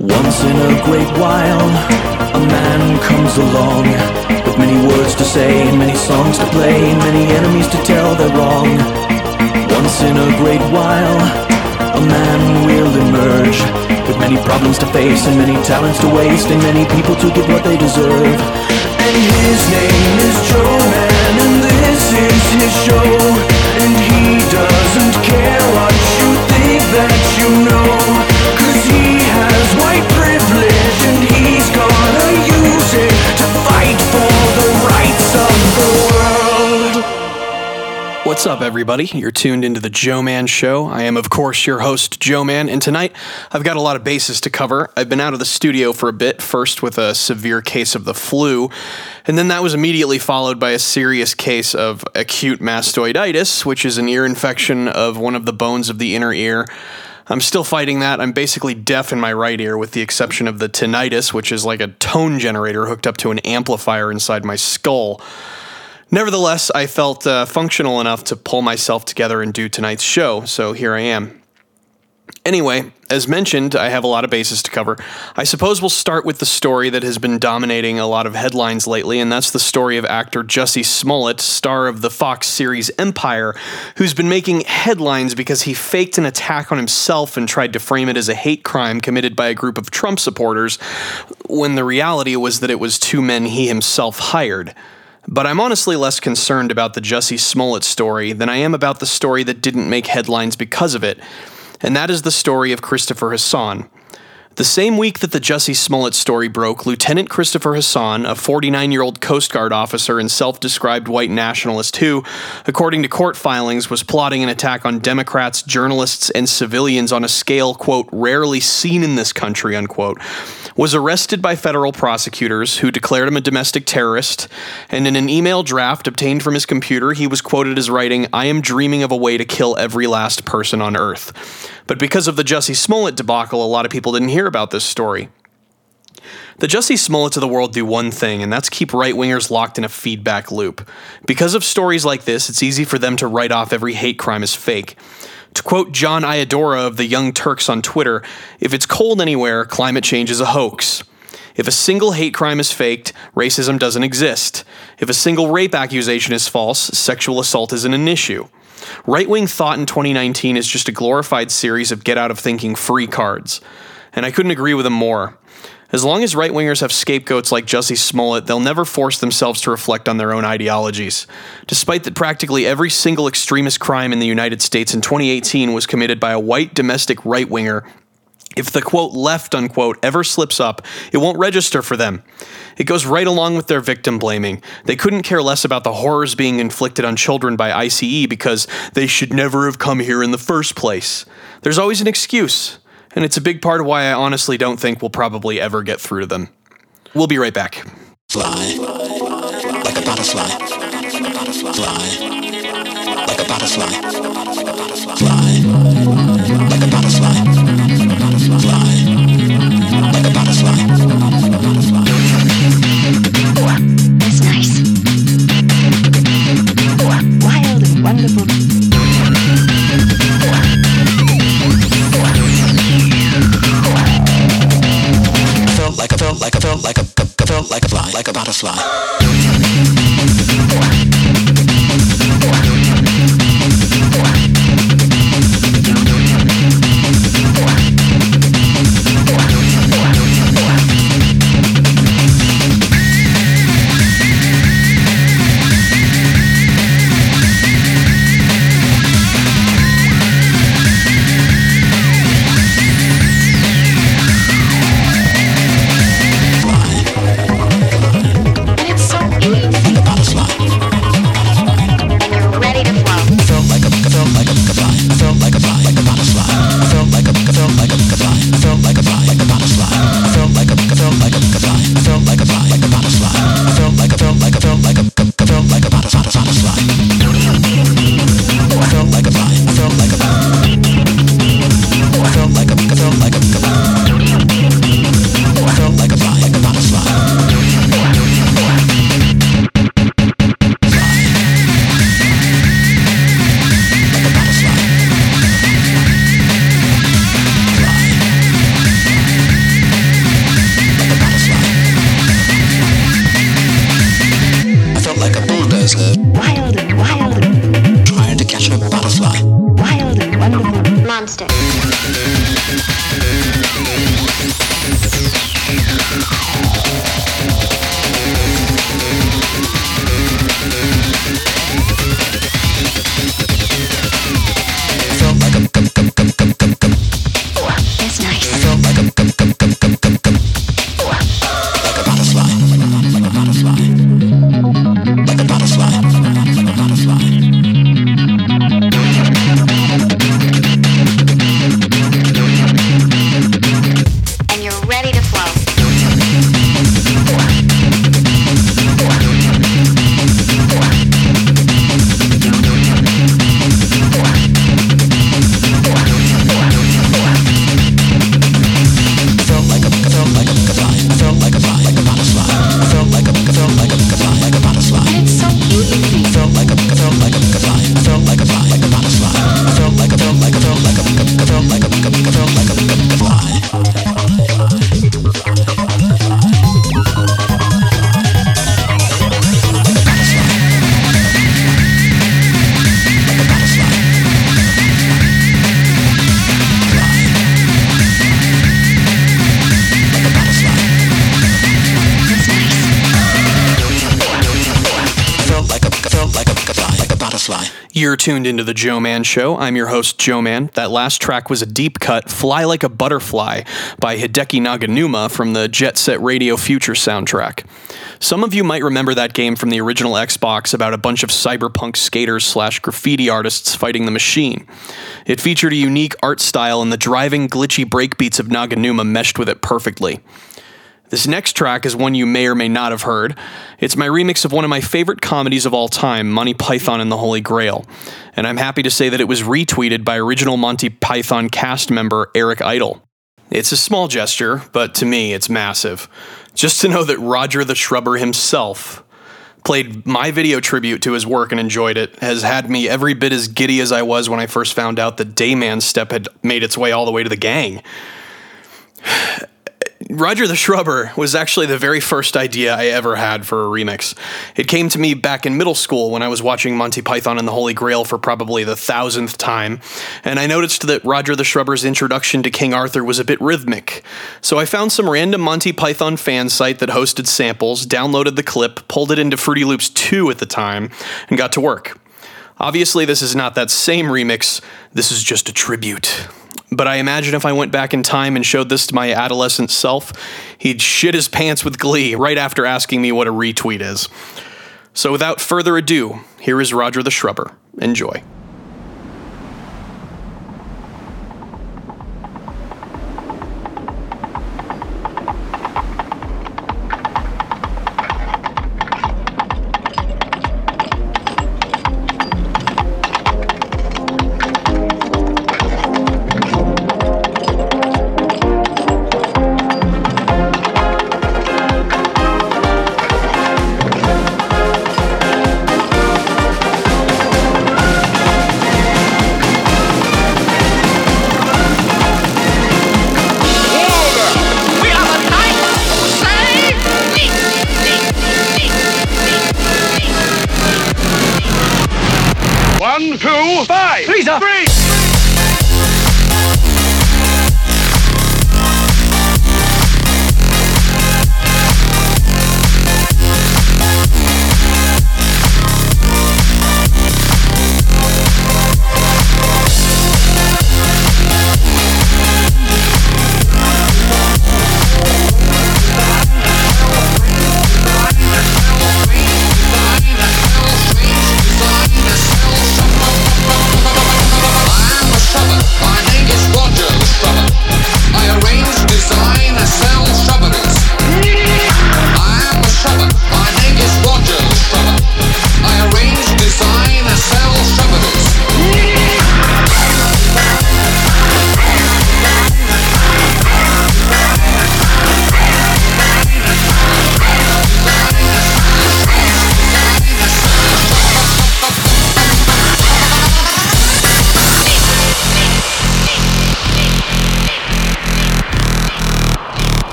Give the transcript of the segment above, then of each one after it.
Once in a great while, a man comes along with many words to say many songs to play many enemies to tell they're wrong. Once in a great while, a man will emerge with many problems to face and many talents to waste and many people to get what they deserve. And his name is Joe Man, and this is his show. And he doesn't care what you think that you know. What's up, everybody? You're tuned into the Joman Show. I am, of course, your host, Joman, and tonight I've got a lot of bases to cover. I've been out of the studio for a bit, first with a severe case of the flu, and then that was immediately followed by a serious case of acute mastoiditis, which is an ear infection of one of the bones of the inner ear. I'm still fighting that. I'm basically deaf in my right ear, with the exception of the tinnitus, which is like a tone generator hooked up to an amplifier inside my skull. Nevertheless, I felt uh, functional enough to pull myself together and do tonight's show, so here I am. Anyway, as mentioned, I have a lot of bases to cover. I suppose we'll start with the story that has been dominating a lot of headlines lately, and that's the story of actor Jussie Smollett, star of the Fox series Empire, who's been making headlines because he faked an attack on himself and tried to frame it as a hate crime committed by a group of Trump supporters, when the reality was that it was two men he himself hired. But I'm honestly less concerned about the Jussie Smollett story than I am about the story that didn't make headlines because of it, and that is the story of Christopher Hasson. The same week that the Jussie Smollett story broke, Lieutenant Christopher Hasson, a 49 year old Coast Guard officer and self described white nationalist who, according to court filings, was plotting an attack on Democrats, journalists, and civilians on a scale, quote, rarely seen in this country, unquote, was arrested by federal prosecutors who declared him a domestic terrorist. And in an email draft obtained from his computer, he was quoted as writing, I am dreaming of a way to kill every last person on earth. But because of the Jussie Smollett debacle, a lot of people didn't hear about this story. The Jussie Smollett of the world do one thing, and that's keep right wingers locked in a feedback loop. Because of stories like this, it's easy for them to write off every hate crime as fake. To quote John Iadarola of the Young Turks on Twitter, if it's cold anywhere, climate change is a hoax. If a single hate crime is faked, racism doesn't exist. If a single rape accusation is false, sexual assault isn't an issue. Right wing thought in 2019 is just a glorified series of get out of thinking free cards. And I couldn't agree with him more. As long as right wingers have scapegoats like Jussie Smollett, they'll never force themselves to reflect on their own ideologies. Despite that practically every single extremist crime in the United States in 2018 was committed by a white domestic right winger, if the quote left unquote ever slips up, it won't register for them. It goes right along with their victim blaming. They couldn't care less about the horrors being inflicted on children by ICE because they should never have come here in the first place. There's always an excuse, and it's a big part of why I honestly don't think we'll probably ever get through to them. We'll be right back. Fly like a butterfly. Fly like a butterfly. Fly like I felt like I felt like a felt like a fly like a butterfly. Tuned into the Joman Show. I'm your host, Joman. That last track was a deep cut, Fly Like a Butterfly by Hideki Naganuma from the Jet Set Radio Future soundtrack. Some of you might remember that game from the original Xbox about a bunch of cyberpunk skaters slash graffiti artists fighting the machine. It featured a unique art style, and the driving, glitchy breakbeats of Naganuma meshed with it perfectly. This next track is one you may or may not have heard. It's my remix of one of my favorite comedies of all time, Monty Python and the Holy Grail. And I'm happy to say that it was retweeted by original Monty Python cast member Eric Idle. It's a small gesture, but to me, it's massive. Just to know that Roger the Shrubber himself played my video tribute to his work and enjoyed it has had me every bit as giddy as I was when I first found out that Dayman's Step had made its way all the way to the gang. Roger the Shrubber was actually the very first idea I ever had for a remix. It came to me back in middle school when I was watching Monty Python and the Holy Grail for probably the thousandth time, and I noticed that Roger the Shrubber's introduction to King Arthur was a bit rhythmic. So I found some random Monty Python fan site that hosted samples, downloaded the clip, pulled it into Fruity Loops 2 at the time, and got to work. Obviously, this is not that same remix, this is just a tribute. But I imagine if I went back in time and showed this to my adolescent self, he'd shit his pants with glee right after asking me what a retweet is. So without further ado, here is Roger the Shrubber. Enjoy.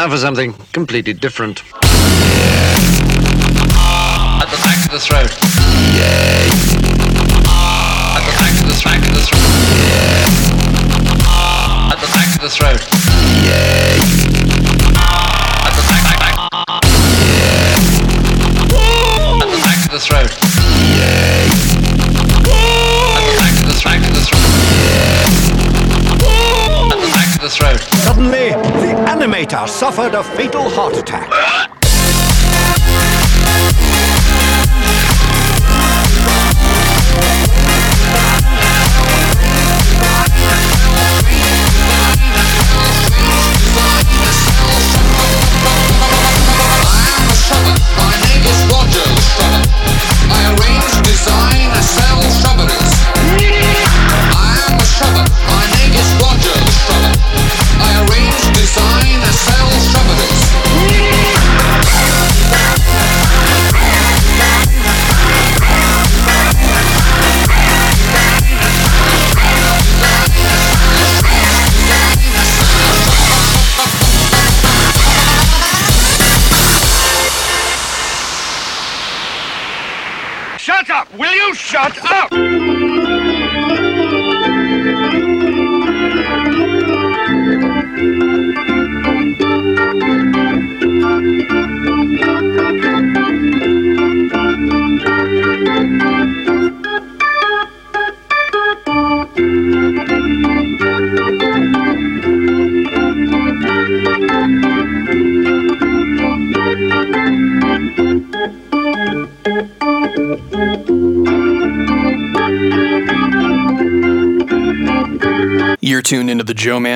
Now for something completely different. Suffered a fatal heart attack.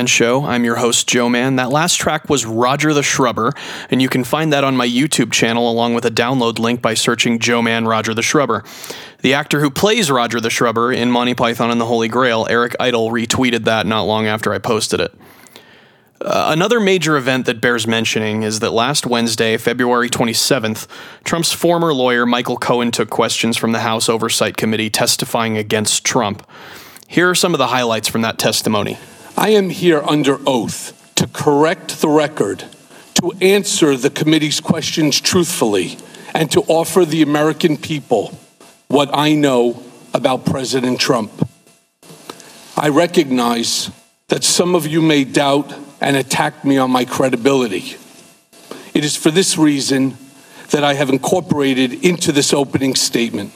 Man Show. I'm your host, Joman. That last track was Roger the Shrubber, and you can find that on my YouTube channel along with a download link by searching Joman Roger the Shrubber. The actor who plays Roger the Shrubber in Monty Python and the Holy Grail, Eric Idle, retweeted that not long after I posted it. Uh, another major event that bears mentioning is that last Wednesday, February 27th, Trump's former lawyer Michael Cohen took questions from the House Oversight Committee testifying against Trump. Here are some of the highlights from that testimony. I am here under oath to correct the record, to answer the committee's questions truthfully, and to offer the American people what I know about President Trump. I recognize that some of you may doubt and attack me on my credibility. It is for this reason that I have incorporated into this opening statement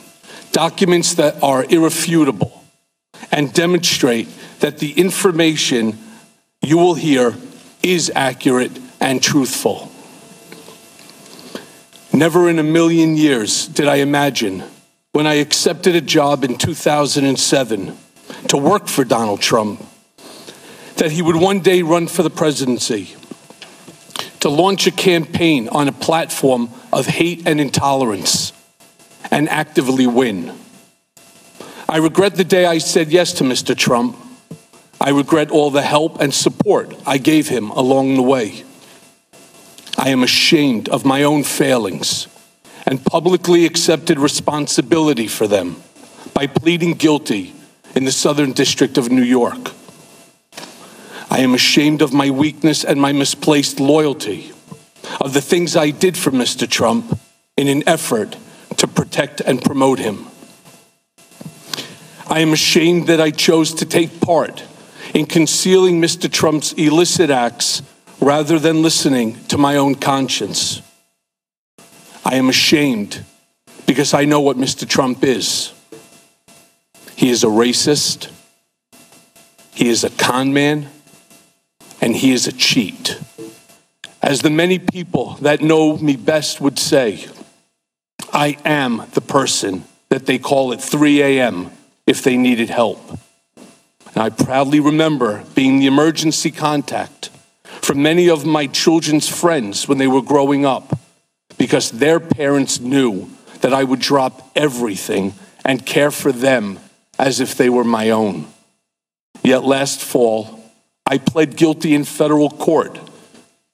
documents that are irrefutable and demonstrate that the information you will hear is accurate and truthful. Never in a million years did I imagine when I accepted a job in 2007 to work for Donald Trump that he would one day run for the presidency, to launch a campaign on a platform of hate and intolerance, and actively win. I regret the day I said yes to Mr. Trump. I regret all the help and support I gave him along the way. I am ashamed of my own failings and publicly accepted responsibility for them by pleading guilty in the Southern District of New York. I am ashamed of my weakness and my misplaced loyalty, of the things I did for Mr. Trump in an effort to protect and promote him. I am ashamed that I chose to take part in concealing Mr. Trump's illicit acts rather than listening to my own conscience. I am ashamed because I know what Mr. Trump is. He is a racist, he is a con man, and he is a cheat. As the many people that know me best would say, I am the person that they call at 3 a.m. if they needed help. And I proudly remember being the emergency contact for many of my children's friends when they were growing up because their parents knew that I would drop everything and care for them as if they were my own. Yet last fall, I pled guilty in federal court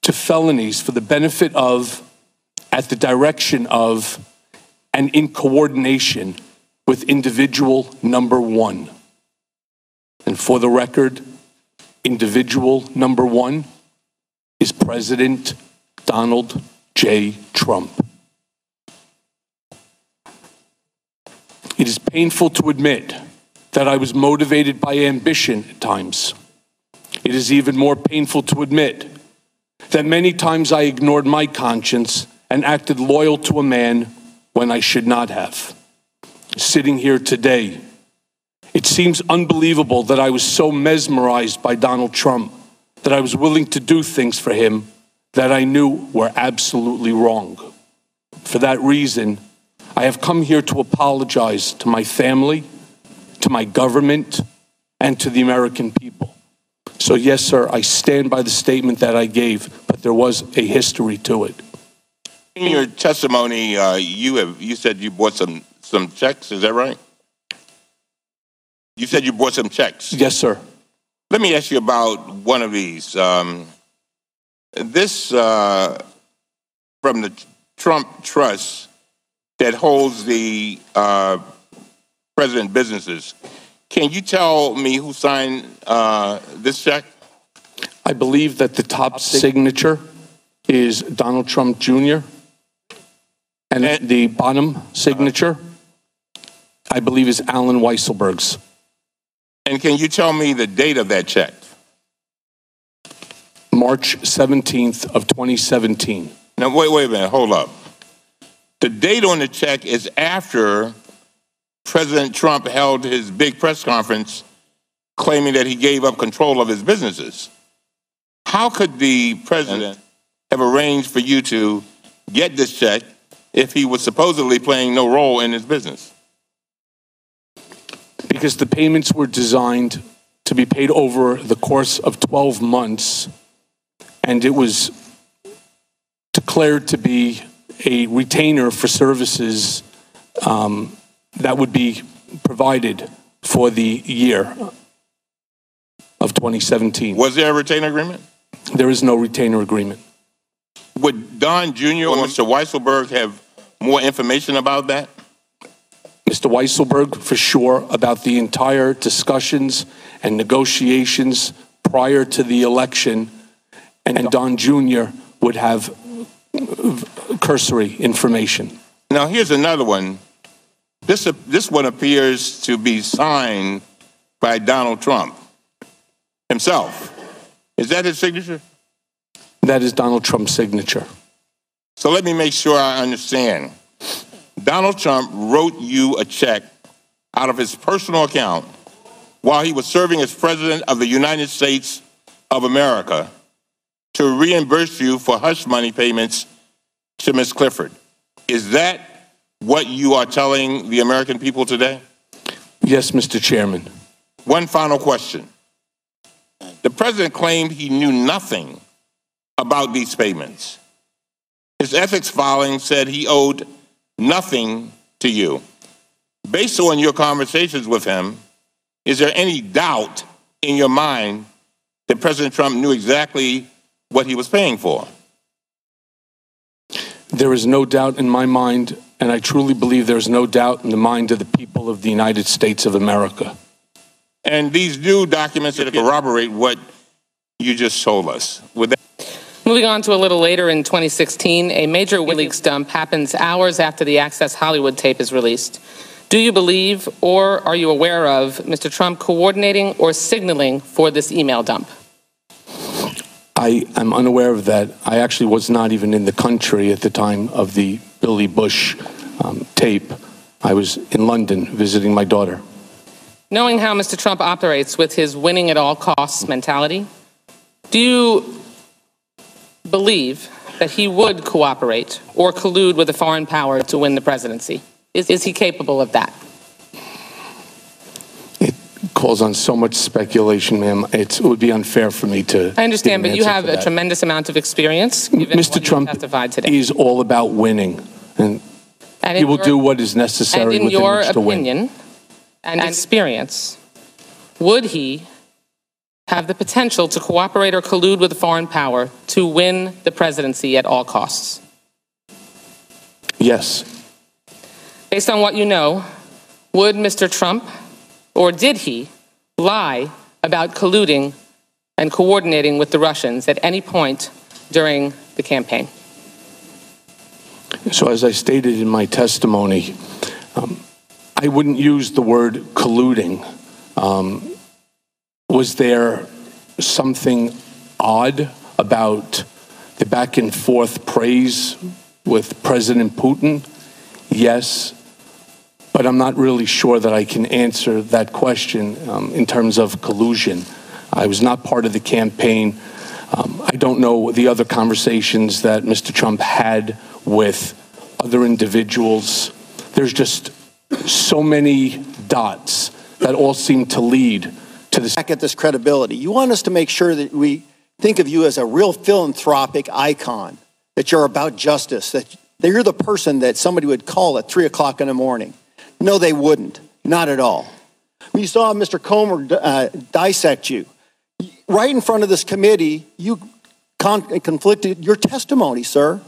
to felonies for the benefit of, at the direction of, and in coordination with individual number one. And for the record, individual number one is President Donald J. Trump. It is painful to admit that I was motivated by ambition at times. It is even more painful to admit that many times I ignored my conscience and acted loyal to a man when I should not have. Sitting here today, it seems unbelievable that I was so mesmerized by Donald Trump that I was willing to do things for him that I knew were absolutely wrong. For that reason, I have come here to apologize to my family, to my government, and to the American people. So, yes, sir, I stand by the statement that I gave, but there was a history to it. In your testimony, uh, you have you said you bought some some checks. Is that right? You said you bought some checks. Yes, sir. Let me ask you about one of these. Um, this uh, from the Trump Trust that holds the uh, president businesses. Can you tell me who signed uh, this check? I believe that the top signature is Donald Trump Jr. And the bottom signature, I believe, is Allen Weisselberg's. And can you tell me the date of that check? March 17th of 2017. Now, wait, wait a minute. Hold up. The date on the check is after President Trump held his big press conference claiming that he gave up control of his businesses. How could the president have arranged for you to get this check if he was supposedly playing no role in his business? Because the payments were designed to be paid over the course of 12 months, and it was declared to be a retainer for services um, that would be provided for the year of 2017. Was there a retainer agreement? There is no retainer agreement. Would Don Jr. or Mr. Weisselberg have more information about that? Mr. Weisselberg, for sure, about the entire discussions and negotiations prior to the election, and Don Jr. would have uh, cursory information. Now, here's another one. This, this one appears to be signed by Donald Trump himself. Is that his signature? That is Donald Trump's signature. So let me make sure I understand. Donald Trump wrote you a check out of his personal account while he was serving as president of the United States of America to reimburse you for hush money payments to Ms. Clifford. Is that what you are telling the American people today? Yes, Mr. Chairman. One final question. The president claimed he knew nothing about these payments. His ethics filing said he owed nothing to you. Based on your conversations with him, is there any doubt in your mind that President Trump knew exactly what he was paying for? There is no doubt in my mind, and I truly believe there's no doubt in the mind of the people of the United States of America. And these new documents that corroborate what you just told us. Would that Moving on to a little later in 2016, a major WikiLeaks dump happens hours after the Access Hollywood tape is released. Do you believe or are you aware of Mr. Trump coordinating or signaling for this email dump? I am unaware of that. I actually was not even in the country at the time of the Billy Bush um, tape. I was in London visiting my daughter. Knowing how Mr. Trump operates with his winning at all costs mentality, do you believe that he would cooperate or collude with a foreign power to win the presidency? Is, is he capable of that? It calls on so much speculation, ma'am. It's, it would be unfair for me to. I understand, give but an you have a that. tremendous amount of experience. Given Mr. Trump testified today. is all about winning, and, And he will your- do what is And necessary in within your which to win. opinion and experience, would he have the potential to cooperate or collude with a foreign power to win the presidency at all costs? Yes, Based on what you know, would Mr. Trump, or did he, lie about colluding and coordinating with the Russians at any point during the campaign? So, as I stated in my testimony, um, I wouldn't use the word colluding. Um, was there something odd about the back and forth praise with President Putin? Yes. But I'm not really sure that I can answer that question um, in terms of collusion. I was not part of the campaign. Um, I don't know the other conversations that Mr. Trump had with other individuals. There's just so many dots that all seem to lead to this. Back this credibility. You want us to make sure that we think of you as a real philanthropic icon, that you're about justice, that you're the person that somebody would call at three o'clock in the morning. No, they wouldn't. Not at all. You saw Mr. Comer uh, dissect you, right in front of this committee, you con- conflicted your testimony, sir.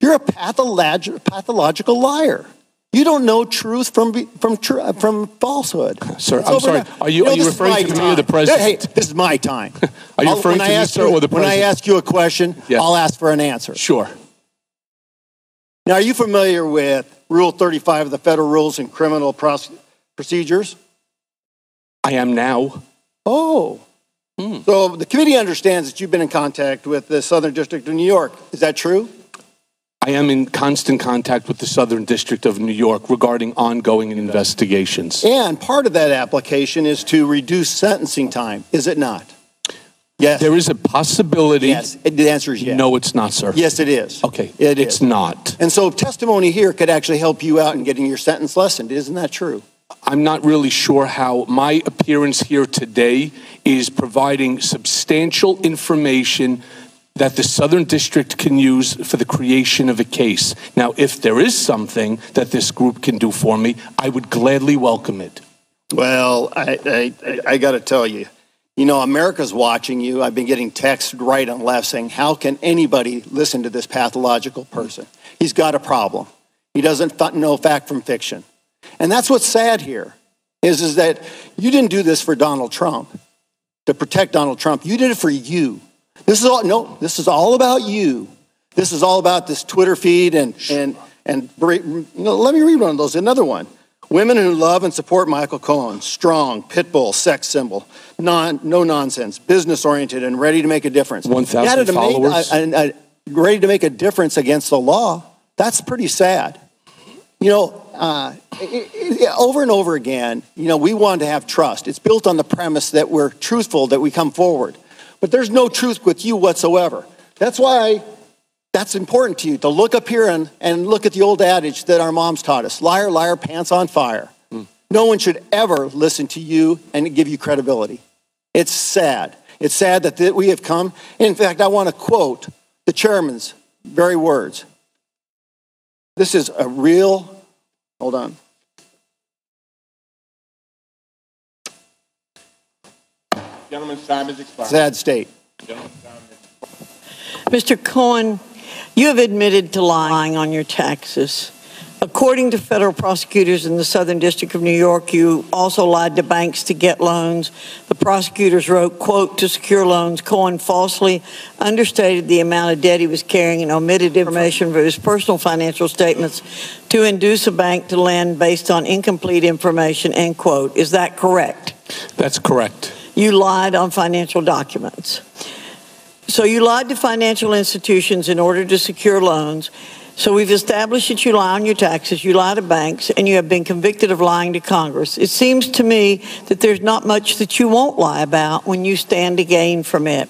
You're a patholog- pathological liar. You don't know truth from from uh, from falsehood. Sir, It's I'm sorry. now. Are you- know, are you referring to me or the president? Hey, this is my time. Are you I'll- referring when to I me, ask sir, you, or the When I ask you a question, Yes. I'll ask for an answer. Sure. Now, are you familiar with Rule 35 of the Federal Rules and Criminal Proce- Procedures? I am now. Oh. So the committee understands that you've been in contact with the Southern District of New York. Is that true? I am in constant contact with the Southern District of New York regarding ongoing investigations. And part of that application is to reduce sentencing time, is it not? Yes. There is a possibility. Yes. The answer is yes. No, it's not, sir. Yes, it is. Okay. It It's is. not. And so testimony here could actually help you out in getting your sentence lessened. Isn't that true? I'm not really sure how my appearance here today is providing substantial information that the Southern District can use for the creation of a case. Now, if there is something that this group can do for me, I would gladly welcome it. Well, I, I, I, got to tell you, you know, America's watching you. I've been getting texts right and left saying, how can anybody listen to this pathological person? He's got a problem. He doesn't know fact from fiction. And that's what's sad here, is, is that you didn't do this for Donald Trump, to protect Donald Trump. You did it for you. This is all, no, this is all about you. This is all about this Twitter feed and, and, and you know, let me read one of those, another one. Women who love and support Michael Cohen, strong, pit bull, sex symbol, non, no nonsense, business oriented, and ready to make a difference. 1,000 Added a ma- followers? ready to make a difference against the law. That's pretty sad. You know, uh, it- it- over and over again, you know, we want to have trust. It's built on the premise that we're truthful, that we come forward. But there's no truth with you whatsoever. That's why that's important to you to look up here and, and look at the old adage that our moms taught us liar, liar, pants on fire. Hmm. No one should ever listen to you and give you credibility. It's sad. It's sad that th- we have come. In fact, I want to quote the chairman's very words. This is a real, hold on. Gentleman's time has expired. Sad state. Mr. Cohen, you have admitted to lying on your taxes. According to federal prosecutors in the Southern District of New York, you also lied to banks to get loans. The prosecutors wrote, quote, to secure loans, Cohen falsely understated the amount of debt he was carrying and omitted information from his personal financial statements to induce a bank to lend based on incomplete information, end quote. Is that correct? That's correct. You lied on financial documents. So you lied to financial institutions in order to secure loans. So we've established that you lie on your taxes, you lie to banks, and you have been convicted of lying to Congress. It seems to me that there's not much that you won't lie about when you stand to gain from it.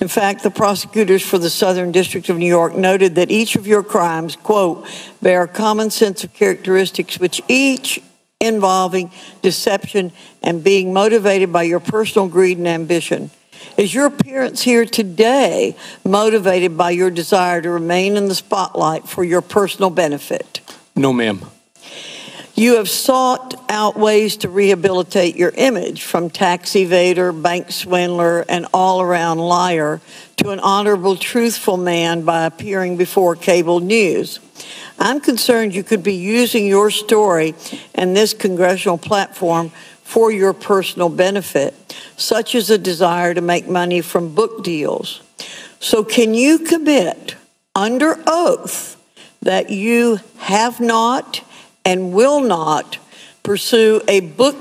In fact, the prosecutors for the Southern District of New York noted that each of your crimes, quote, bear common sense of characteristics which each involving deception and being motivated by your personal greed and ambition. Is your appearance here today motivated by your desire to remain in the spotlight for your personal benefit? No, ma'am. You have sought out ways to rehabilitate your image from tax evader, bank swindler, and all around liar to an honorable, truthful man by appearing before cable news. I'm concerned you could be using your story and this congressional platform for your personal benefit, such as a desire to make money from book deals. So, can you commit under oath that you have not and will not pursue a book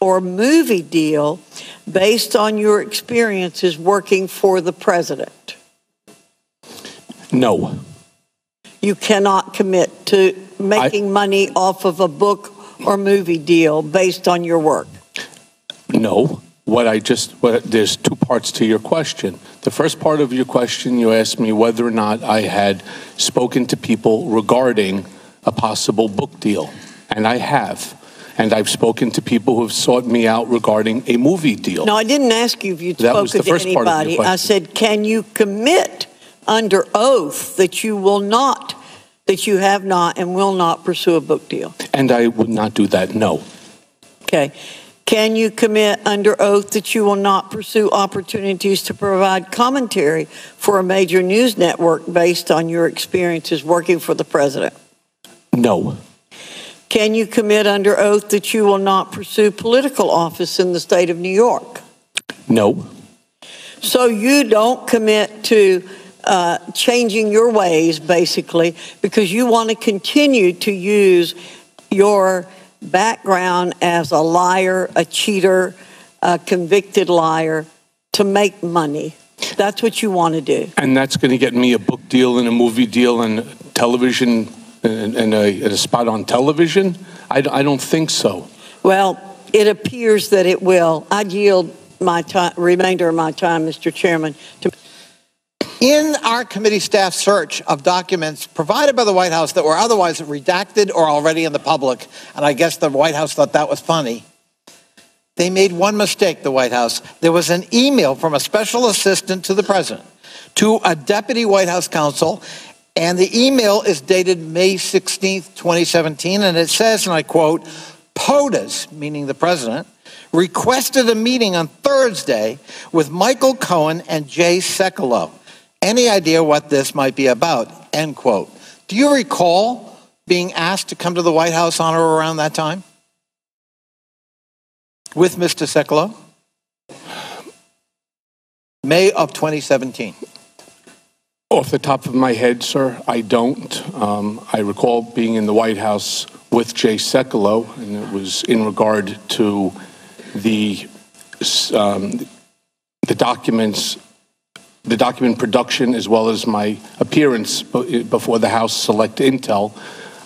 or movie deal based on your experiences working for the president? No. You cannot commit to making money off of a book or movie deal based on your work. No. what I just, what, there's two parts to your question. The first part of your question, you asked me whether or not I had spoken to people regarding a possible book deal. And I have. And I've spoken to people who have sought me out regarding a movie deal. No, I didn't ask you if you'd That was spoken the to first part of your anybody. I said, can you commit under oath that you will not, that you have not and will not pursue a book deal? And I would not do that, no. Okay. Can you commit under oath that you will not pursue opportunities to provide commentary for a major news network based on your experiences working for the president? No. Can you commit under oath that you will not pursue political office in the state of New York? No. So you don't commit to uh, changing your ways, basically, because you want to continue to use your background as a liar, a cheater, a convicted liar to make money. That's what you want to do. And that's going to get me a book deal and a movie deal and television and, and, a, and a spot on television? I, I don't think so. Well, it appears that it will. I yield my time, remainder of my time, Mr. Chairman, to In our committee staff search of documents provided by the White House that were otherwise redacted or already in the public, and I guess the White House thought that was funny, they made one mistake, the White House. There was an email from a special assistant to the president to a deputy White House counsel, and the email is dated May 16th, 2017, and it says, and I quote, POTUS, meaning the president, requested a meeting on Thursday with Michael Cohen and Jay Sekulow. Any idea what this might be about? End quote. Do you recall being asked to come to the White House on or around that time? With Mr. Sekulow? May of 2017. Off the top of my head, sir, I don't. Um, I recall being in the White House with Jay Sekulow, and it was in regard to the um, the documents, the document production, as well as my appearance before the House Select Intel.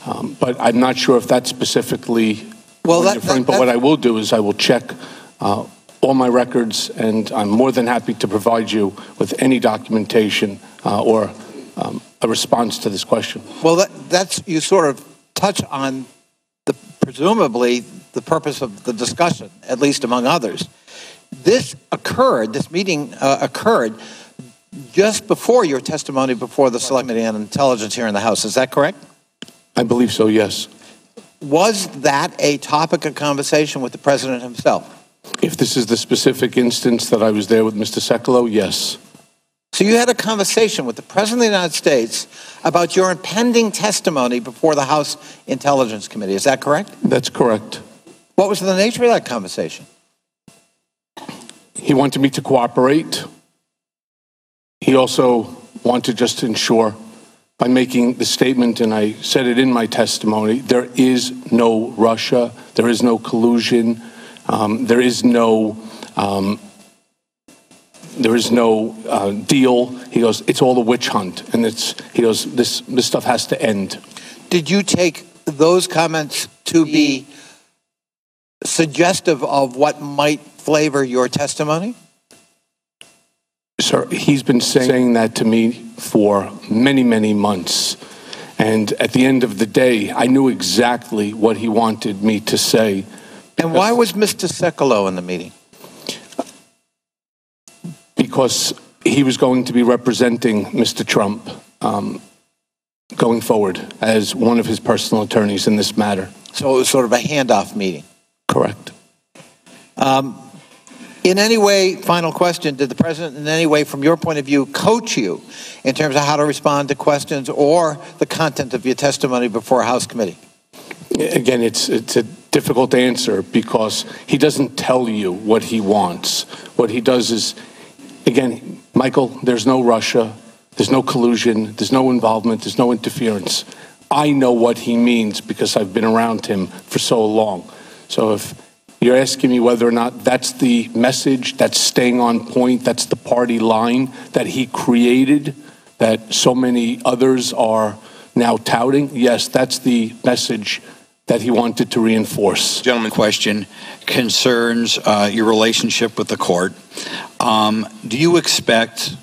Um, but I'm not sure if that's specifically Well, that- that- but what I will do is I will check uh, all my records, and I'm more than happy to provide you with any documentation uh, or um, a response to this question. Well, that, that's you sort of touch on the presumably the purpose of the discussion, at least among others. This occurred. This meeting uh, occurred just before your testimony before the Select Committee on Intelligence here in the House. Is that correct? I believe so. Yes. Was that a topic of conversation with the president himself? If this is the specific instance that I was there with Mr. Sekulow, yes. So you had a conversation with the President of the United States about your impending testimony before the House Intelligence Committee. Is that correct? That's correct. What was the nature of that conversation? He wanted me to cooperate. He also wanted just to ensure by making the statement, and I said it in my testimony, there is no Russia, there is no collusion, um, there is no um, there is no uh, deal. He goes, it's all a witch hunt, and it's he goes, this this stuff has to end. Did you take those comments to be suggestive of what might flavor your testimony? Sir, he's been saying that to me for many, many months. And at the end of the day, I knew exactly what he wanted me to say. And why was Mr. Sekulow in the meeting? Because he was going to be representing Mr. Trump um, going forward as one of his personal attorneys in this matter. So it was sort of a handoff meeting. Correct. Um, in any way, final question, did the president in any way, from your point of view, coach you in terms of how to respond to questions or the content of your testimony before a House committee? Again, it's it's a difficult answer because he doesn't tell you what he wants. What he does is, again, Michael, there's no Russia, there's no collusion, there's no involvement, there's no interference. I know what he means because I've been around him for so long. So if you're asking me whether or not that's the message, that's staying on point, that's the party line that he created, that so many others are now touting, yes, that's the message that he wanted to reinforce. Gentleman, question concerns uh, your relationship with the court. Um, do you expect?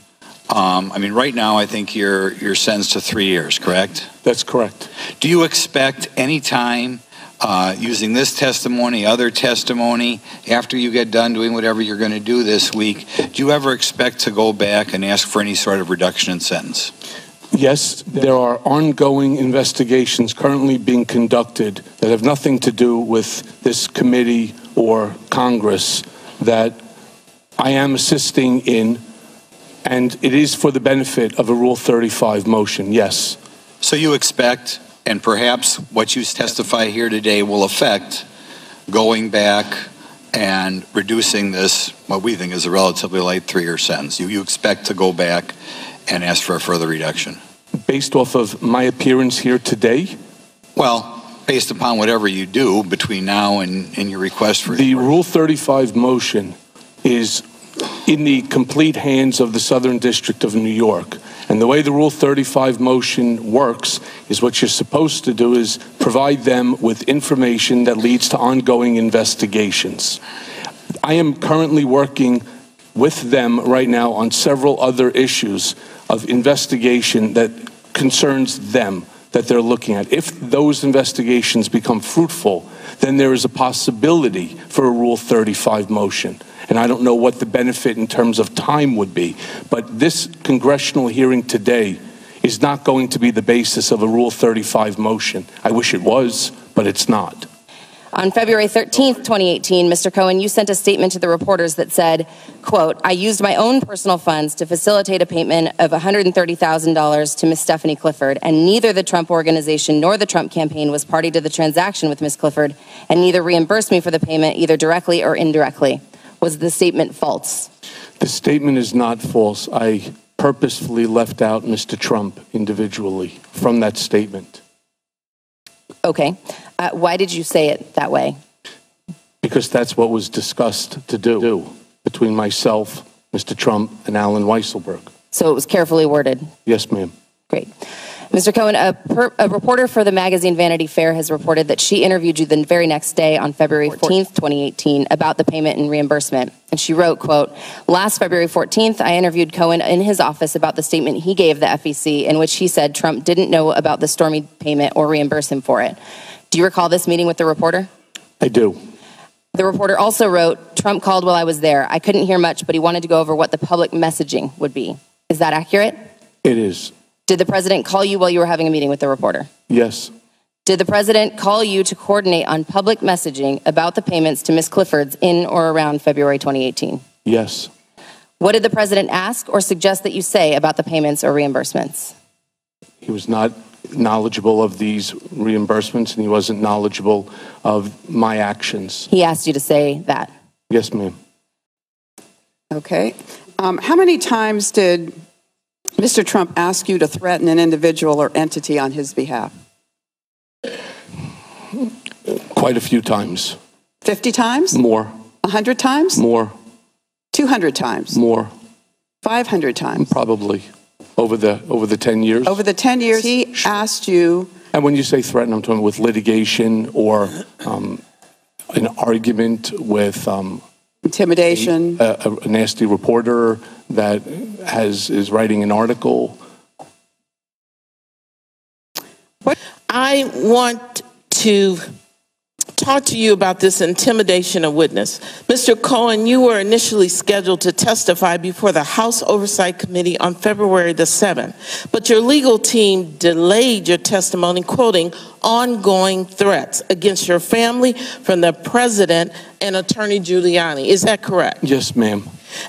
Um, I mean, right now, I think you're you're sentenced to three years, correct? That's correct. Do you expect any time uh, using this testimony, other testimony, after you get done doing whatever you're going to do this week, do you ever expect to go back and ask for any sort of reduction in sentence? Yes, there are ongoing investigations currently being conducted that have nothing to do with this committee or Congress that I am assisting in, and it is for the benefit of a Rule 35 motion, yes. So you expect, and perhaps what you testify here today will affect going back and reducing this, what we think is a relatively light three-year sentence. You, you expect to go back and ask for a further reduction? Based off of my appearance here today? Well, based upon whatever you do between now and, and your request for the Rule 35 motion is in the complete hands of the Southern District of New York. And the way the Rule 35 motion works is what you're supposed to do is provide them with information that leads to ongoing investigations. I am currently working with them right now on several other issues of investigation that concerns them that they're looking at. If those investigations become fruitful, then there is a possibility for a Rule 35 motion. And I don't know what the benefit in terms of time would be. But this congressional hearing today is not going to be the basis of a Rule 35 motion. I wish it was, but it's not. On February 13th, 2018, Mr. Cohen, you sent a statement to the reporters that said, quote, I used my own personal funds to facilitate a payment of $130,000 to Ms. Stephanie Clifford, and neither the Trump organization nor the Trump campaign was party to the transaction with Ms. Clifford, and neither reimbursed me for the payment either directly or indirectly. Was the statement false? The statement is not false. I purposefully left out Mr. Trump individually from that statement. Okay. Uh, why did you say it that way? Because that's what was discussed to do between myself, Mr. Trump, and Allen Weisselberg. So it was carefully worded? Yes, ma'am. Great. Mr. Cohen, a, per, a, reporter for the magazine Vanity Fair has reported that she interviewed you the very next day on February 14th, 2018, about the payment and reimbursement. And she wrote, quote, Last February 14th, I interviewed Cohen in his office about the statement he gave the FEC in which he said Trump didn't know about the Stormy payment or reimburse him for it. Do you recall this meeting with the reporter? I do. The reporter also wrote, Trump called while I was there. I couldn't hear much, but he wanted to go over what the public messaging would be. Is that accurate? It is. Did the president call you while you were having a meeting with the reporter? Yes. Did the president call you to coordinate on public messaging about the payments to Ms. Clifford's in or around February 2018? Yes. What did the president ask or suggest that you say about the payments or reimbursements? He was not knowledgeable of these reimbursements and he wasn't knowledgeable of my actions. He asked you to say that? Yes, ma'am. Okay. Um, how many times did Mr. Trump ask you to threaten an individual or entity on his behalf? Quite a few times. 50 times? More. 100 times? More. 200 times? More. 500 times? Probably. Over the over the 10 years? Over the 10 years, he asked you. And when you say threaten, I'm talking with litigation or um, an argument with um, intimidation, a, a, a nasty reporter that has is writing an article. What I want to talk to you about this intimidation of witness. Mr. Cohen, you were initially scheduled to testify before the House Oversight Committee on February the 7th, but your legal team delayed your testimony, quoting ongoing threats against your family from the president and Attorney Giuliani. Is that correct? Yes, ma'am.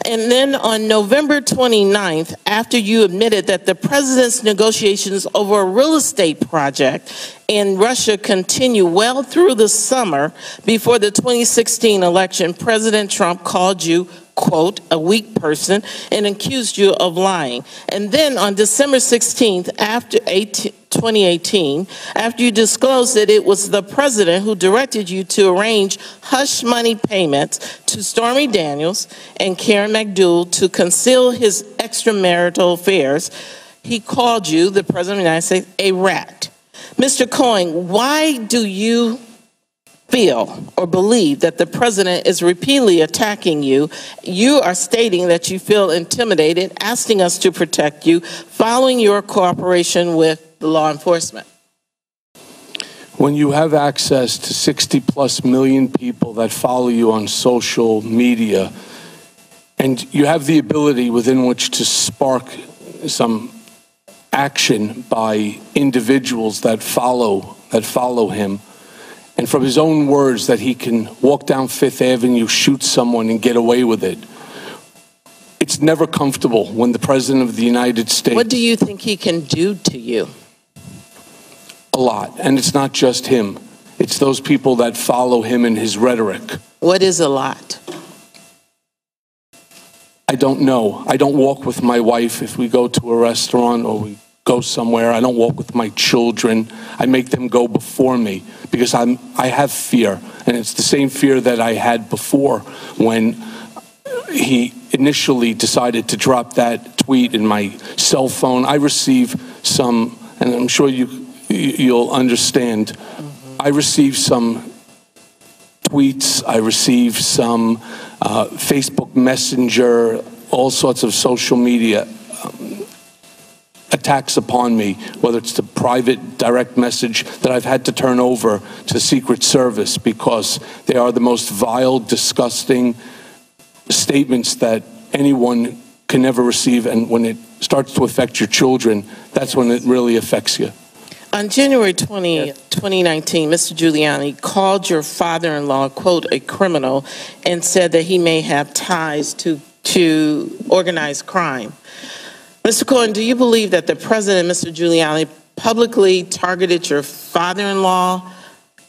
And then on November 29th, after you admitted that the president's negotiations over a real estate project in Russia continue well through the summer before the 2016 election, President Trump called you quote, a weak person and accused you of lying. And then on December 16th, after 18, 2018, after you disclosed that it was the president who directed you to arrange hush money payments to Stormy Daniels and Karen McDougal to conceal his extramarital affairs, he called you, the president of the United States, a rat. Mr. Cohen, why do you feel or believe that the president is repeatedly attacking you, you are stating that you feel intimidated, asking us to protect you, following your cooperation with law enforcement. When you have access to 60 plus million people that follow you on social media, and you have the ability within which to spark some action by individuals that follow that follow him and from his own words that he can walk down Fifth Avenue, shoot someone, and get away with it. It's never comfortable when the President of the United States. What do you think he can do to you? A lot. And it's not just him, it's those people that follow him in his rhetoric. What is a lot? I don't know. I don't walk with my wife if we go to a restaurant or we go somewhere. I don't walk with my children. I make them go before me because I'm I have fear, and it's the same fear that I had before when he initially decided to drop that tweet in my cell phone. I receive some, and I'm sure you you'll understand. I receive some tweets. I receive some uh, Facebook Messenger, all sorts of social media attacks upon me, whether it's the private direct message that I've had to turn over to Secret Service because they are the most vile, disgusting statements that anyone can ever receive. And when it starts to affect your children, that's when it really affects you. On January 20, 2019, Mr. Giuliani called your father in law, quote, a criminal, and said that he may have ties to, to organized crime. Mr. Cohen, do you believe that the president, Mr. Giuliani, publicly targeted your father in law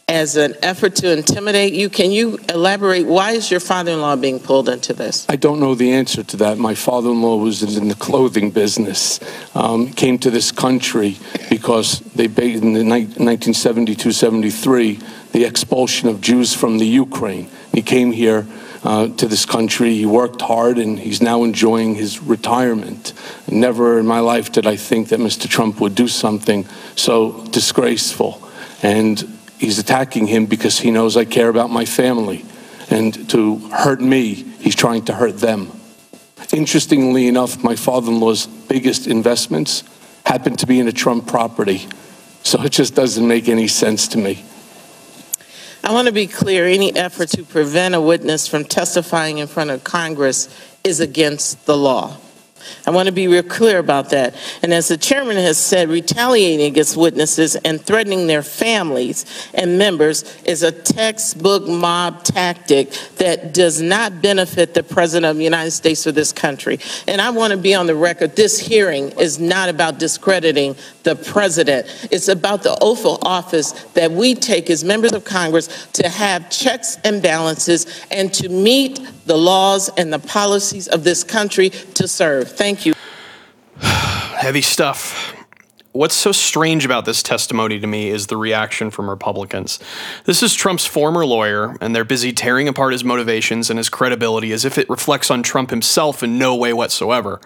as an effort to intimidate you? Can you elaborate? Why is your father in law being pulled into this? I don't know the answer to that. My father in law was in the clothing business, um, came to this country because they, in the 1972 73, the expulsion of Jews from the Ukraine. He came here uh, to this country. He worked hard and he's now enjoying his retirement. Never in my life did I think that Mr. Trump would do something so disgraceful. And he's attacking him because he knows I care about my family. And to hurt me, he's trying to hurt them. Interestingly enough, my father in law's biggest investments happen to be in a Trump property. So it just doesn't make any sense to me. I want to be clear any effort to prevent a witness from testifying in front of Congress is against the law. I want to be real clear about that. And as the chairman has said, retaliating against witnesses and threatening their families and members is a textbook mob tactic that does not benefit the president of the United States or this country. And I want to be on the record this hearing is not about discrediting the president, it's about the of office that we take as members of Congress to have checks and balances and to meet the laws and the policies of this country to serve. Thank you. Heavy stuff. What's so strange about this testimony to me is the reaction from Republicans. This is Trump's former lawyer, and they're busy tearing apart his motivations and his credibility as if it reflects on Trump himself in no way whatsoever.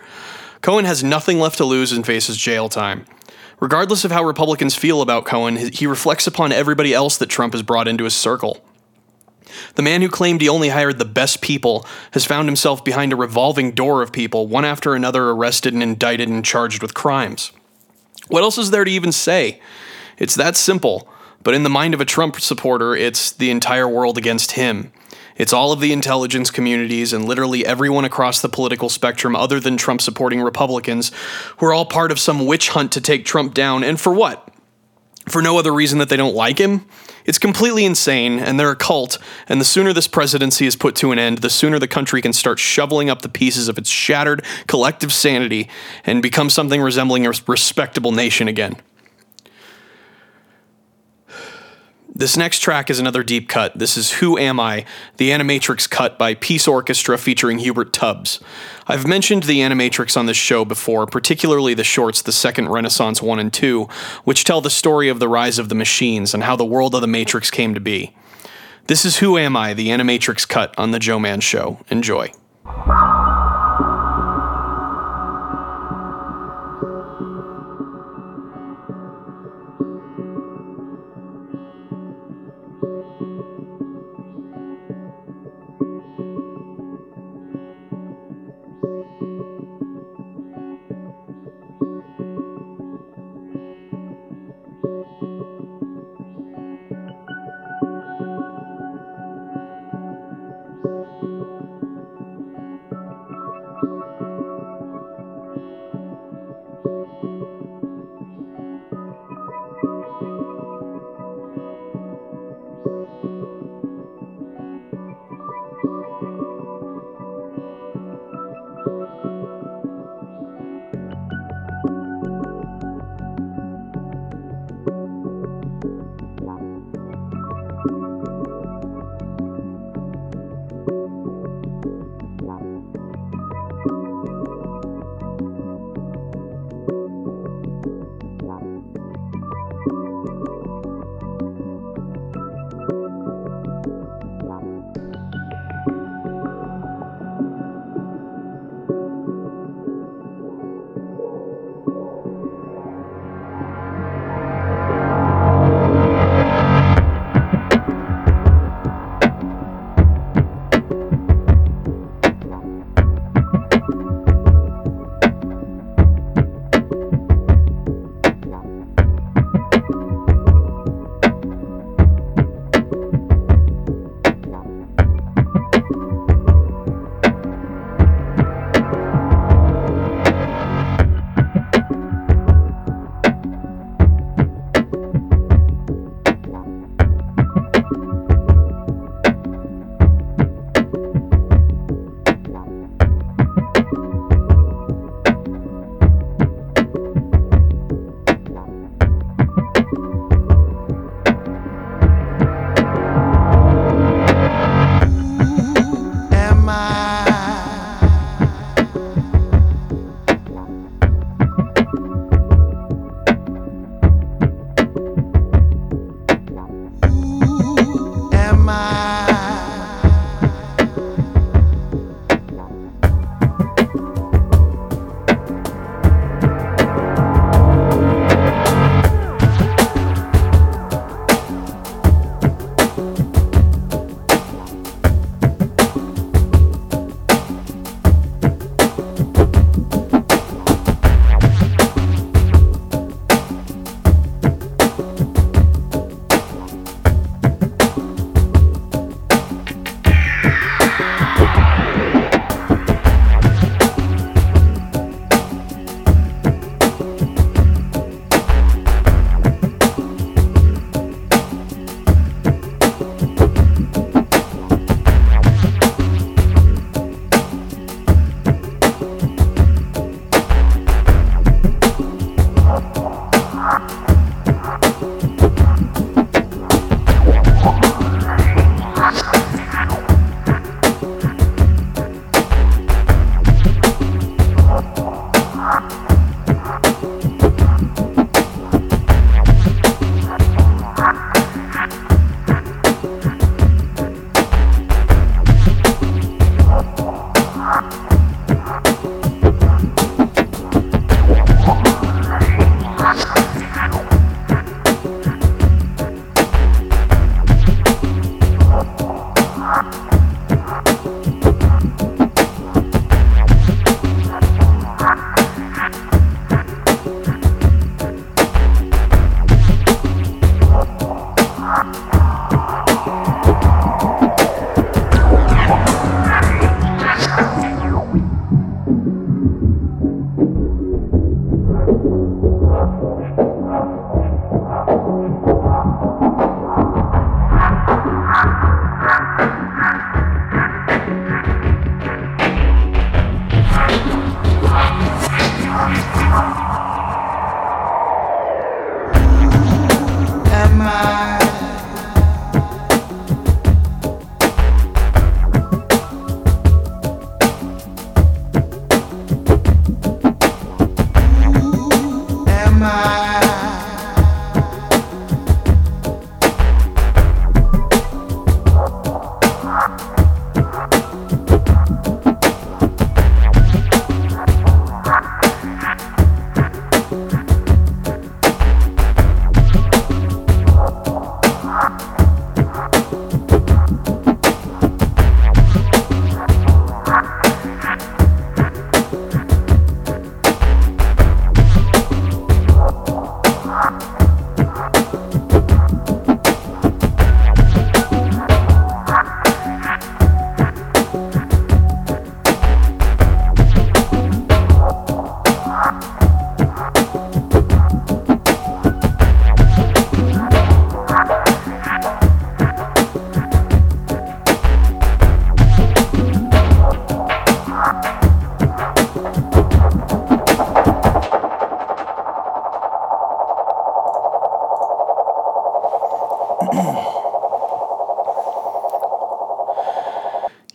Cohen has nothing left to lose and faces jail time. Regardless of how Republicans feel about Cohen, he reflects upon everybody else that Trump has brought into his circle. The man who claimed he only hired the best people has found himself behind a revolving door of people, one after another arrested and indicted and charged with crimes. What else is there to even say? It's that simple, but in the mind of a Trump supporter, it's the entire world against him. It's all of the intelligence communities and literally everyone across the political spectrum other than Trump supporting Republicans who are all part of some witch hunt to take Trump down. And for what? For no other reason that they don't like him? It's completely insane, and they're a cult, and the sooner this presidency is put to an end, the sooner the country can start shoveling up the pieces of its shattered collective sanity and become something resembling a respectable nation again. This next track is another deep cut. This is Who Am I, the Animatrix cut by Peace Orchestra featuring Hubert Tubbs. I've mentioned the Animatrix on this show before, particularly the shorts The Second Renaissance 1 and 2, which tell the story of the rise of the machines and how the world of the Matrix came to be. This is Who Am I, the Animatrix cut on The Joman Show. Enjoy.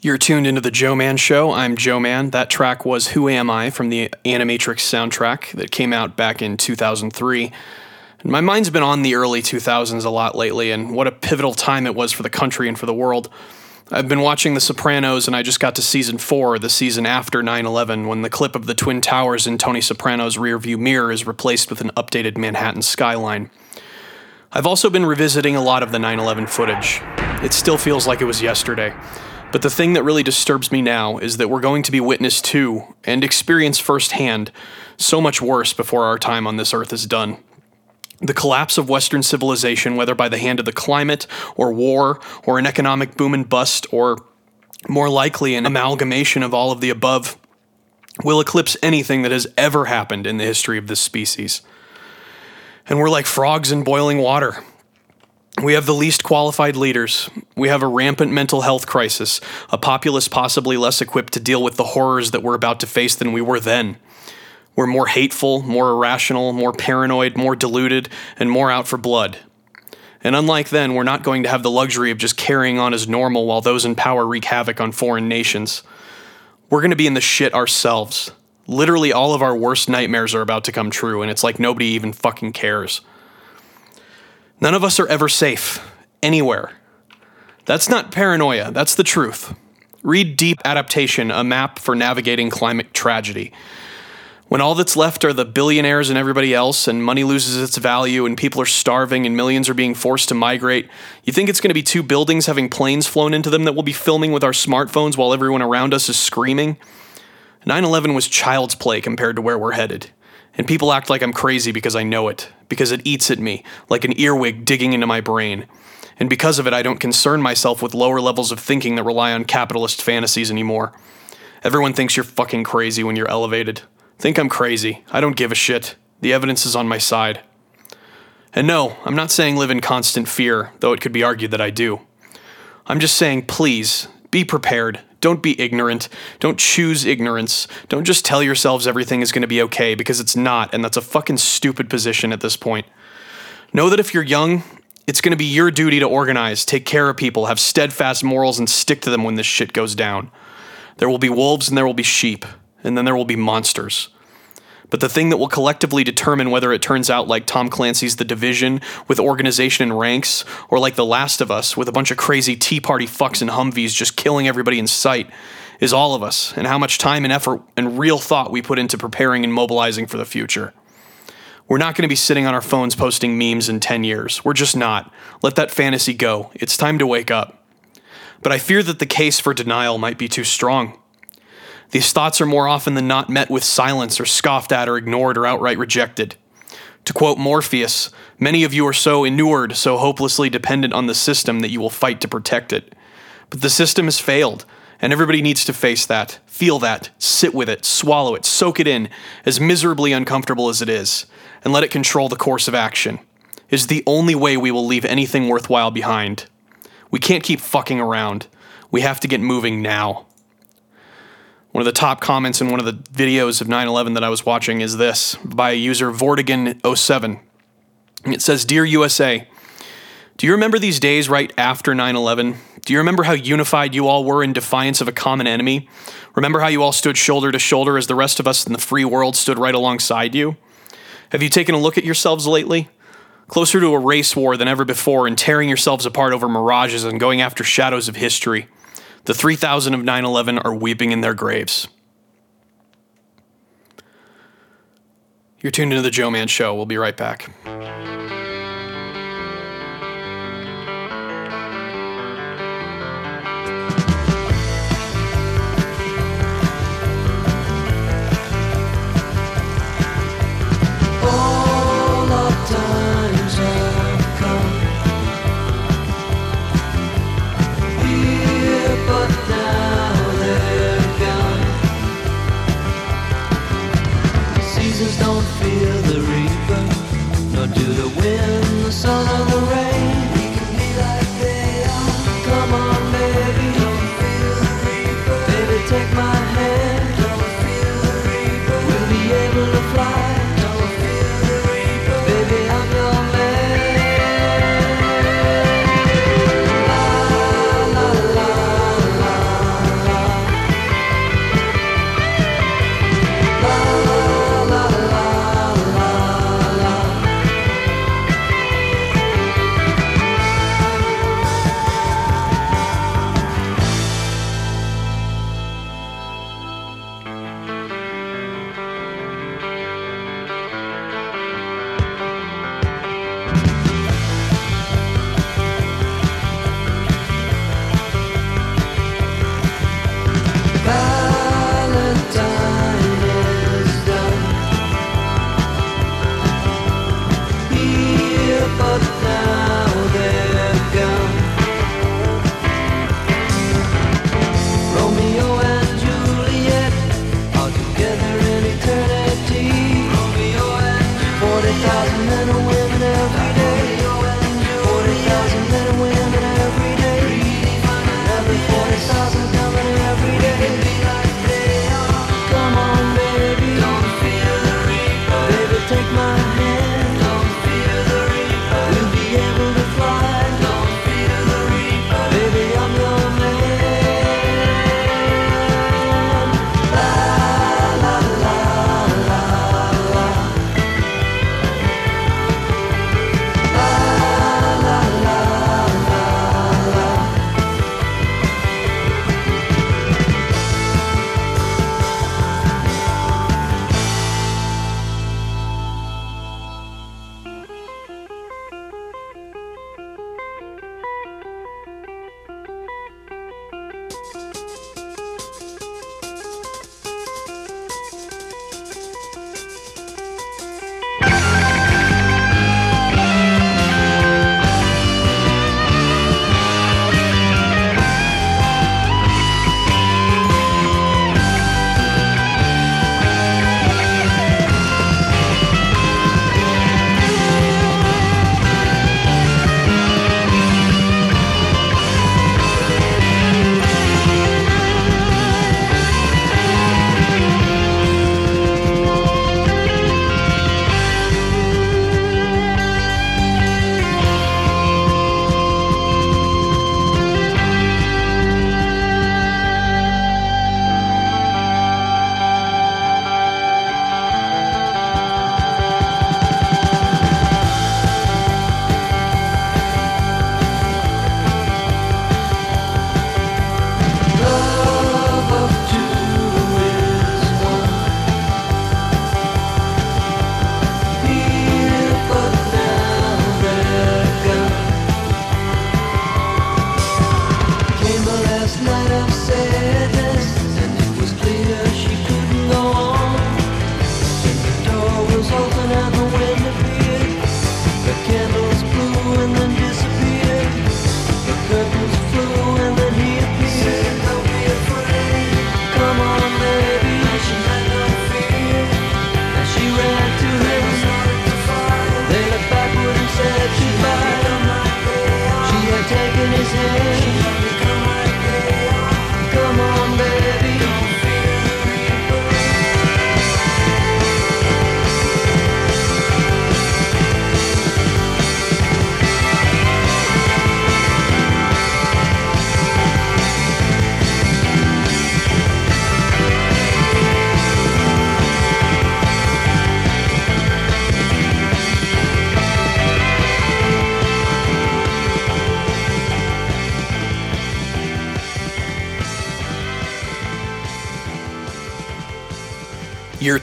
You're tuned into the Joman Show. I'm Joman. That track was Who Am I from the Animatrix soundtrack that came out back in 2003. And my mind's been on the early 2000s a lot lately, and what a pivotal time it was for the country and for the world. I've been watching The Sopranos, and I just got to season four, the season after 9 11, when the clip of the Twin Towers in Tony Soprano's rearview mirror is replaced with an updated Manhattan skyline. I've also been revisiting a lot of the 9 11 footage. It still feels like it was yesterday. But the thing that really disturbs me now is that we're going to be witness to and experience firsthand so much worse before our time on this earth is done. The collapse of Western civilization, whether by the hand of the climate, or war, or an economic boom and bust, or more likely an amalgamation of all of the above, will eclipse anything that has ever happened in the history of this species. And we're like frogs in boiling water. We have the least qualified leaders. We have a rampant mental health crisis, a populace possibly less equipped to deal with the horrors that we're about to face than we were then. We're more hateful, more irrational, more paranoid, more deluded, and more out for blood. And unlike then, we're not going to have the luxury of just carrying on as normal while those in power wreak havoc on foreign nations. We're going to be in the shit ourselves. Literally, all of our worst nightmares are about to come true, and it's like nobody even fucking cares. None of us are ever safe, anywhere. That's not paranoia, that's the truth. Read Deep Adaptation, a map for navigating climate tragedy. When all that's left are the billionaires and everybody else, and money loses its value, and people are starving, and millions are being forced to migrate, you think it's going to be two buildings having planes flown into them that we'll be filming with our smartphones while everyone around us is screaming? 9 11 was child's play compared to where we're headed. And people act like I'm crazy because I know it, because it eats at me, like an earwig digging into my brain. And because of it, I don't concern myself with lower levels of thinking that rely on capitalist fantasies anymore. Everyone thinks you're fucking crazy when you're elevated. Think I'm crazy. I don't give a shit. The evidence is on my side. And no, I'm not saying live in constant fear, though it could be argued that I do. I'm just saying, please, be prepared. Don't be ignorant. Don't choose ignorance. Don't just tell yourselves everything is going to be okay because it's not, and that's a fucking stupid position at this point. Know that if you're young, it's going to be your duty to organize, take care of people, have steadfast morals, and stick to them when this shit goes down. There will be wolves and there will be sheep and then there will be monsters. But the thing that will collectively determine whether it turns out like Tom Clancy's The Division with organization and ranks, or like The Last of Us with a bunch of crazy Tea Party fucks and Humvees just killing everybody in sight, is all of us and how much time and effort and real thought we put into preparing and mobilizing for the future. We're not going to be sitting on our phones posting memes in 10 years. We're just not. Let that fantasy go. It's time to wake up. But I fear that the case for denial might be too strong. These thoughts are more often than not met with silence or scoffed at or ignored or outright rejected. To quote Morpheus, many of you are so inured, so hopelessly dependent on the system that you will fight to protect it. But the system has failed, and everybody needs to face that, feel that, sit with it, swallow it, soak it in, as miserably uncomfortable as it is, and let it control the course of action. Is the only way we will leave anything worthwhile behind. We can't keep fucking around. We have to get moving now. One of the top comments in one of the videos of 9 11 that I was watching is this by user Vortigan07. It says Dear USA, do you remember these days right after 9 11? Do you remember how unified you all were in defiance of a common enemy? Remember how you all stood shoulder to shoulder as the rest of us in the free world stood right alongside you? Have you taken a look at yourselves lately? Closer to a race war than ever before and tearing yourselves apart over mirages and going after shadows of history. The 3,000 of 9 11 are weeping in their graves. You're tuned into The Joman Show. We'll be right back.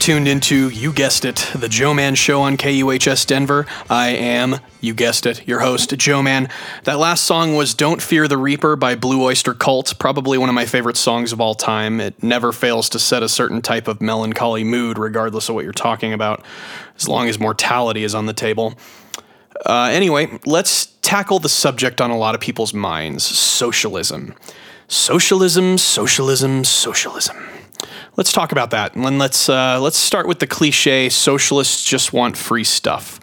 Tuned into, you guessed it, the Joman Show on KUHS Denver. I am, you guessed it, your host, Joman. That last song was Don't Fear the Reaper by Blue Oyster Cult, probably one of my favorite songs of all time. It never fails to set a certain type of melancholy mood, regardless of what you're talking about, as long as mortality is on the table. Uh, anyway, let's tackle the subject on a lot of people's minds socialism. Socialism, socialism, socialism. Let's talk about that, and let's uh, let's start with the cliche: socialists just want free stuff,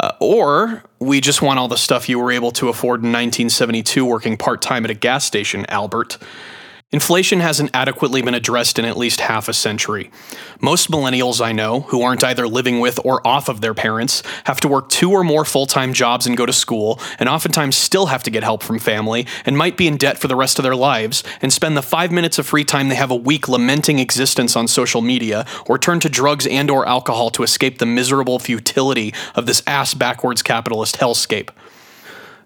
uh, or we just want all the stuff you were able to afford in 1972 working part time at a gas station, Albert. Inflation hasn't adequately been addressed in at least half a century. Most millennials I know, who aren't either living with or off of their parents, have to work two or more full time jobs and go to school, and oftentimes still have to get help from family, and might be in debt for the rest of their lives, and spend the five minutes of free time they have a week lamenting existence on social media, or turn to drugs and or alcohol to escape the miserable futility of this ass backwards capitalist hellscape.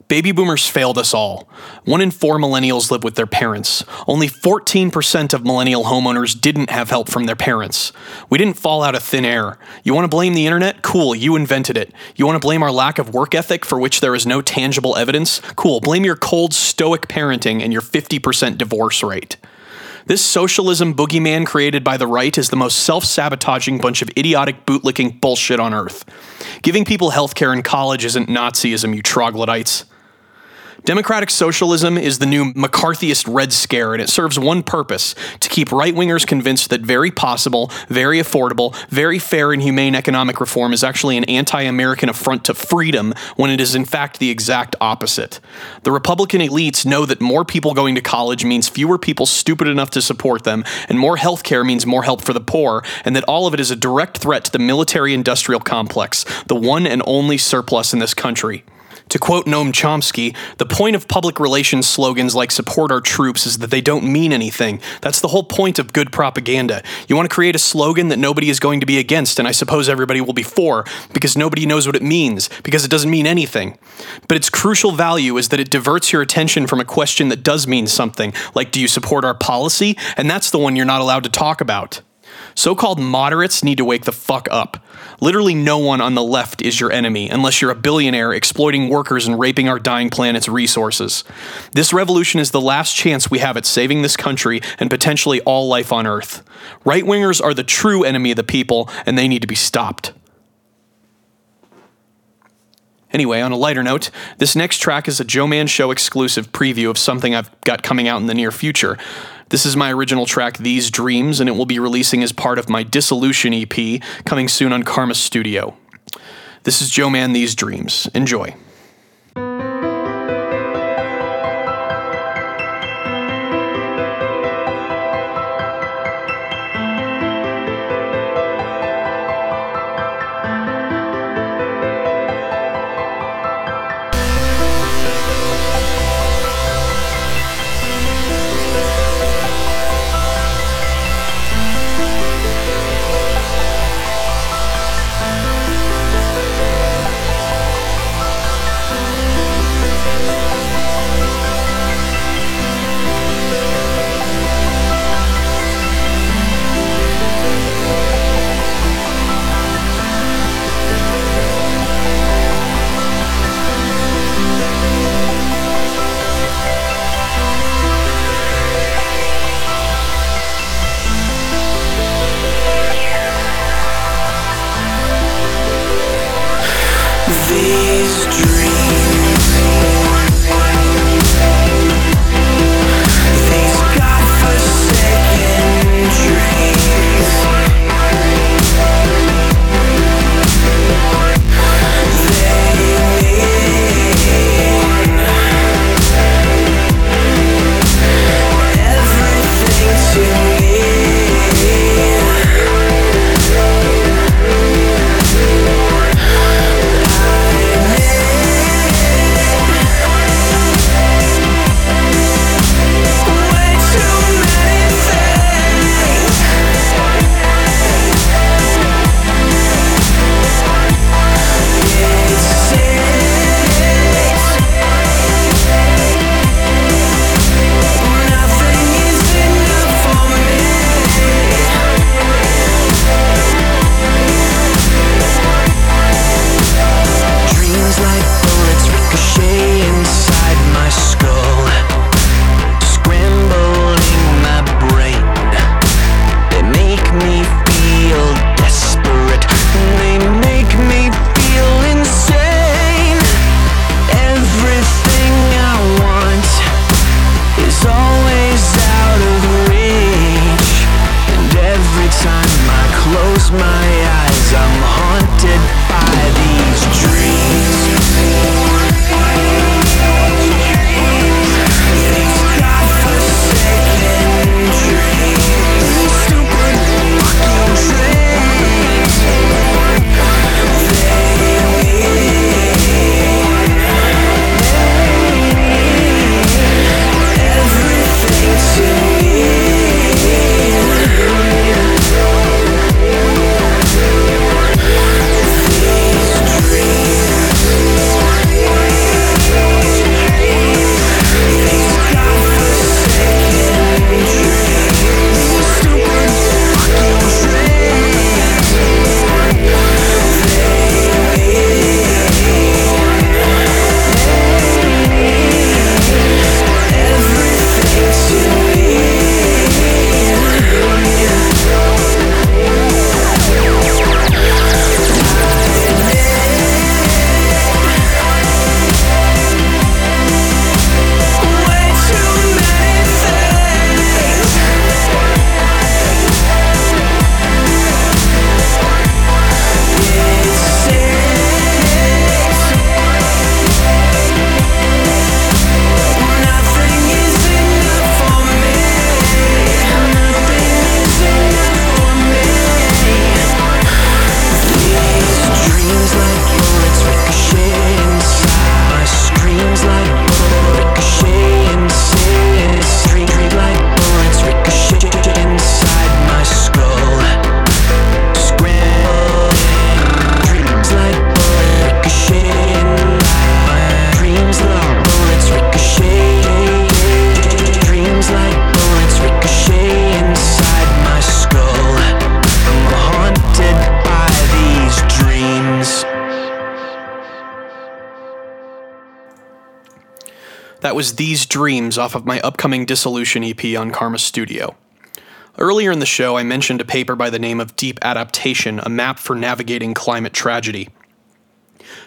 Baby boomers failed us all. One in four millennials live with their parents. Only 14% of millennial homeowners didn't have help from their parents. We didn't fall out of thin air. You want to blame the internet? Cool, you invented it. You want to blame our lack of work ethic for which there is no tangible evidence? Cool, blame your cold, stoic parenting and your 50% divorce rate. This socialism boogeyman created by the right is the most self sabotaging bunch of idiotic bootlicking bullshit on earth. Giving people healthcare in college isn't Nazism, you troglodytes. Democratic socialism is the new McCarthyist Red Scare, and it serves one purpose to keep right wingers convinced that very possible, very affordable, very fair, and humane economic reform is actually an anti American affront to freedom when it is in fact the exact opposite. The Republican elites know that more people going to college means fewer people stupid enough to support them, and more health care means more help for the poor, and that all of it is a direct threat to the military industrial complex, the one and only surplus in this country. To quote Noam Chomsky, the point of public relations slogans like support our troops is that they don't mean anything. That's the whole point of good propaganda. You want to create a slogan that nobody is going to be against, and I suppose everybody will be for, because nobody knows what it means, because it doesn't mean anything. But its crucial value is that it diverts your attention from a question that does mean something, like do you support our policy? And that's the one you're not allowed to talk about. So called moderates need to wake the fuck up. Literally, no one on the left is your enemy unless you're a billionaire exploiting workers and raping our dying planet's resources. This revolution is the last chance we have at saving this country and potentially all life on Earth. Right wingers are the true enemy of the people, and they need to be stopped. Anyway, on a lighter note, this next track is a Joman Show exclusive preview of something I've got coming out in the near future. This is my original track, These Dreams, and it will be releasing as part of my Dissolution EP coming soon on Karma Studio. This is Joman, These Dreams. Enjoy. That was These Dreams off of my upcoming Dissolution EP on Karma Studio. Earlier in the show, I mentioned a paper by the name of Deep Adaptation, a map for navigating climate tragedy.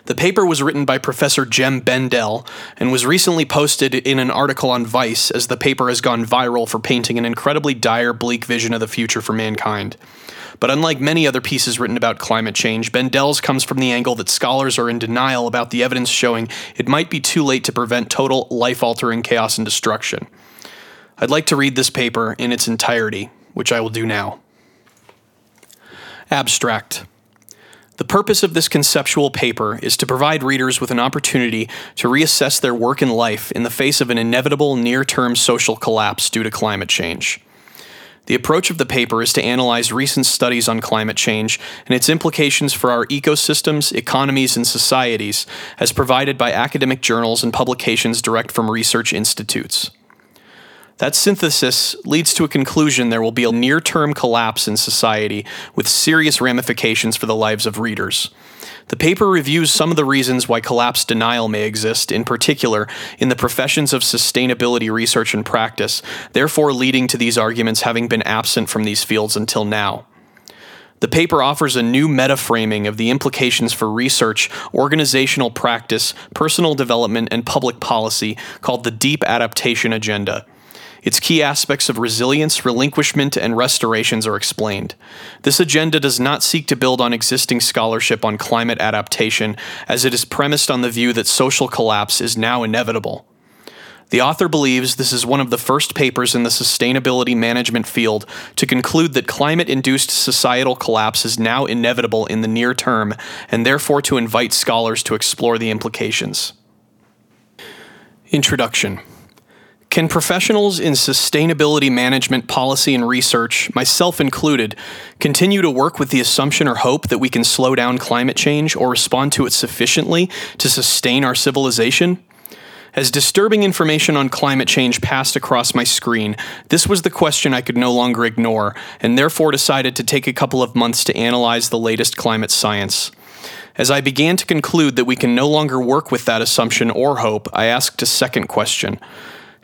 The paper was written by Professor Jem Bendell and was recently posted in an article on Vice as the paper has gone viral for painting an incredibly dire, bleak vision of the future for mankind. But unlike many other pieces written about climate change, Bendell's comes from the angle that scholars are in denial about the evidence showing it might be too late to prevent total life altering chaos and destruction. I'd like to read this paper in its entirety, which I will do now. Abstract. The purpose of this conceptual paper is to provide readers with an opportunity to reassess their work and life in the face of an inevitable near term social collapse due to climate change. The approach of the paper is to analyze recent studies on climate change and its implications for our ecosystems, economies, and societies, as provided by academic journals and publications direct from research institutes. That synthesis leads to a conclusion there will be a near term collapse in society with serious ramifications for the lives of readers. The paper reviews some of the reasons why collapse denial may exist, in particular in the professions of sustainability research and practice, therefore leading to these arguments having been absent from these fields until now. The paper offers a new meta framing of the implications for research, organizational practice, personal development, and public policy called the Deep Adaptation Agenda. Its key aspects of resilience, relinquishment, and restorations are explained. This agenda does not seek to build on existing scholarship on climate adaptation, as it is premised on the view that social collapse is now inevitable. The author believes this is one of the first papers in the sustainability management field to conclude that climate induced societal collapse is now inevitable in the near term, and therefore to invite scholars to explore the implications. Introduction can professionals in sustainability management policy and research, myself included, continue to work with the assumption or hope that we can slow down climate change or respond to it sufficiently to sustain our civilization? As disturbing information on climate change passed across my screen, this was the question I could no longer ignore, and therefore decided to take a couple of months to analyze the latest climate science. As I began to conclude that we can no longer work with that assumption or hope, I asked a second question.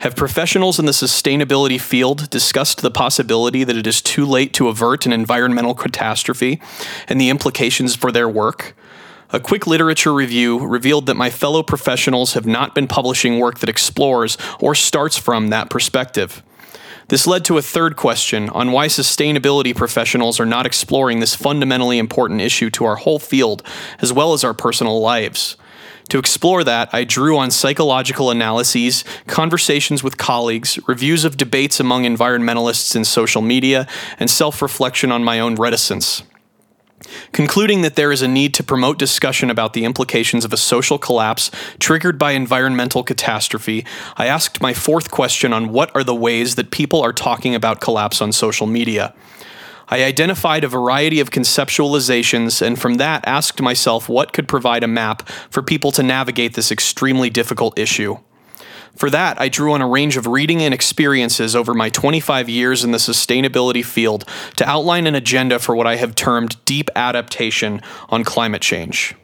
Have professionals in the sustainability field discussed the possibility that it is too late to avert an environmental catastrophe and the implications for their work? A quick literature review revealed that my fellow professionals have not been publishing work that explores or starts from that perspective. This led to a third question on why sustainability professionals are not exploring this fundamentally important issue to our whole field as well as our personal lives. To explore that, I drew on psychological analyses, conversations with colleagues, reviews of debates among environmentalists in social media, and self reflection on my own reticence. Concluding that there is a need to promote discussion about the implications of a social collapse triggered by environmental catastrophe, I asked my fourth question on what are the ways that people are talking about collapse on social media. I identified a variety of conceptualizations and from that asked myself what could provide a map for people to navigate this extremely difficult issue. For that, I drew on a range of reading and experiences over my 25 years in the sustainability field to outline an agenda for what I have termed deep adaptation on climate change.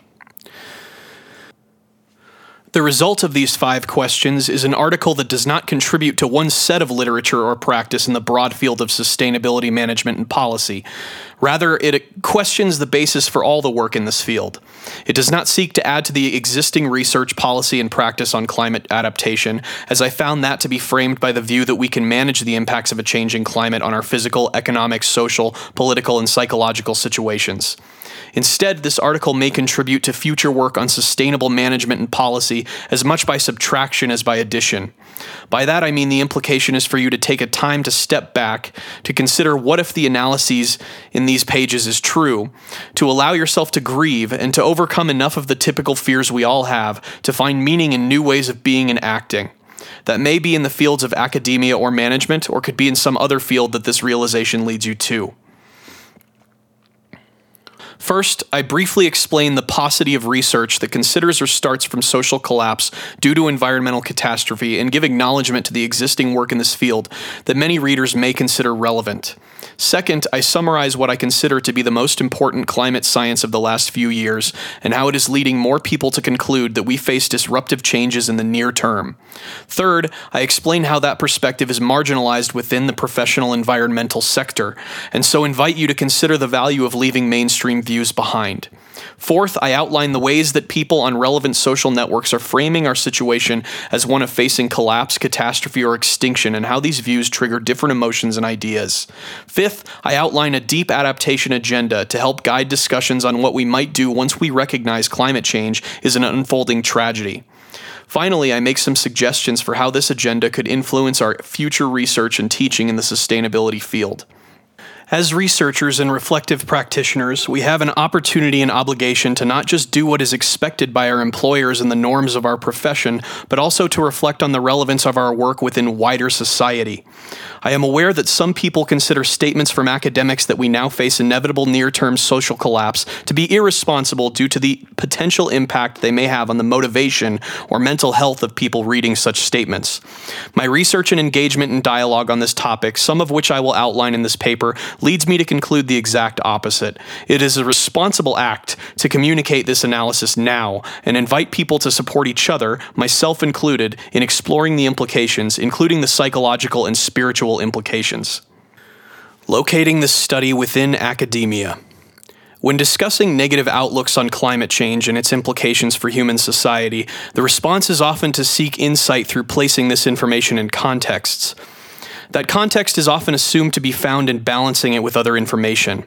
The result of these five questions is an article that does not contribute to one set of literature or practice in the broad field of sustainability management and policy. Rather, it questions the basis for all the work in this field. It does not seek to add to the existing research, policy, and practice on climate adaptation, as I found that to be framed by the view that we can manage the impacts of a changing climate on our physical, economic, social, political, and psychological situations. Instead, this article may contribute to future work on sustainable management and policy as much by subtraction as by addition. By that, I mean the implication is for you to take a time to step back, to consider what if the analyses in these pages is true, to allow yourself to grieve, and to overcome enough of the typical fears we all have to find meaning in new ways of being and acting. That may be in the fields of academia or management, or could be in some other field that this realization leads you to. First, I briefly explain the paucity of research that considers or starts from social collapse due to environmental catastrophe and give acknowledgement to the existing work in this field that many readers may consider relevant. Second, I summarize what I consider to be the most important climate science of the last few years and how it is leading more people to conclude that we face disruptive changes in the near term. Third, I explain how that perspective is marginalized within the professional environmental sector, and so invite you to consider the value of leaving mainstream views behind. Fourth, I outline the ways that people on relevant social networks are framing our situation as one of facing collapse, catastrophe, or extinction, and how these views trigger different emotions and ideas. Fifth, I outline a deep adaptation agenda to help guide discussions on what we might do once we recognize climate change is an unfolding tragedy. Finally, I make some suggestions for how this agenda could influence our future research and teaching in the sustainability field. As researchers and reflective practitioners, we have an opportunity and obligation to not just do what is expected by our employers and the norms of our profession, but also to reflect on the relevance of our work within wider society. I am aware that some people consider statements from academics that we now face inevitable near term social collapse to be irresponsible due to the potential impact they may have on the motivation or mental health of people reading such statements. My research and engagement and dialogue on this topic, some of which I will outline in this paper, leads me to conclude the exact opposite. It is a responsible act to communicate this analysis now and invite people to support each other, myself included, in exploring the implications, including the psychological and spiritual implications. Locating the study within academia. When discussing negative outlooks on climate change and its implications for human society, the response is often to seek insight through placing this information in contexts. That context is often assumed to be found in balancing it with other information.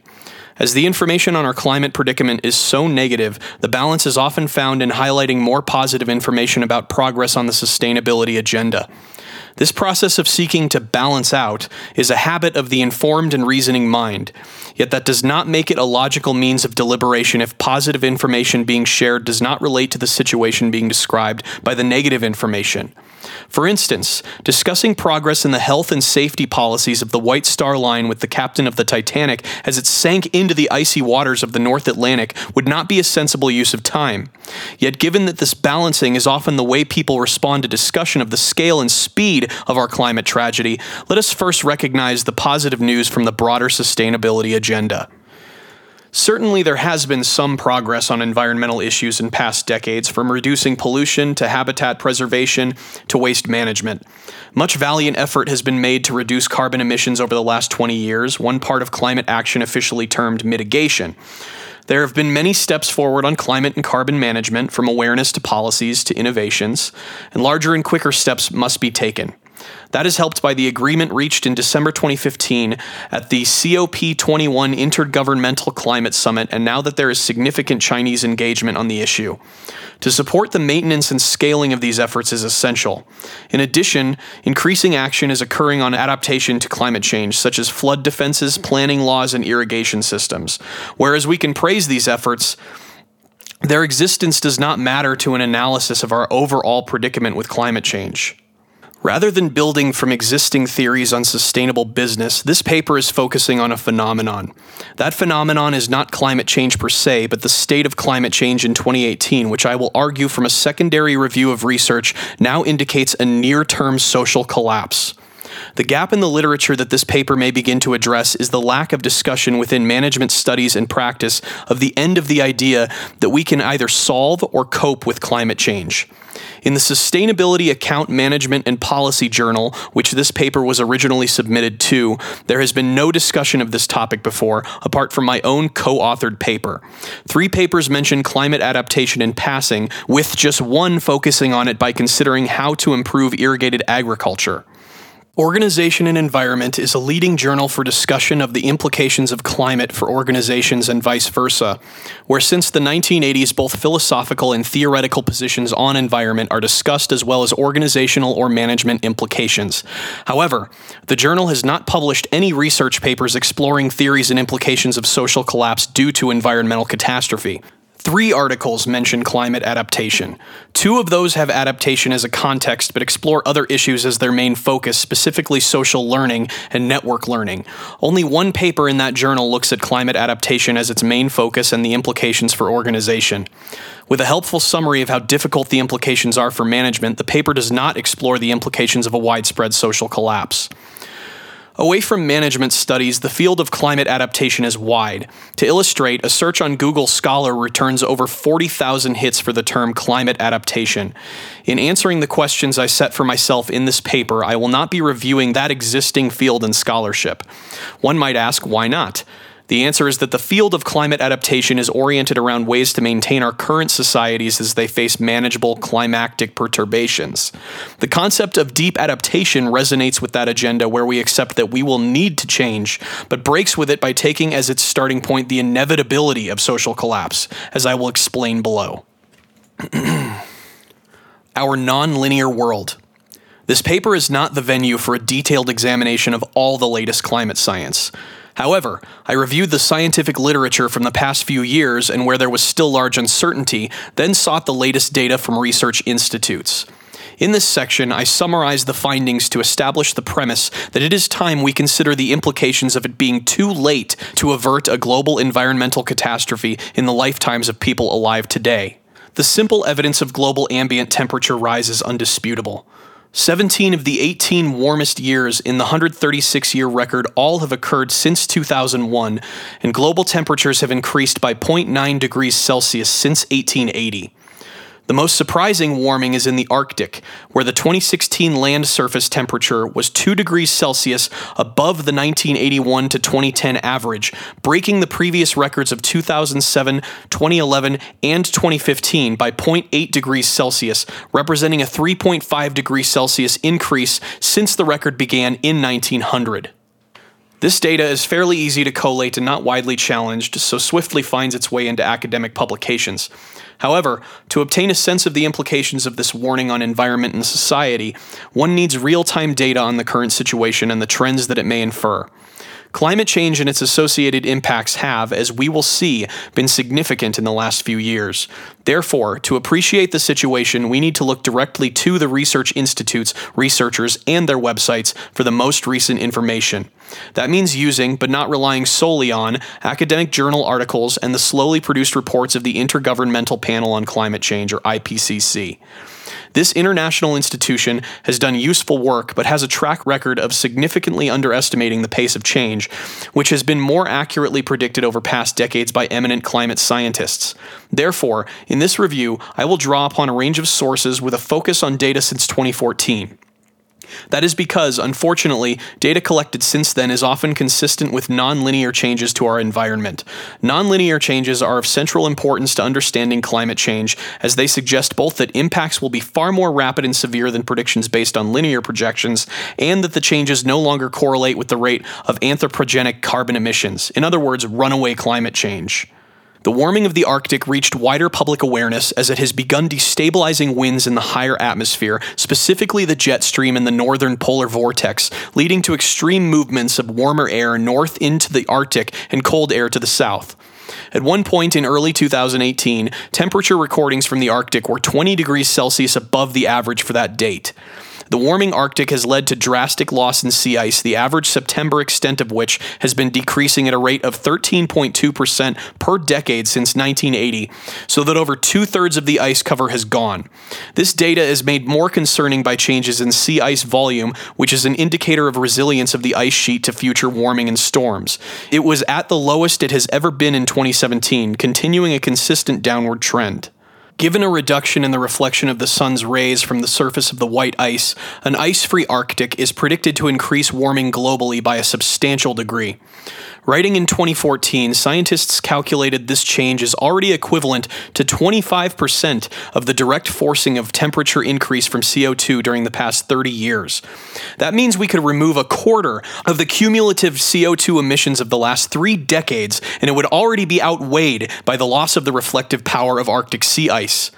As the information on our climate predicament is so negative, the balance is often found in highlighting more positive information about progress on the sustainability agenda. This process of seeking to balance out is a habit of the informed and reasoning mind, yet that does not make it a logical means of deliberation if positive information being shared does not relate to the situation being described by the negative information. For instance, discussing progress in the health and safety policies of the White Star Line with the captain of the Titanic as it sank into the icy waters of the North Atlantic would not be a sensible use of time. Yet, given that this balancing is often the way people respond to discussion of the scale and speed of our climate tragedy, let us first recognize the positive news from the broader sustainability agenda. Certainly, there has been some progress on environmental issues in past decades, from reducing pollution to habitat preservation to waste management. Much valiant effort has been made to reduce carbon emissions over the last 20 years, one part of climate action officially termed mitigation. There have been many steps forward on climate and carbon management, from awareness to policies to innovations, and larger and quicker steps must be taken. That is helped by the agreement reached in December 2015 at the COP21 Intergovernmental Climate Summit, and now that there is significant Chinese engagement on the issue. To support the maintenance and scaling of these efforts is essential. In addition, increasing action is occurring on adaptation to climate change, such as flood defenses, planning laws, and irrigation systems. Whereas we can praise these efforts, their existence does not matter to an analysis of our overall predicament with climate change. Rather than building from existing theories on sustainable business, this paper is focusing on a phenomenon. That phenomenon is not climate change per se, but the state of climate change in 2018, which I will argue from a secondary review of research now indicates a near term social collapse. The gap in the literature that this paper may begin to address is the lack of discussion within management studies and practice of the end of the idea that we can either solve or cope with climate change. In the Sustainability Account Management and Policy Journal, which this paper was originally submitted to, there has been no discussion of this topic before, apart from my own co authored paper. Three papers mention climate adaptation in passing, with just one focusing on it by considering how to improve irrigated agriculture. Organization and Environment is a leading journal for discussion of the implications of climate for organizations and vice versa, where since the 1980s both philosophical and theoretical positions on environment are discussed as well as organizational or management implications. However, the journal has not published any research papers exploring theories and implications of social collapse due to environmental catastrophe. Three articles mention climate adaptation. Two of those have adaptation as a context, but explore other issues as their main focus, specifically social learning and network learning. Only one paper in that journal looks at climate adaptation as its main focus and the implications for organization. With a helpful summary of how difficult the implications are for management, the paper does not explore the implications of a widespread social collapse. Away from management studies, the field of climate adaptation is wide. To illustrate, a search on Google Scholar returns over 40,000 hits for the term climate adaptation. In answering the questions I set for myself in this paper, I will not be reviewing that existing field in scholarship. One might ask, why not? The answer is that the field of climate adaptation is oriented around ways to maintain our current societies as they face manageable climatic perturbations. The concept of deep adaptation resonates with that agenda where we accept that we will need to change, but breaks with it by taking as its starting point the inevitability of social collapse, as I will explain below. Our nonlinear world. This paper is not the venue for a detailed examination of all the latest climate science. However, I reviewed the scientific literature from the past few years and where there was still large uncertainty, then sought the latest data from research institutes. In this section, I summarize the findings to establish the premise that it is time we consider the implications of it being too late to avert a global environmental catastrophe in the lifetimes of people alive today. The simple evidence of global ambient temperature rise is undisputable. 17 of the 18 warmest years in the 136 year record all have occurred since 2001, and global temperatures have increased by 0.9 degrees Celsius since 1880. The most surprising warming is in the Arctic, where the 2016 land surface temperature was 2 degrees Celsius above the 1981 to 2010 average, breaking the previous records of 2007, 2011, and 2015 by 0.8 degrees Celsius, representing a 3.5 degrees Celsius increase since the record began in 1900. This data is fairly easy to collate and not widely challenged, so swiftly finds its way into academic publications. However, to obtain a sense of the implications of this warning on environment and society, one needs real time data on the current situation and the trends that it may infer. Climate change and its associated impacts have, as we will see, been significant in the last few years. Therefore, to appreciate the situation, we need to look directly to the research institutes, researchers, and their websites for the most recent information. That means using, but not relying solely on, academic journal articles and the slowly produced reports of the Intergovernmental Panel on Climate Change, or IPCC. This international institution has done useful work, but has a track record of significantly underestimating the pace of change, which has been more accurately predicted over past decades by eminent climate scientists. Therefore, in this review, I will draw upon a range of sources with a focus on data since 2014. That is because, unfortunately, data collected since then is often consistent with nonlinear changes to our environment. Nonlinear changes are of central importance to understanding climate change, as they suggest both that impacts will be far more rapid and severe than predictions based on linear projections, and that the changes no longer correlate with the rate of anthropogenic carbon emissions, in other words, runaway climate change. The warming of the Arctic reached wider public awareness as it has begun destabilizing winds in the higher atmosphere, specifically the jet stream and the northern polar vortex, leading to extreme movements of warmer air north into the Arctic and cold air to the south. At one point in early 2018, temperature recordings from the Arctic were 20 degrees Celsius above the average for that date. The warming Arctic has led to drastic loss in sea ice, the average September extent of which has been decreasing at a rate of 13.2% per decade since 1980, so that over two thirds of the ice cover has gone. This data is made more concerning by changes in sea ice volume, which is an indicator of resilience of the ice sheet to future warming and storms. It was at the lowest it has ever been in 2017, continuing a consistent downward trend. Given a reduction in the reflection of the sun's rays from the surface of the white ice, an ice free Arctic is predicted to increase warming globally by a substantial degree. Writing in 2014, scientists calculated this change is already equivalent to 25% of the direct forcing of temperature increase from CO2 during the past 30 years. That means we could remove a quarter of the cumulative CO2 emissions of the last three decades, and it would already be outweighed by the loss of the reflective power of Arctic sea ice.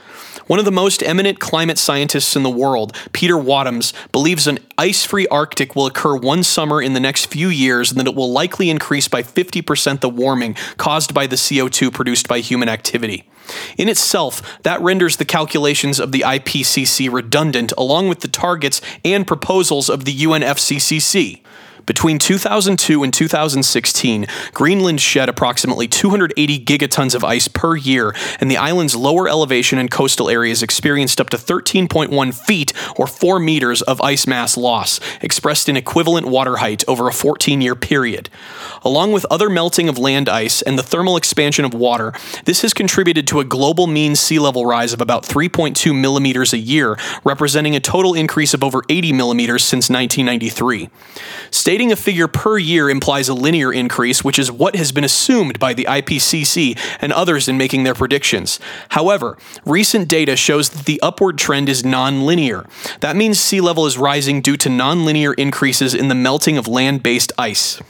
One of the most eminent climate scientists in the world, Peter Wadhams, believes an ice free Arctic will occur one summer in the next few years and that it will likely increase by 50% the warming caused by the CO2 produced by human activity. In itself, that renders the calculations of the IPCC redundant along with the targets and proposals of the UNFCCC. Between 2002 and 2016, Greenland shed approximately 280 gigatons of ice per year, and the island's lower elevation and coastal areas experienced up to 13.1 feet or 4 meters of ice mass loss, expressed in equivalent water height over a 14 year period. Along with other melting of land ice and the thermal expansion of water, this has contributed to a global mean sea level rise of about 3.2 millimeters a year, representing a total increase of over 80 millimeters since 1993. Stating a figure per year implies a linear increase, which is what has been assumed by the IPCC and others in making their predictions. However, recent data shows that the upward trend is nonlinear. That means sea level is rising due to nonlinear increases in the melting of land based ice.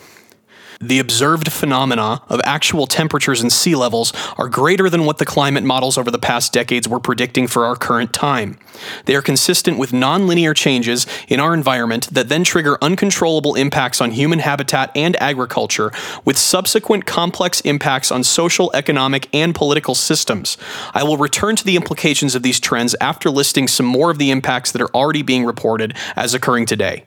The observed phenomena of actual temperatures and sea levels are greater than what the climate models over the past decades were predicting for our current time. They are consistent with nonlinear changes in our environment that then trigger uncontrollable impacts on human habitat and agriculture, with subsequent complex impacts on social, economic, and political systems. I will return to the implications of these trends after listing some more of the impacts that are already being reported as occurring today.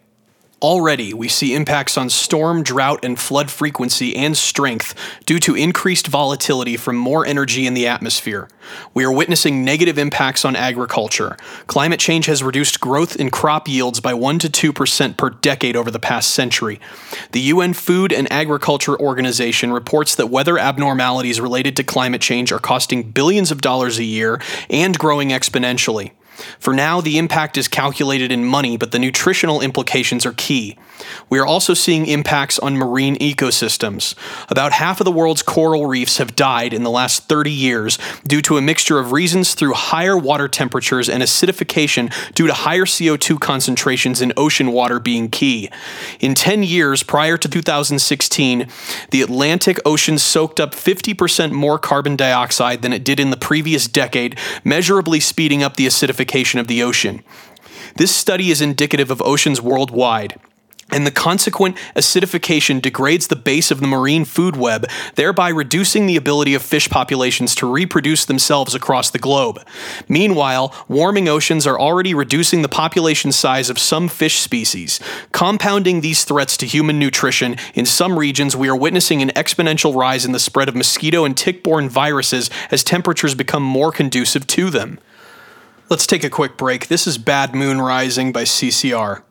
Already, we see impacts on storm, drought, and flood frequency and strength due to increased volatility from more energy in the atmosphere. We are witnessing negative impacts on agriculture. Climate change has reduced growth in crop yields by 1 to 2% per decade over the past century. The UN Food and Agriculture Organization reports that weather abnormalities related to climate change are costing billions of dollars a year and growing exponentially. For now, the impact is calculated in money, but the nutritional implications are key. We are also seeing impacts on marine ecosystems. About half of the world's coral reefs have died in the last 30 years due to a mixture of reasons through higher water temperatures and acidification due to higher CO2 concentrations in ocean water being key. In 10 years prior to 2016, the Atlantic Ocean soaked up 50% more carbon dioxide than it did in the previous decade, measurably speeding up the acidification of the ocean. This study is indicative of oceans worldwide. And the consequent acidification degrades the base of the marine food web, thereby reducing the ability of fish populations to reproduce themselves across the globe. Meanwhile, warming oceans are already reducing the population size of some fish species. Compounding these threats to human nutrition, in some regions we are witnessing an exponential rise in the spread of mosquito and tick borne viruses as temperatures become more conducive to them. Let's take a quick break. This is Bad Moon Rising by CCR.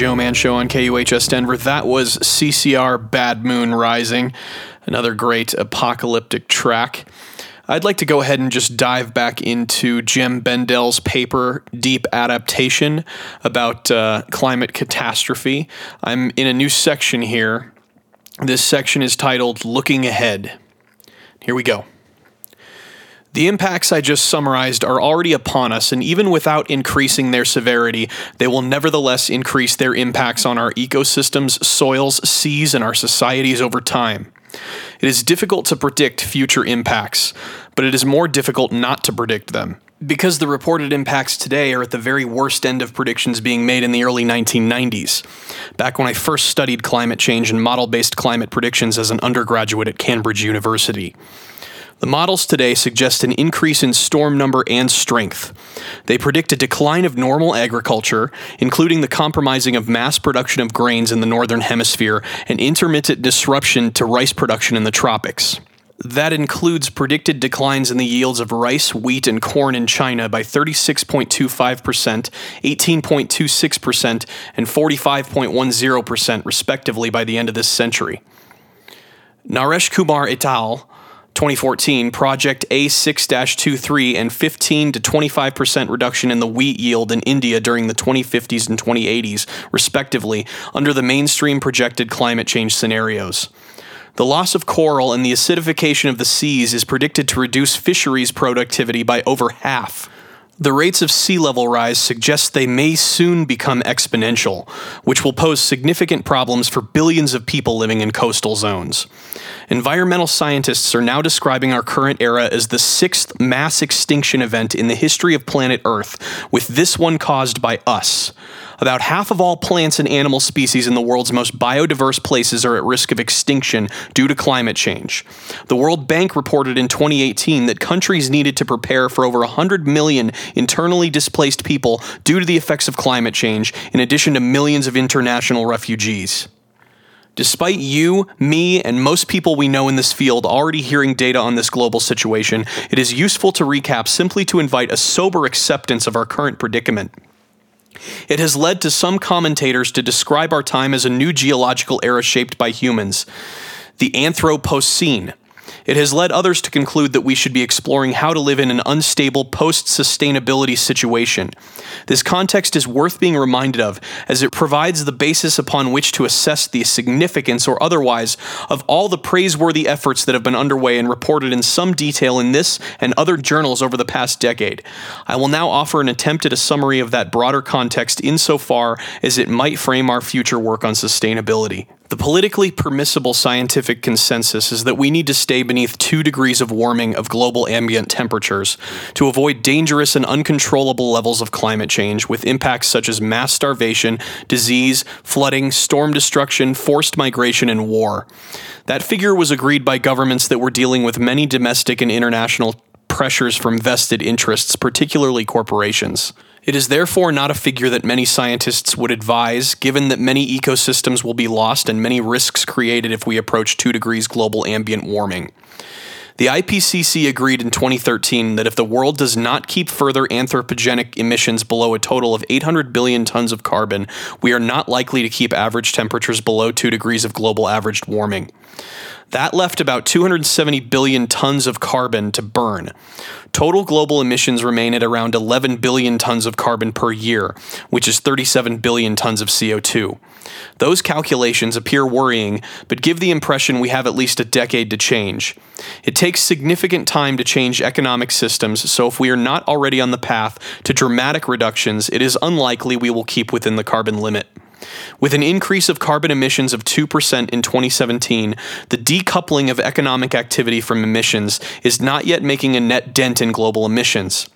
Joman Show on KUHS Denver. That was CCR Bad Moon Rising, another great apocalyptic track. I'd like to go ahead and just dive back into Jem Bendell's paper, Deep Adaptation, about uh, climate catastrophe. I'm in a new section here. This section is titled Looking Ahead. Here we go. The impacts I just summarized are already upon us, and even without increasing their severity, they will nevertheless increase their impacts on our ecosystems, soils, seas, and our societies over time. It is difficult to predict future impacts, but it is more difficult not to predict them. Because the reported impacts today are at the very worst end of predictions being made in the early 1990s, back when I first studied climate change and model based climate predictions as an undergraduate at Cambridge University. The models today suggest an increase in storm number and strength. They predict a decline of normal agriculture, including the compromising of mass production of grains in the northern hemisphere and intermittent disruption to rice production in the tropics. That includes predicted declines in the yields of rice, wheat, and corn in China by 36.25%, 18.26%, and 45.10%, respectively, by the end of this century. Naresh Kumar et al. 2014 Project A6 23 and 15 to 25% reduction in the wheat yield in India during the 2050s and 2080s, respectively, under the mainstream projected climate change scenarios. The loss of coral and the acidification of the seas is predicted to reduce fisheries productivity by over half. The rates of sea level rise suggest they may soon become exponential, which will pose significant problems for billions of people living in coastal zones. Environmental scientists are now describing our current era as the sixth mass extinction event in the history of planet Earth, with this one caused by us. About half of all plants and animal species in the world's most biodiverse places are at risk of extinction due to climate change. The World Bank reported in 2018 that countries needed to prepare for over 100 million internally displaced people due to the effects of climate change, in addition to millions of international refugees. Despite you, me, and most people we know in this field already hearing data on this global situation, it is useful to recap simply to invite a sober acceptance of our current predicament. It has led to some commentators to describe our time as a new geological era shaped by humans, the Anthropocene. It has led others to conclude that we should be exploring how to live in an unstable post sustainability situation. This context is worth being reminded of, as it provides the basis upon which to assess the significance or otherwise of all the praiseworthy efforts that have been underway and reported in some detail in this and other journals over the past decade. I will now offer an attempt at a summary of that broader context insofar as it might frame our future work on sustainability. The politically permissible scientific consensus is that we need to stay beneath 2 degrees of warming of global ambient temperatures to avoid dangerous and uncontrollable levels of climate change with impacts such as mass starvation, disease, flooding, storm destruction, forced migration, and war. That figure was agreed by governments that were dealing with many domestic and international pressures from vested interests, particularly corporations. It is therefore not a figure that many scientists would advise, given that many ecosystems will be lost and many risks created if we approach 2 degrees global ambient warming. The IPCC agreed in 2013 that if the world does not keep further anthropogenic emissions below a total of 800 billion tons of carbon, we are not likely to keep average temperatures below 2 degrees of global averaged warming. That left about 270 billion tons of carbon to burn. Total global emissions remain at around 11 billion tons of carbon per year, which is 37 billion tons of CO2. Those calculations appear worrying, but give the impression we have at least a decade to change. It takes significant time to change economic systems, so if we are not already on the path to dramatic reductions, it is unlikely we will keep within the carbon limit. With an increase of carbon emissions of 2% in 2017, the decoupling of economic activity from emissions is not yet making a net dent in global emissions.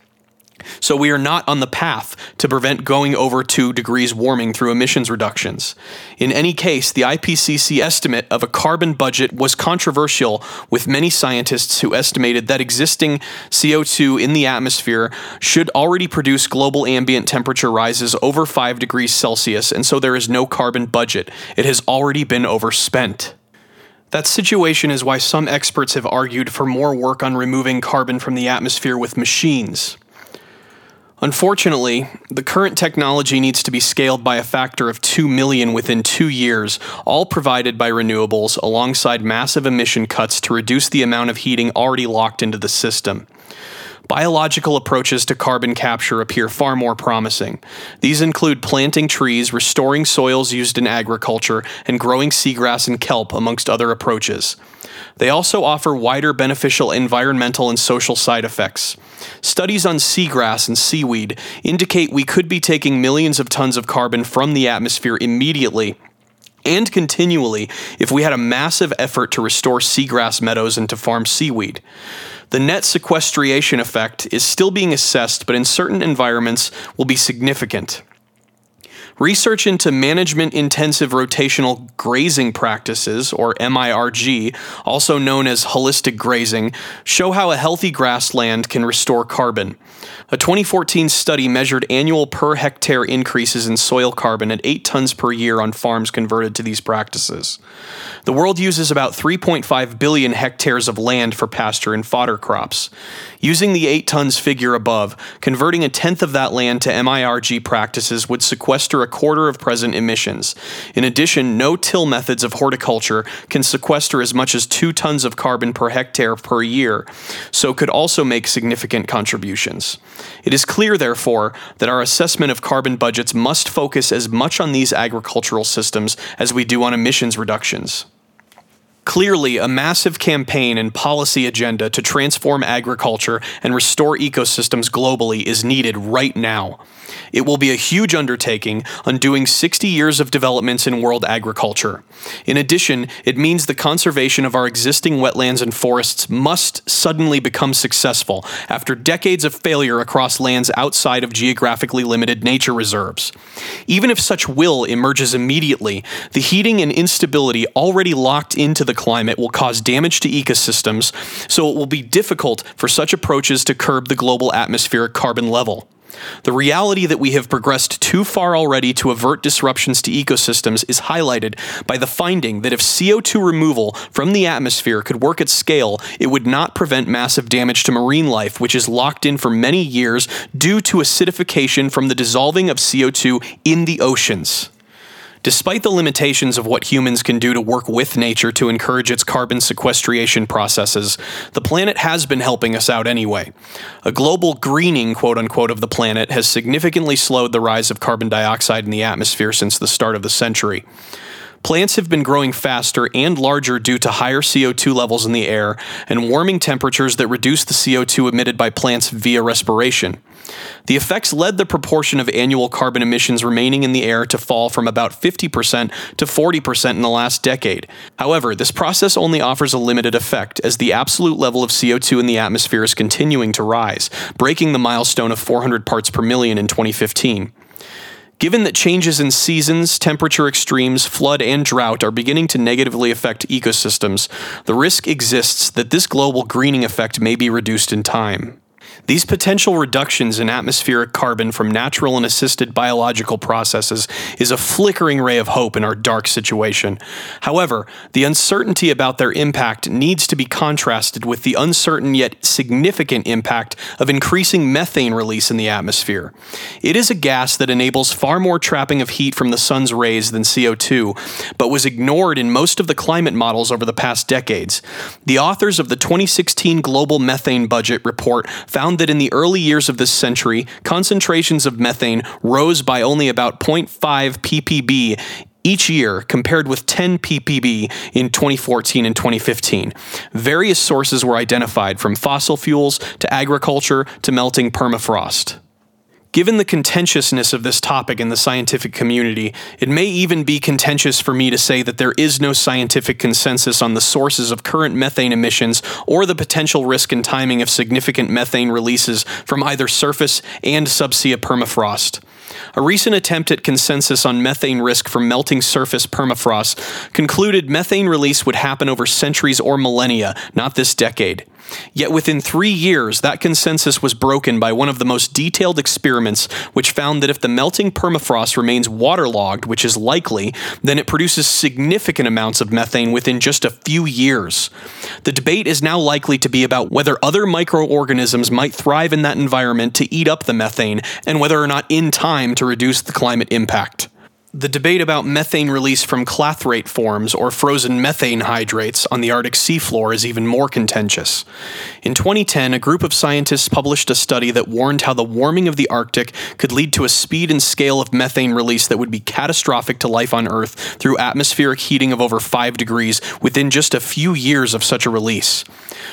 So we are not on the path to prevent going over 2 degrees warming through emissions reductions. In any case, the IPCC estimate of a carbon budget was controversial with many scientists who estimated that existing CO2 in the atmosphere should already produce global ambient temperature rises over 5 degrees Celsius and so there is no carbon budget. It has already been overspent. That situation is why some experts have argued for more work on removing carbon from the atmosphere with machines. Unfortunately, the current technology needs to be scaled by a factor of 2 million within two years, all provided by renewables alongside massive emission cuts to reduce the amount of heating already locked into the system. Biological approaches to carbon capture appear far more promising. These include planting trees, restoring soils used in agriculture, and growing seagrass and kelp, amongst other approaches. They also offer wider beneficial environmental and social side effects. Studies on seagrass and seaweed indicate we could be taking millions of tons of carbon from the atmosphere immediately and continually if we had a massive effort to restore seagrass meadows and to farm seaweed. The net sequestration effect is still being assessed, but in certain environments will be significant. Research into management intensive rotational grazing practices, or MIRG, also known as holistic grazing, show how a healthy grassland can restore carbon. A 2014 study measured annual per hectare increases in soil carbon at 8 tons per year on farms converted to these practices. The world uses about 3.5 billion hectares of land for pasture and fodder crops. Using the 8 tons figure above, converting a tenth of that land to MIRG practices would sequester a quarter of present emissions. In addition, no till methods of horticulture can sequester as much as 2 tons of carbon per hectare per year, so could also make significant contributions. It is clear, therefore, that our assessment of carbon budgets must focus as much on these agricultural systems as we do on emissions reductions. Clearly, a massive campaign and policy agenda to transform agriculture and restore ecosystems globally is needed right now. It will be a huge undertaking, undoing 60 years of developments in world agriculture. In addition, it means the conservation of our existing wetlands and forests must suddenly become successful after decades of failure across lands outside of geographically limited nature reserves. Even if such will emerges immediately, the heating and instability already locked into the climate will cause damage to ecosystems, so it will be difficult for such approaches to curb the global atmospheric carbon level. The reality that we have progressed too far already to avert disruptions to ecosystems is highlighted by the finding that if CO2 removal from the atmosphere could work at scale, it would not prevent massive damage to marine life, which is locked in for many years due to acidification from the dissolving of CO2 in the oceans. Despite the limitations of what humans can do to work with nature to encourage its carbon sequestration processes, the planet has been helping us out anyway. A global greening, quote unquote, of the planet has significantly slowed the rise of carbon dioxide in the atmosphere since the start of the century. Plants have been growing faster and larger due to higher CO2 levels in the air and warming temperatures that reduce the CO2 emitted by plants via respiration. The effects led the proportion of annual carbon emissions remaining in the air to fall from about 50% to 40% in the last decade. However, this process only offers a limited effect, as the absolute level of CO2 in the atmosphere is continuing to rise, breaking the milestone of 400 parts per million in 2015. Given that changes in seasons, temperature extremes, flood, and drought are beginning to negatively affect ecosystems, the risk exists that this global greening effect may be reduced in time. These potential reductions in atmospheric carbon from natural and assisted biological processes is a flickering ray of hope in our dark situation. However, the uncertainty about their impact needs to be contrasted with the uncertain yet significant impact of increasing methane release in the atmosphere. It is a gas that enables far more trapping of heat from the sun's rays than CO2, but was ignored in most of the climate models over the past decades. The authors of the 2016 Global Methane Budget report found found that in the early years of this century, concentrations of methane rose by only about 0.5 ppb each year, compared with 10 ppb in 2014 and 2015. Various sources were identified from fossil fuels to agriculture to melting permafrost. Given the contentiousness of this topic in the scientific community, it may even be contentious for me to say that there is no scientific consensus on the sources of current methane emissions or the potential risk and timing of significant methane releases from either surface and subsea permafrost. A recent attempt at consensus on methane risk from melting surface permafrost concluded methane release would happen over centuries or millennia, not this decade. Yet within three years, that consensus was broken by one of the most detailed experiments, which found that if the melting permafrost remains waterlogged, which is likely, then it produces significant amounts of methane within just a few years. The debate is now likely to be about whether other microorganisms might thrive in that environment to eat up the methane, and whether or not in time to reduce the climate impact. The debate about methane release from clathrate forms or frozen methane hydrates on the Arctic seafloor is even more contentious. In 2010, a group of scientists published a study that warned how the warming of the Arctic could lead to a speed and scale of methane release that would be catastrophic to life on Earth through atmospheric heating of over 5 degrees within just a few years of such a release.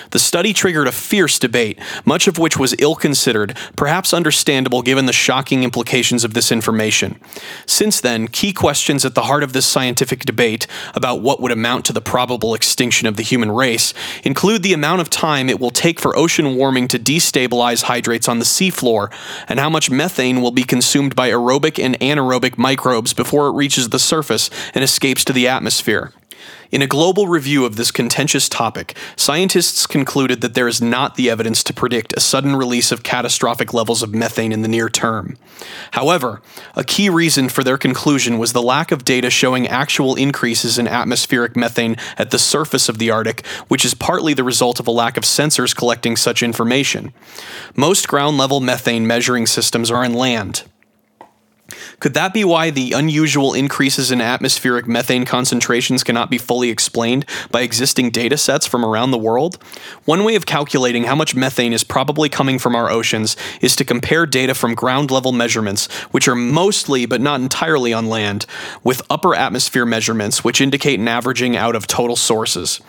The study triggered a fierce debate, much of which was ill considered, perhaps understandable given the shocking implications of this information. Since then, key questions at the heart of this scientific debate about what would amount to the probable extinction of the human race include the amount of time it will take for ocean warming to destabilize hydrates on the seafloor, and how much methane will be consumed by aerobic and anaerobic microbes before it reaches the surface and escapes to the atmosphere. In a global review of this contentious topic, scientists concluded that there is not the evidence to predict a sudden release of catastrophic levels of methane in the near term. However, a key reason for their conclusion was the lack of data showing actual increases in atmospheric methane at the surface of the Arctic, which is partly the result of a lack of sensors collecting such information. Most ground level methane measuring systems are on land. Could that be why the unusual increases in atmospheric methane concentrations cannot be fully explained by existing data sets from around the world? One way of calculating how much methane is probably coming from our oceans is to compare data from ground level measurements, which are mostly but not entirely on land, with upper atmosphere measurements, which indicate an averaging out of total sources.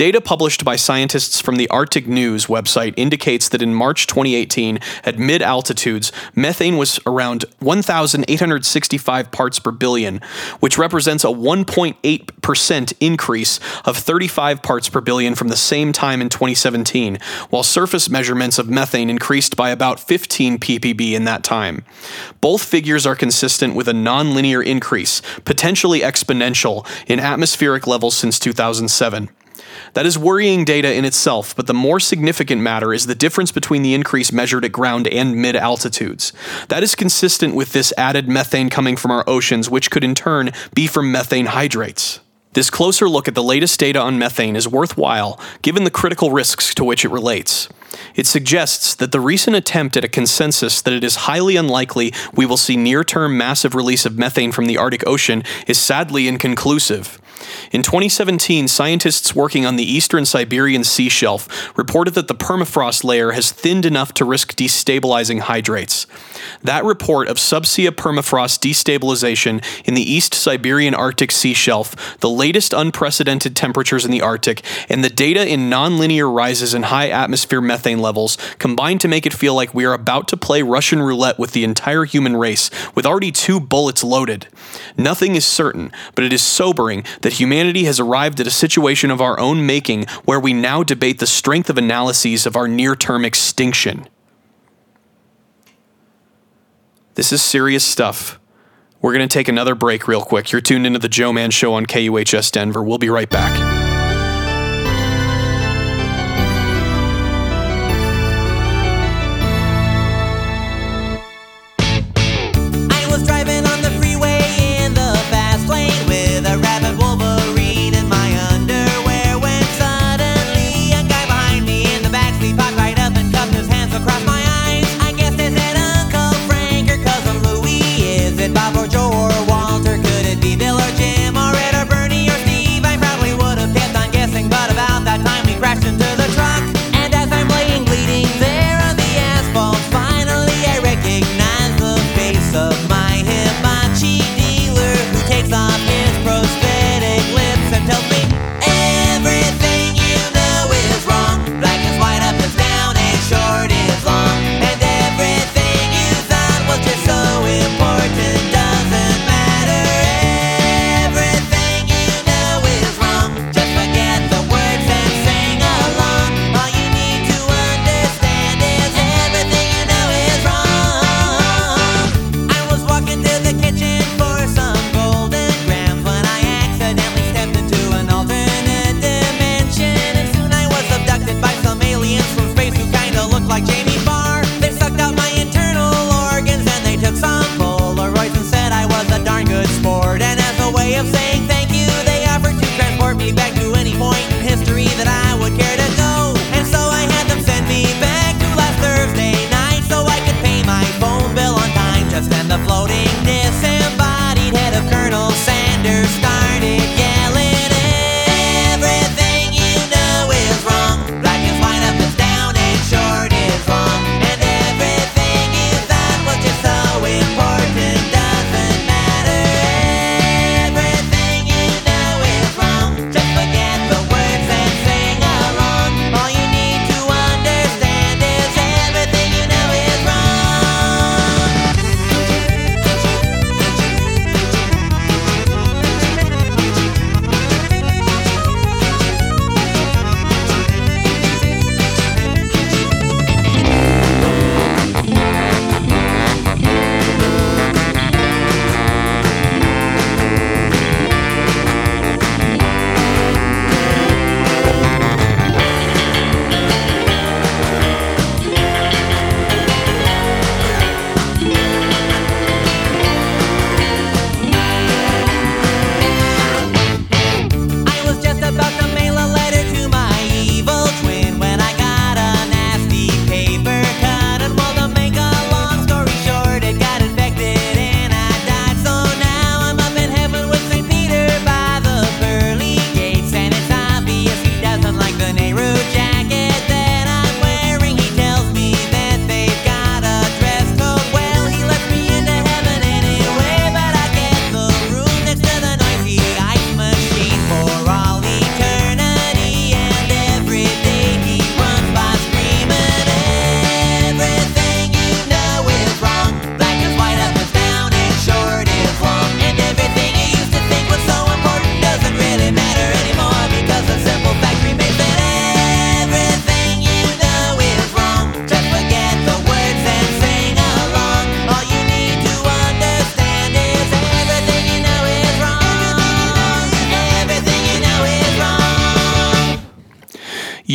Data published by scientists from the Arctic News website indicates that in March 2018, at mid altitudes, methane was around 1,865 parts per billion, which represents a 1.8% increase of 35 parts per billion from the same time in 2017, while surface measurements of methane increased by about 15 ppb in that time. Both figures are consistent with a nonlinear increase, potentially exponential, in atmospheric levels since 2007. That is worrying data in itself, but the more significant matter is the difference between the increase measured at ground and mid altitudes. That is consistent with this added methane coming from our oceans, which could in turn be from methane hydrates. This closer look at the latest data on methane is worthwhile given the critical risks to which it relates. It suggests that the recent attempt at a consensus that it is highly unlikely we will see near term massive release of methane from the Arctic Ocean is sadly inconclusive. In 2017, scientists working on the eastern Siberian sea shelf reported that the permafrost layer has thinned enough to risk destabilizing hydrates. That report of subsea permafrost destabilization in the East Siberian Arctic sea shelf, the latest unprecedented temperatures in the Arctic, and the data in nonlinear rises in high atmosphere methane levels combined to make it feel like we are about to play Russian roulette with the entire human race, with already two bullets loaded. Nothing is certain, but it is sobering that humanity has arrived at a situation of our own making where we now debate the strength of analyses of our near term extinction. This is serious stuff. We're going to take another break real quick. You're tuned into the Joman Show on KUHS Denver. We'll be right back.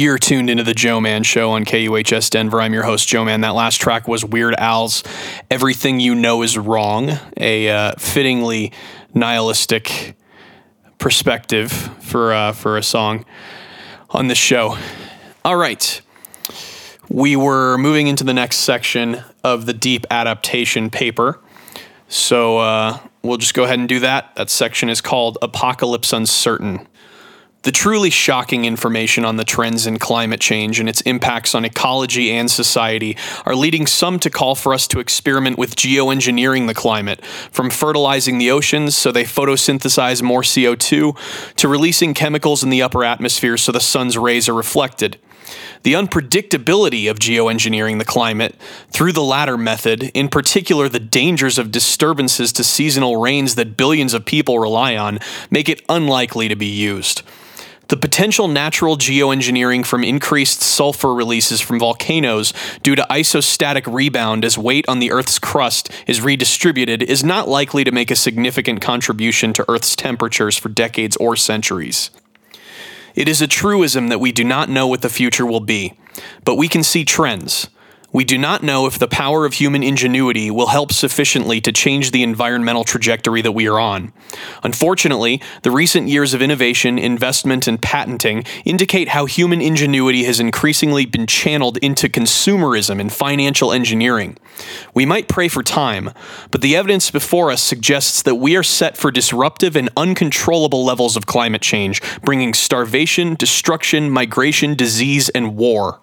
You're tuned into the Joman Show on KUHS Denver. I'm your host, Joman. That last track was Weird Al's Everything You Know Is Wrong, a uh, fittingly nihilistic perspective for, uh, for a song on this show. All right. We were moving into the next section of the deep adaptation paper. So uh, we'll just go ahead and do that. That section is called Apocalypse Uncertain. The truly shocking information on the trends in climate change and its impacts on ecology and society are leading some to call for us to experiment with geoengineering the climate, from fertilizing the oceans so they photosynthesize more CO2 to releasing chemicals in the upper atmosphere so the sun's rays are reflected. The unpredictability of geoengineering the climate through the latter method, in particular the dangers of disturbances to seasonal rains that billions of people rely on, make it unlikely to be used. The potential natural geoengineering from increased sulfur releases from volcanoes due to isostatic rebound as weight on the Earth's crust is redistributed is not likely to make a significant contribution to Earth's temperatures for decades or centuries. It is a truism that we do not know what the future will be, but we can see trends. We do not know if the power of human ingenuity will help sufficiently to change the environmental trajectory that we are on. Unfortunately, the recent years of innovation, investment, and patenting indicate how human ingenuity has increasingly been channeled into consumerism and financial engineering. We might pray for time, but the evidence before us suggests that we are set for disruptive and uncontrollable levels of climate change, bringing starvation, destruction, migration, disease, and war.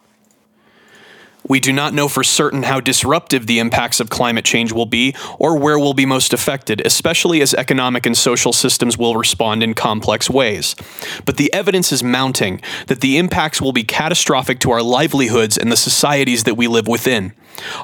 We do not know for certain how disruptive the impacts of climate change will be or where we'll be most affected, especially as economic and social systems will respond in complex ways. But the evidence is mounting that the impacts will be catastrophic to our livelihoods and the societies that we live within.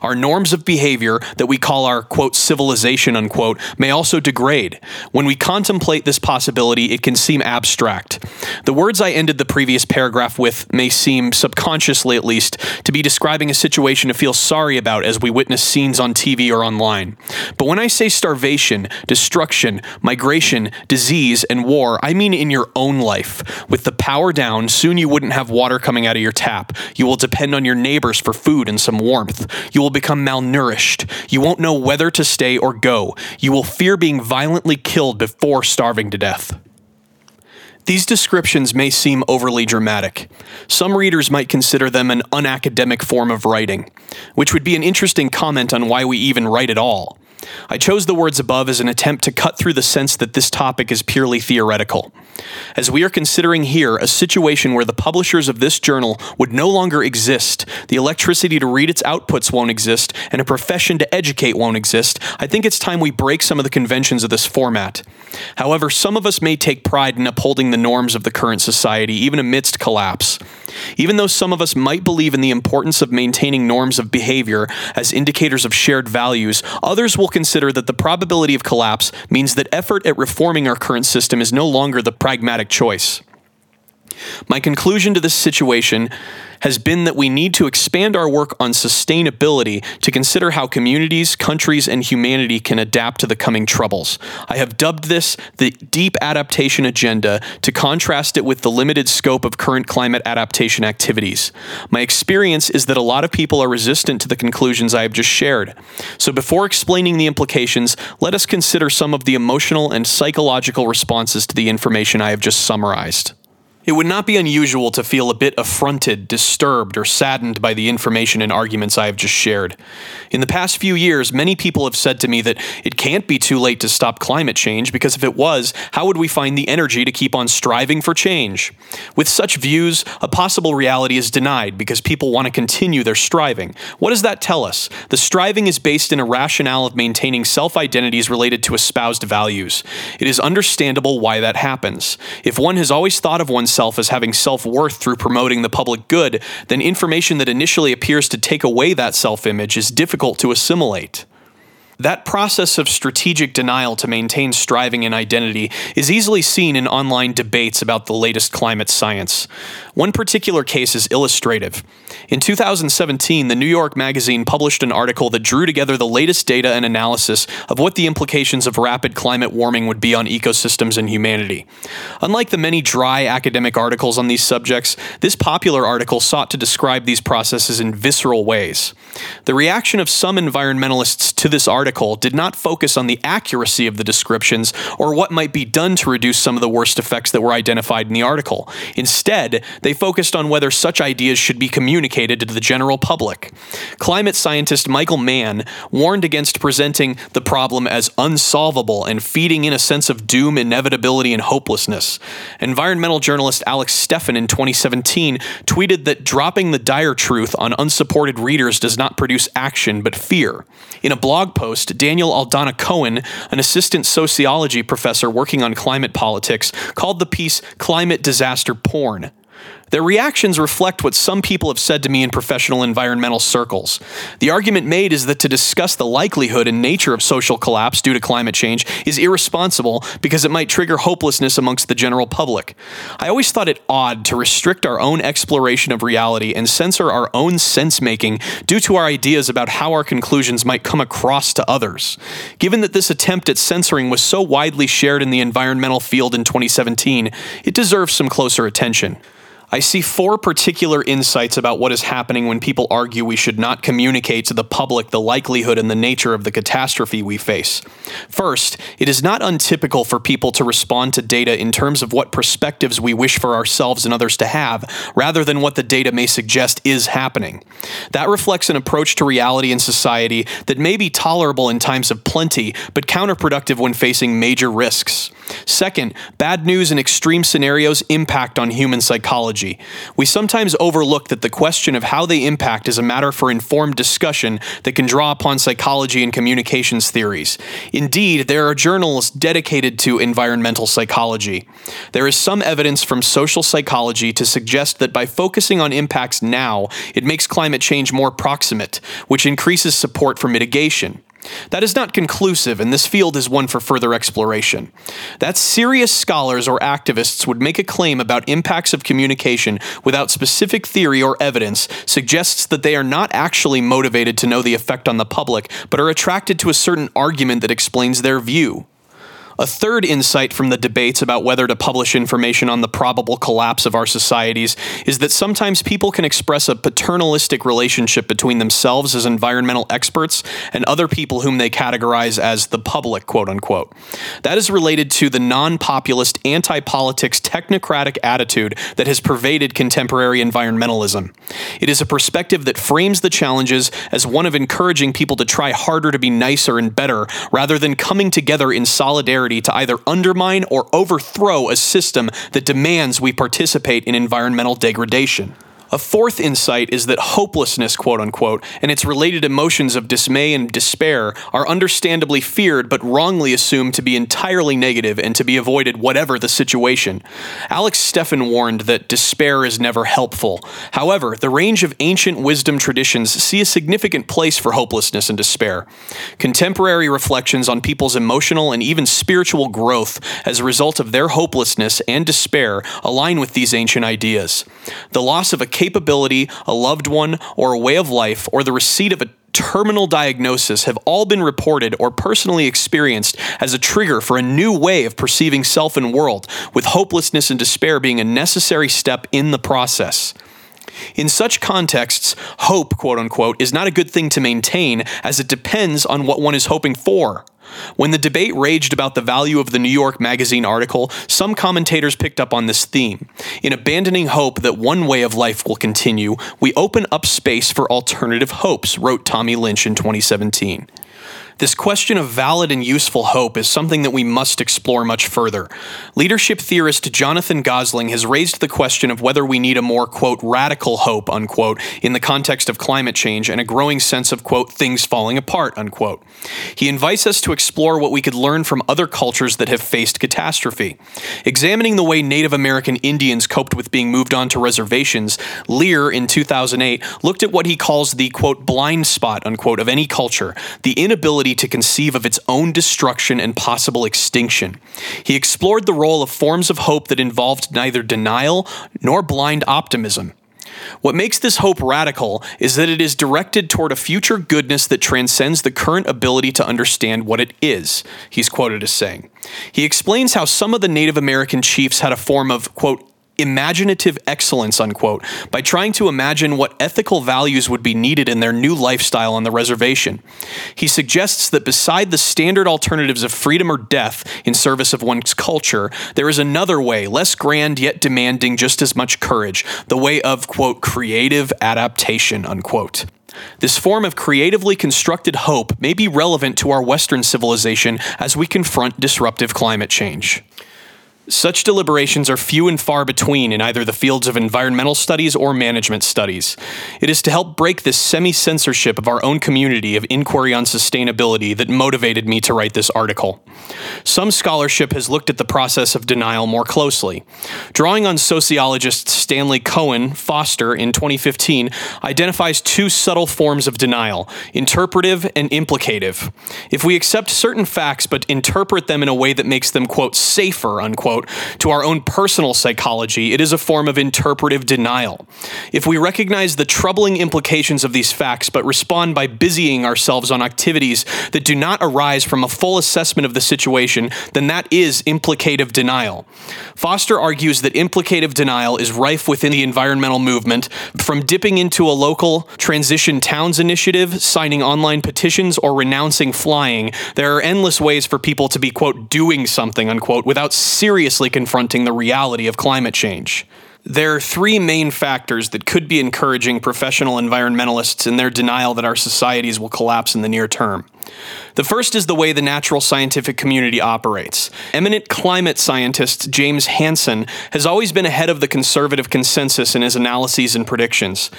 Our norms of behavior that we call our quote civilization unquote may also degrade. When we contemplate this possibility, it can seem abstract. The words I ended the previous paragraph with may seem, subconsciously at least, to be describing a situation to feel sorry about as we witness scenes on TV or online. But when I say starvation, destruction, migration, disease, and war, I mean in your own life. With the power down, soon you wouldn't have water coming out of your tap. You will depend on your neighbors for food and some warmth. You will become malnourished. You won't know whether to stay or go. You will fear being violently killed before starving to death. These descriptions may seem overly dramatic. Some readers might consider them an unacademic form of writing, which would be an interesting comment on why we even write at all. I chose the words above as an attempt to cut through the sense that this topic is purely theoretical. As we are considering here a situation where the publishers of this journal would no longer exist, the electricity to read its outputs won't exist, and a profession to educate won't exist, I think it's time we break some of the conventions of this format. However, some of us may take pride in upholding the norms of the current society, even amidst collapse. Even though some of us might believe in the importance of maintaining norms of behavior as indicators of shared values, others will consider that the probability of collapse means that effort at reforming our current system is no longer the pragmatic choice. My conclusion to this situation has been that we need to expand our work on sustainability to consider how communities, countries, and humanity can adapt to the coming troubles. I have dubbed this the deep adaptation agenda to contrast it with the limited scope of current climate adaptation activities. My experience is that a lot of people are resistant to the conclusions I have just shared. So before explaining the implications, let us consider some of the emotional and psychological responses to the information I have just summarized. It would not be unusual to feel a bit affronted, disturbed, or saddened by the information and arguments I have just shared. In the past few years, many people have said to me that it can't be too late to stop climate change because if it was, how would we find the energy to keep on striving for change? With such views, a possible reality is denied because people want to continue their striving. What does that tell us? The striving is based in a rationale of maintaining self identities related to espoused values. It is understandable why that happens. If one has always thought of oneself as having self worth through promoting the public good, then information that initially appears to take away that self image is difficult to assimilate. That process of strategic denial to maintain striving and identity is easily seen in online debates about the latest climate science. One particular case is illustrative. In 2017, the New York Magazine published an article that drew together the latest data and analysis of what the implications of rapid climate warming would be on ecosystems and humanity. Unlike the many dry academic articles on these subjects, this popular article sought to describe these processes in visceral ways. The reaction of some environmentalists to this article did not focus on the accuracy of the descriptions or what might be done to reduce some of the worst effects that were identified in the article. Instead, they focused on whether such ideas should be communicated to the general public. Climate scientist Michael Mann warned against presenting the problem as unsolvable and feeding in a sense of doom, inevitability, and hopelessness. Environmental journalist Alex Steffen in 2017 tweeted that dropping the dire truth on unsupported readers does not produce action but fear. In a blog post, Daniel Aldana Cohen, an assistant sociology professor working on climate politics, called the piece climate disaster porn. Their reactions reflect what some people have said to me in professional environmental circles. The argument made is that to discuss the likelihood and nature of social collapse due to climate change is irresponsible because it might trigger hopelessness amongst the general public. I always thought it odd to restrict our own exploration of reality and censor our own sense making due to our ideas about how our conclusions might come across to others. Given that this attempt at censoring was so widely shared in the environmental field in 2017, it deserves some closer attention. I see four particular insights about what is happening when people argue we should not communicate to the public the likelihood and the nature of the catastrophe we face. First, it is not untypical for people to respond to data in terms of what perspectives we wish for ourselves and others to have, rather than what the data may suggest is happening. That reflects an approach to reality and society that may be tolerable in times of plenty, but counterproductive when facing major risks. Second, bad news and extreme scenarios impact on human psychology. We sometimes overlook that the question of how they impact is a matter for informed discussion that can draw upon psychology and communications theories. Indeed, there are journals dedicated to environmental psychology. There is some evidence from social psychology to suggest that by focusing on impacts now, it makes climate change more proximate, which increases support for mitigation. That is not conclusive, and this field is one for further exploration. That serious scholars or activists would make a claim about impacts of communication without specific theory or evidence suggests that they are not actually motivated to know the effect on the public, but are attracted to a certain argument that explains their view. A third insight from the debates about whether to publish information on the probable collapse of our societies is that sometimes people can express a paternalistic relationship between themselves as environmental experts and other people whom they categorize as the public, quote unquote. That is related to the non populist, anti politics, technocratic attitude that has pervaded contemporary environmentalism. It is a perspective that frames the challenges as one of encouraging people to try harder to be nicer and better rather than coming together in solidarity to either undermine or overthrow a system that demands we participate in environmental degradation. A fourth insight is that hopelessness, quote unquote, and its related emotions of dismay and despair are understandably feared but wrongly assumed to be entirely negative and to be avoided whatever the situation. Alex Steffen warned that despair is never helpful. However, the range of ancient wisdom traditions see a significant place for hopelessness and despair. Contemporary reflections on people's emotional and even spiritual growth as a result of their hopelessness and despair align with these ancient ideas. The loss of a capability, a loved one, or a way of life, or the receipt of a terminal diagnosis have all been reported or personally experienced as a trigger for a new way of perceiving self and world, with hopelessness and despair being a necessary step in the process. In such contexts, hope, quote unquote, is not a good thing to maintain as it depends on what one is hoping for. When the debate raged about the value of the New York Magazine article, some commentators picked up on this theme. In abandoning hope that one way of life will continue, we open up space for alternative hopes, wrote Tommy Lynch in 2017. This question of valid and useful hope is something that we must explore much further. Leadership theorist Jonathan Gosling has raised the question of whether we need a more, quote, radical hope, unquote, in the context of climate change and a growing sense of, quote, things falling apart, unquote. He invites us to explore what we could learn from other cultures that have faced catastrophe. Examining the way Native American Indians coped with being moved onto reservations, Lear in 2008 looked at what he calls the, quote, blind spot, unquote, of any culture, the inability ability to conceive of its own destruction and possible extinction. He explored the role of forms of hope that involved neither denial nor blind optimism. What makes this hope radical is that it is directed toward a future goodness that transcends the current ability to understand what it is, he's quoted as saying. He explains how some of the Native American chiefs had a form of, quote, imaginative excellence, unquote, by trying to imagine what ethical values would be needed in their new lifestyle on the reservation. He suggests that beside the standard alternatives of freedom or death in service of one's culture, there is another way, less grand yet demanding just as much courage, the way of, quote, creative adaptation, unquote. This form of creatively constructed hope may be relevant to our Western civilization as we confront disruptive climate change. Such deliberations are few and far between in either the fields of environmental studies or management studies. It is to help break this semi censorship of our own community of inquiry on sustainability that motivated me to write this article. Some scholarship has looked at the process of denial more closely. Drawing on sociologist Stanley Cohen Foster in 2015 identifies two subtle forms of denial interpretive and implicative. If we accept certain facts but interpret them in a way that makes them, quote, safer, unquote, to our own personal psychology, it is a form of interpretive denial. If we recognize the troubling implications of these facts but respond by busying ourselves on activities that do not arise from a full assessment of the situation, then that is implicative denial. Foster argues that implicative denial is rife within the environmental movement, from dipping into a local transition towns initiative, signing online petitions, or renouncing flying. There are endless ways for people to be, quote, doing something, unquote, without seriously confronting the reality of climate change. There are three main factors that could be encouraging professional environmentalists in their denial that our societies will collapse in the near term. The first is the way the natural scientific community operates. Eminent climate scientist James Hansen has always been ahead of the conservative consensus in his analyses and predictions.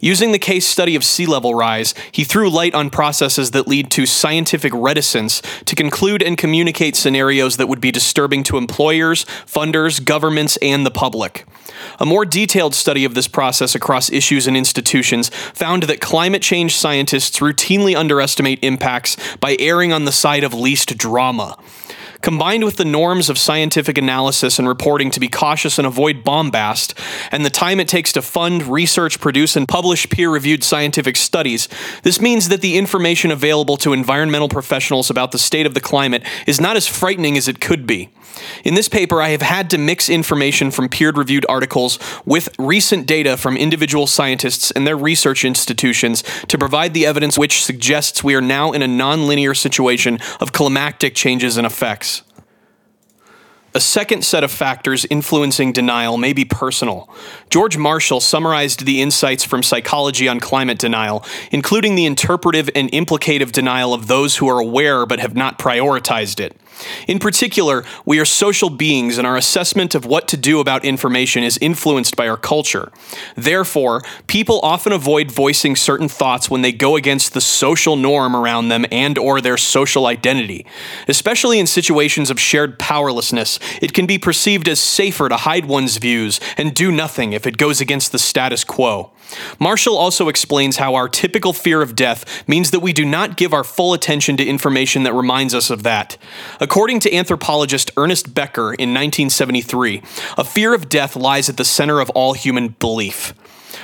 Using the case study of sea level rise, he threw light on processes that lead to scientific reticence to conclude and communicate scenarios that would be disturbing to employers, funders, governments, and the public. A more detailed study of this process across issues and institutions found that climate change scientists routinely underestimate impacts by erring on the side of least drama. Combined with the norms of scientific analysis and reporting to be cautious and avoid bombast, and the time it takes to fund, research, produce, and publish peer reviewed scientific studies, this means that the information available to environmental professionals about the state of the climate is not as frightening as it could be. In this paper, I have had to mix information from peer reviewed articles with recent data from individual scientists and their research institutions to provide the evidence which suggests we are now in a nonlinear situation of climactic changes and effects. A second set of factors influencing denial may be personal. George Marshall summarized the insights from psychology on climate denial, including the interpretive and implicative denial of those who are aware but have not prioritized it. In particular, we are social beings and our assessment of what to do about information is influenced by our culture. Therefore, people often avoid voicing certain thoughts when they go against the social norm around them and or their social identity. Especially in situations of shared powerlessness, it can be perceived as safer to hide one's views and do nothing if it goes against the status quo. Marshall also explains how our typical fear of death means that we do not give our full attention to information that reminds us of that. According to anthropologist Ernest Becker in 1973, a fear of death lies at the center of all human belief.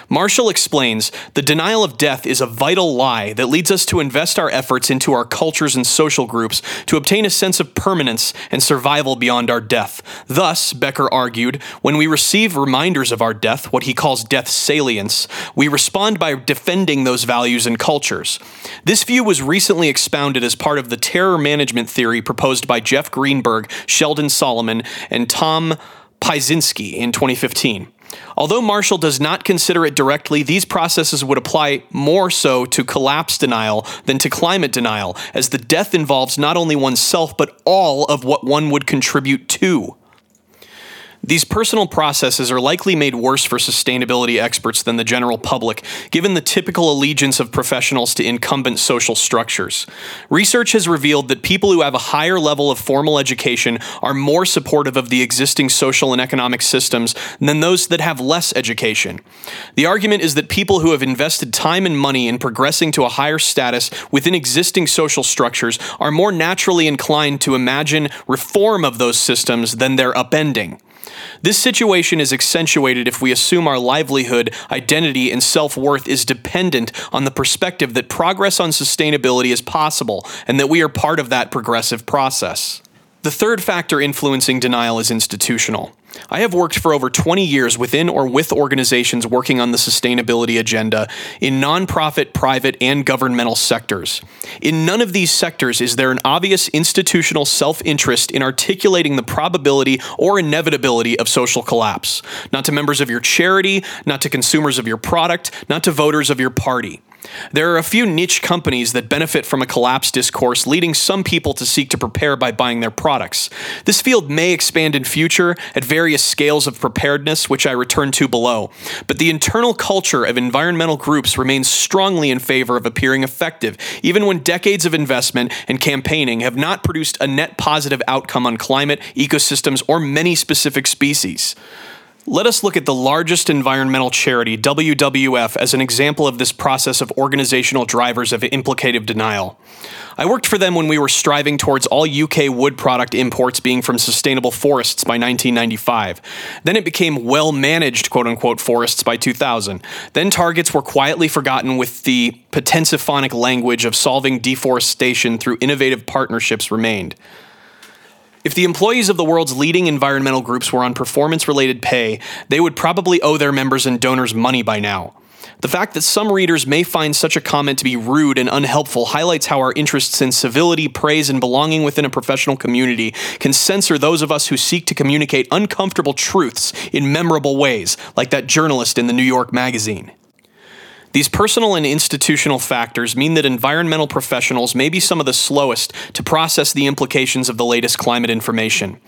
Marshall explains the denial of death is a vital lie that leads us to invest our efforts into our cultures and social groups to obtain a sense of permanence and survival beyond our death. Thus, Becker argued, when we receive reminders of our death, what he calls death salience, we respond by defending those values and cultures. This view was recently expounded as part of the terror management theory proposed by Jeff Greenberg, Sheldon Solomon, and Tom Pyszczynski in 2015. Although Marshall does not consider it directly, these processes would apply more so to collapse denial than to climate denial, as the death involves not only oneself, but all of what one would contribute to. These personal processes are likely made worse for sustainability experts than the general public, given the typical allegiance of professionals to incumbent social structures. Research has revealed that people who have a higher level of formal education are more supportive of the existing social and economic systems than those that have less education. The argument is that people who have invested time and money in progressing to a higher status within existing social structures are more naturally inclined to imagine reform of those systems than their upending. This situation is accentuated if we assume our livelihood, identity, and self worth is dependent on the perspective that progress on sustainability is possible and that we are part of that progressive process. The third factor influencing denial is institutional. I have worked for over 20 years within or with organizations working on the sustainability agenda in nonprofit, private, and governmental sectors. In none of these sectors is there an obvious institutional self interest in articulating the probability or inevitability of social collapse. Not to members of your charity, not to consumers of your product, not to voters of your party. There are a few niche companies that benefit from a collapse discourse, leading some people to seek to prepare by buying their products. This field may expand in future at various scales of preparedness, which I return to below, but the internal culture of environmental groups remains strongly in favor of appearing effective, even when decades of investment and campaigning have not produced a net positive outcome on climate, ecosystems, or many specific species. Let us look at the largest environmental charity, WWF, as an example of this process of organizational drivers of implicative denial. I worked for them when we were striving towards all UK wood product imports being from sustainable forests by 1995. Then it became well managed, quote unquote, forests by 2000. Then targets were quietly forgotten with the potensiphonic language of solving deforestation through innovative partnerships remained. If the employees of the world's leading environmental groups were on performance related pay, they would probably owe their members and donors money by now. The fact that some readers may find such a comment to be rude and unhelpful highlights how our interests in civility, praise, and belonging within a professional community can censor those of us who seek to communicate uncomfortable truths in memorable ways, like that journalist in the New York Magazine. These personal and institutional factors mean that environmental professionals may be some of the slowest to process the implications of the latest climate information.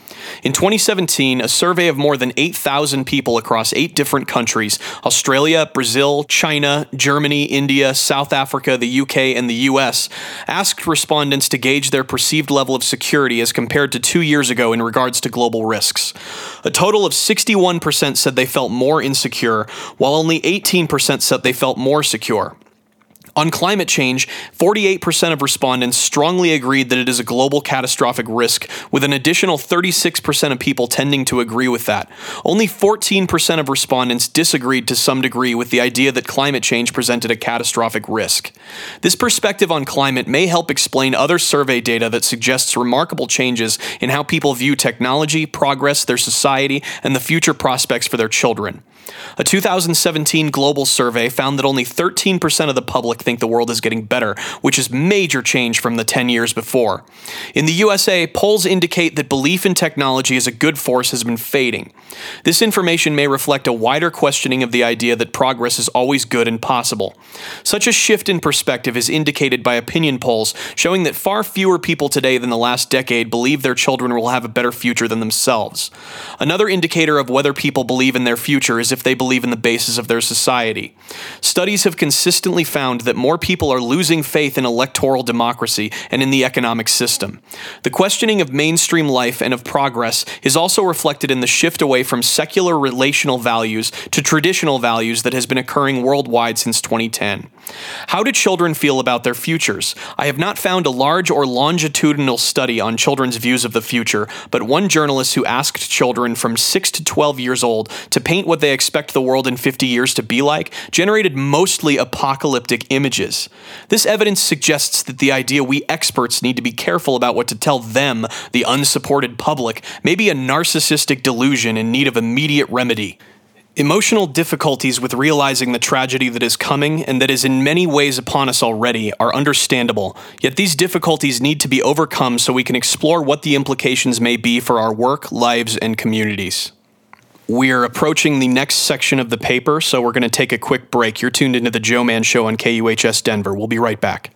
In 2017, a survey of more than 8,000 people across eight different countries Australia, Brazil, China, Germany, India, South Africa, the UK, and the US asked respondents to gauge their perceived level of security as compared to two years ago in regards to global risks. A total of 61% said they felt more insecure, while only 18% said they felt more secure. On climate change, 48% of respondents strongly agreed that it is a global catastrophic risk, with an additional 36% of people tending to agree with that. Only 14% of respondents disagreed to some degree with the idea that climate change presented a catastrophic risk. This perspective on climate may help explain other survey data that suggests remarkable changes in how people view technology, progress, their society, and the future prospects for their children. A 2017 global survey found that only 13% of the public think the world is getting better, which is major change from the 10 years before. In the USA, polls indicate that belief in technology as a good force has been fading. This information may reflect a wider questioning of the idea that progress is always good and possible. Such a shift in perspective is indicated by opinion polls showing that far fewer people today than the last decade believe their children will have a better future than themselves. Another indicator of whether people believe in their future is if they believe in the basis of their society. Studies have consistently found that more people are losing faith in electoral democracy and in the economic system. The questioning of mainstream life and of progress is also reflected in the shift away from secular rational values to traditional values that has been occurring worldwide since 2010. How do children feel about their futures? I have not found a large or longitudinal study on children's views of the future, but one journalist who asked children from 6 to 12 years old to paint what they expect the world in 50 years to be like generated mostly apocalyptic images. This evidence suggests that the idea we experts need to be careful about what to tell them, the unsupported public, may be a narcissistic delusion in need of immediate remedy. Emotional difficulties with realizing the tragedy that is coming and that is in many ways upon us already are understandable, yet these difficulties need to be overcome so we can explore what the implications may be for our work, lives, and communities. We're approaching the next section of the paper, so we're going to take a quick break. You're tuned into the Joman Show on KUHS Denver. We'll be right back.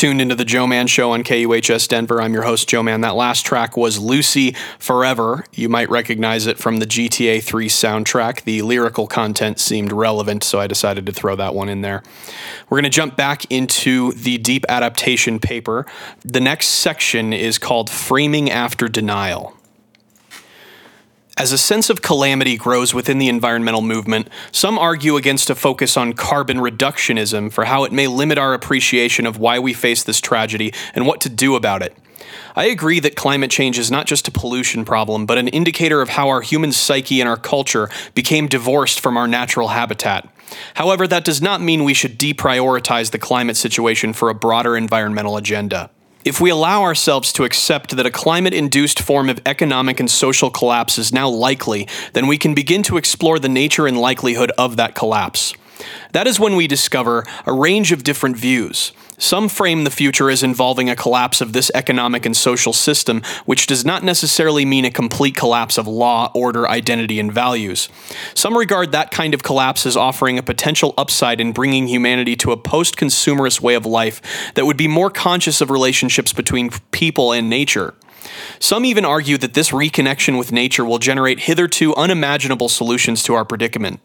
Tuned into the Joman Show on KUHS Denver. I'm your host, Joman. That last track was Lucy Forever. You might recognize it from the GTA 3 soundtrack. The lyrical content seemed relevant, so I decided to throw that one in there. We're going to jump back into the deep adaptation paper. The next section is called Framing After Denial. As a sense of calamity grows within the environmental movement, some argue against a focus on carbon reductionism for how it may limit our appreciation of why we face this tragedy and what to do about it. I agree that climate change is not just a pollution problem, but an indicator of how our human psyche and our culture became divorced from our natural habitat. However, that does not mean we should deprioritize the climate situation for a broader environmental agenda. If we allow ourselves to accept that a climate induced form of economic and social collapse is now likely, then we can begin to explore the nature and likelihood of that collapse. That is when we discover a range of different views. Some frame the future as involving a collapse of this economic and social system, which does not necessarily mean a complete collapse of law, order, identity, and values. Some regard that kind of collapse as offering a potential upside in bringing humanity to a post consumerist way of life that would be more conscious of relationships between people and nature. Some even argue that this reconnection with nature will generate hitherto unimaginable solutions to our predicament.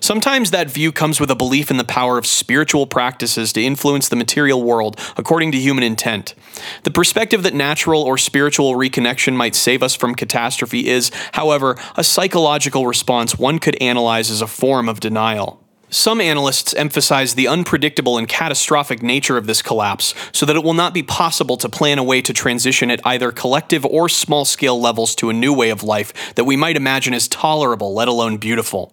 Sometimes that view comes with a belief in the power of spiritual practices to influence the material world according to human intent. The perspective that natural or spiritual reconnection might save us from catastrophe is, however, a psychological response one could analyze as a form of denial. Some analysts emphasize the unpredictable and catastrophic nature of this collapse so that it will not be possible to plan a way to transition at either collective or small scale levels to a new way of life that we might imagine as tolerable, let alone beautiful.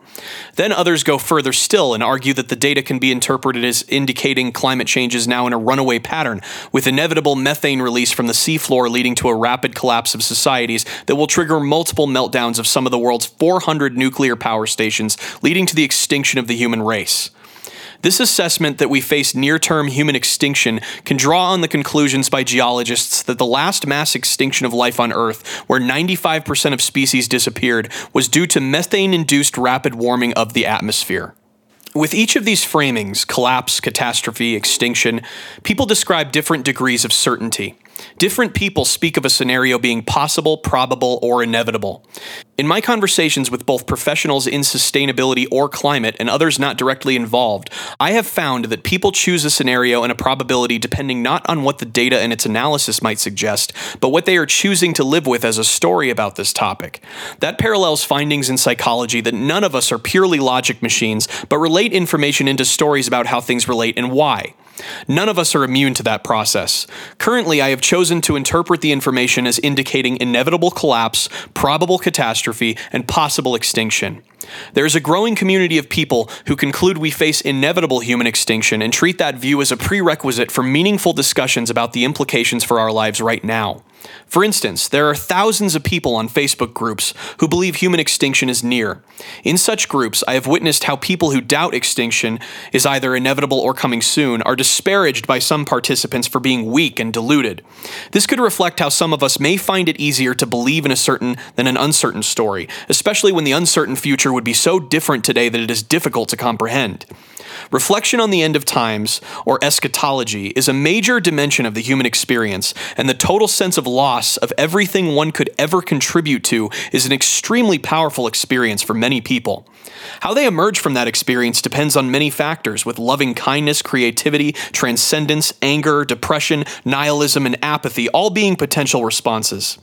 Then others go further still and argue that the data can be interpreted as indicating climate change is now in a runaway pattern, with inevitable methane release from the seafloor leading to a rapid collapse of societies that will trigger multiple meltdowns of some of the world's 400 nuclear power stations, leading to the extinction of the human race. This assessment that we face near term human extinction can draw on the conclusions by geologists that the last mass extinction of life on Earth, where 95% of species disappeared, was due to methane induced rapid warming of the atmosphere. With each of these framings collapse, catastrophe, extinction people describe different degrees of certainty. Different people speak of a scenario being possible, probable, or inevitable. In my conversations with both professionals in sustainability or climate and others not directly involved, I have found that people choose a scenario and a probability depending not on what the data and its analysis might suggest, but what they are choosing to live with as a story about this topic. That parallels findings in psychology that none of us are purely logic machines, but relate information into stories about how things relate and why. None of us are immune to that process. Currently, I have chosen to interpret the information as indicating inevitable collapse, probable catastrophe, and possible extinction. There is a growing community of people who conclude we face inevitable human extinction and treat that view as a prerequisite for meaningful discussions about the implications for our lives right now. For instance, there are thousands of people on Facebook groups who believe human extinction is near. In such groups, I have witnessed how people who doubt extinction is either inevitable or coming soon are disparaged by some participants for being weak and deluded. This could reflect how some of us may find it easier to believe in a certain than an uncertain story, especially when the uncertain future would be so different today that it is difficult to comprehend. Reflection on the end of times, or eschatology, is a major dimension of the human experience, and the total sense of loss of everything one could ever contribute to is an extremely powerful experience for many people. How they emerge from that experience depends on many factors, with loving kindness, creativity, transcendence, anger, depression, nihilism, and apathy all being potential responses.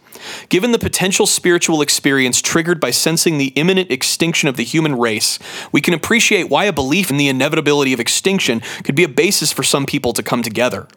Given the potential spiritual experience triggered by sensing the imminent extinction of the human race, we can appreciate why a belief in the inevitability of extinction could be a basis for some people to come together.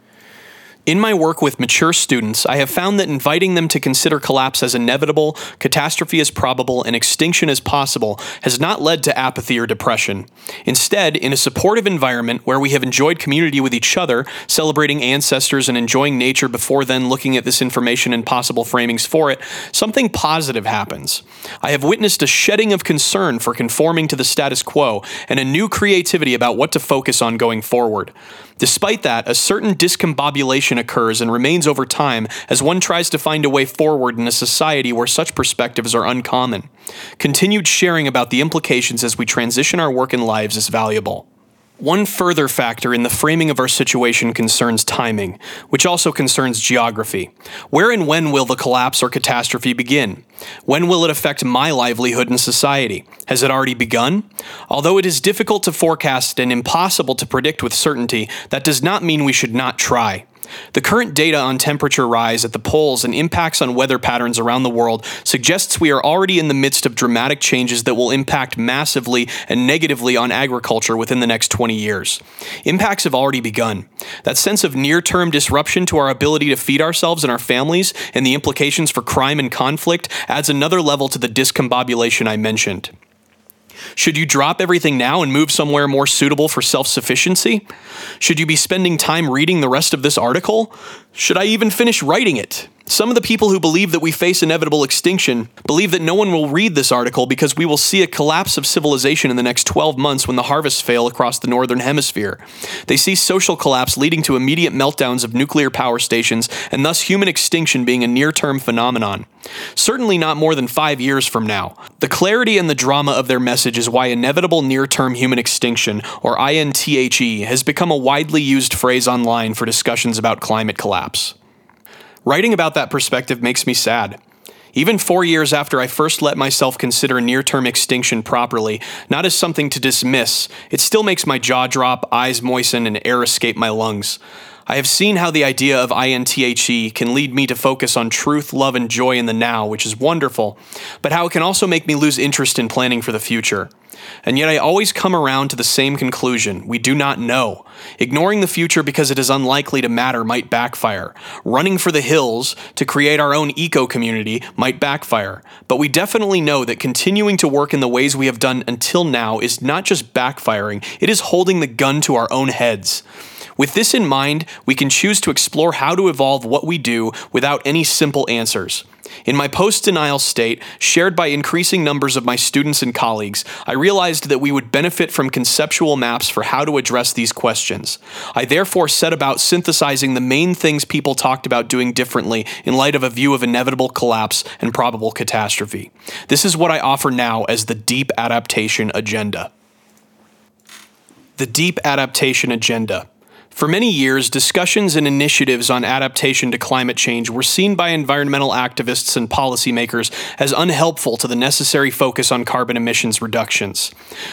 In my work with mature students, I have found that inviting them to consider collapse as inevitable, catastrophe as probable, and extinction as possible has not led to apathy or depression. Instead, in a supportive environment where we have enjoyed community with each other, celebrating ancestors and enjoying nature before then looking at this information and possible framings for it, something positive happens. I have witnessed a shedding of concern for conforming to the status quo and a new creativity about what to focus on going forward. Despite that, a certain discombobulation occurs and remains over time as one tries to find a way forward in a society where such perspectives are uncommon. Continued sharing about the implications as we transition our work and lives is valuable. One further factor in the framing of our situation concerns timing, which also concerns geography. Where and when will the collapse or catastrophe begin? When will it affect my livelihood and society? Has it already begun? Although it is difficult to forecast and impossible to predict with certainty, that does not mean we should not try. The current data on temperature rise at the poles and impacts on weather patterns around the world suggests we are already in the midst of dramatic changes that will impact massively and negatively on agriculture within the next 20 years. Impacts have already begun. That sense of near term disruption to our ability to feed ourselves and our families and the implications for crime and conflict adds another level to the discombobulation I mentioned. Should you drop everything now and move somewhere more suitable for self sufficiency? Should you be spending time reading the rest of this article? Should I even finish writing it? Some of the people who believe that we face inevitable extinction believe that no one will read this article because we will see a collapse of civilization in the next 12 months when the harvests fail across the northern hemisphere. They see social collapse leading to immediate meltdowns of nuclear power stations and thus human extinction being a near term phenomenon. Certainly not more than five years from now. The clarity and the drama of their message is why inevitable near term human extinction, or INTHE, has become a widely used phrase online for discussions about climate collapse. Writing about that perspective makes me sad. Even four years after I first let myself consider near term extinction properly, not as something to dismiss, it still makes my jaw drop, eyes moisten, and air escape my lungs. I have seen how the idea of INTHE can lead me to focus on truth, love, and joy in the now, which is wonderful, but how it can also make me lose interest in planning for the future. And yet I always come around to the same conclusion we do not know. Ignoring the future because it is unlikely to matter might backfire. Running for the hills to create our own eco community might backfire. But we definitely know that continuing to work in the ways we have done until now is not just backfiring, it is holding the gun to our own heads. With this in mind, we can choose to explore how to evolve what we do without any simple answers. In my post denial state, shared by increasing numbers of my students and colleagues, I realized that we would benefit from conceptual maps for how to address these questions. I therefore set about synthesizing the main things people talked about doing differently in light of a view of inevitable collapse and probable catastrophe. This is what I offer now as the Deep Adaptation Agenda. The Deep Adaptation Agenda. For many years, discussions and initiatives on adaptation to climate change were seen by environmental activists and policymakers as unhelpful to the necessary focus on carbon emissions reductions.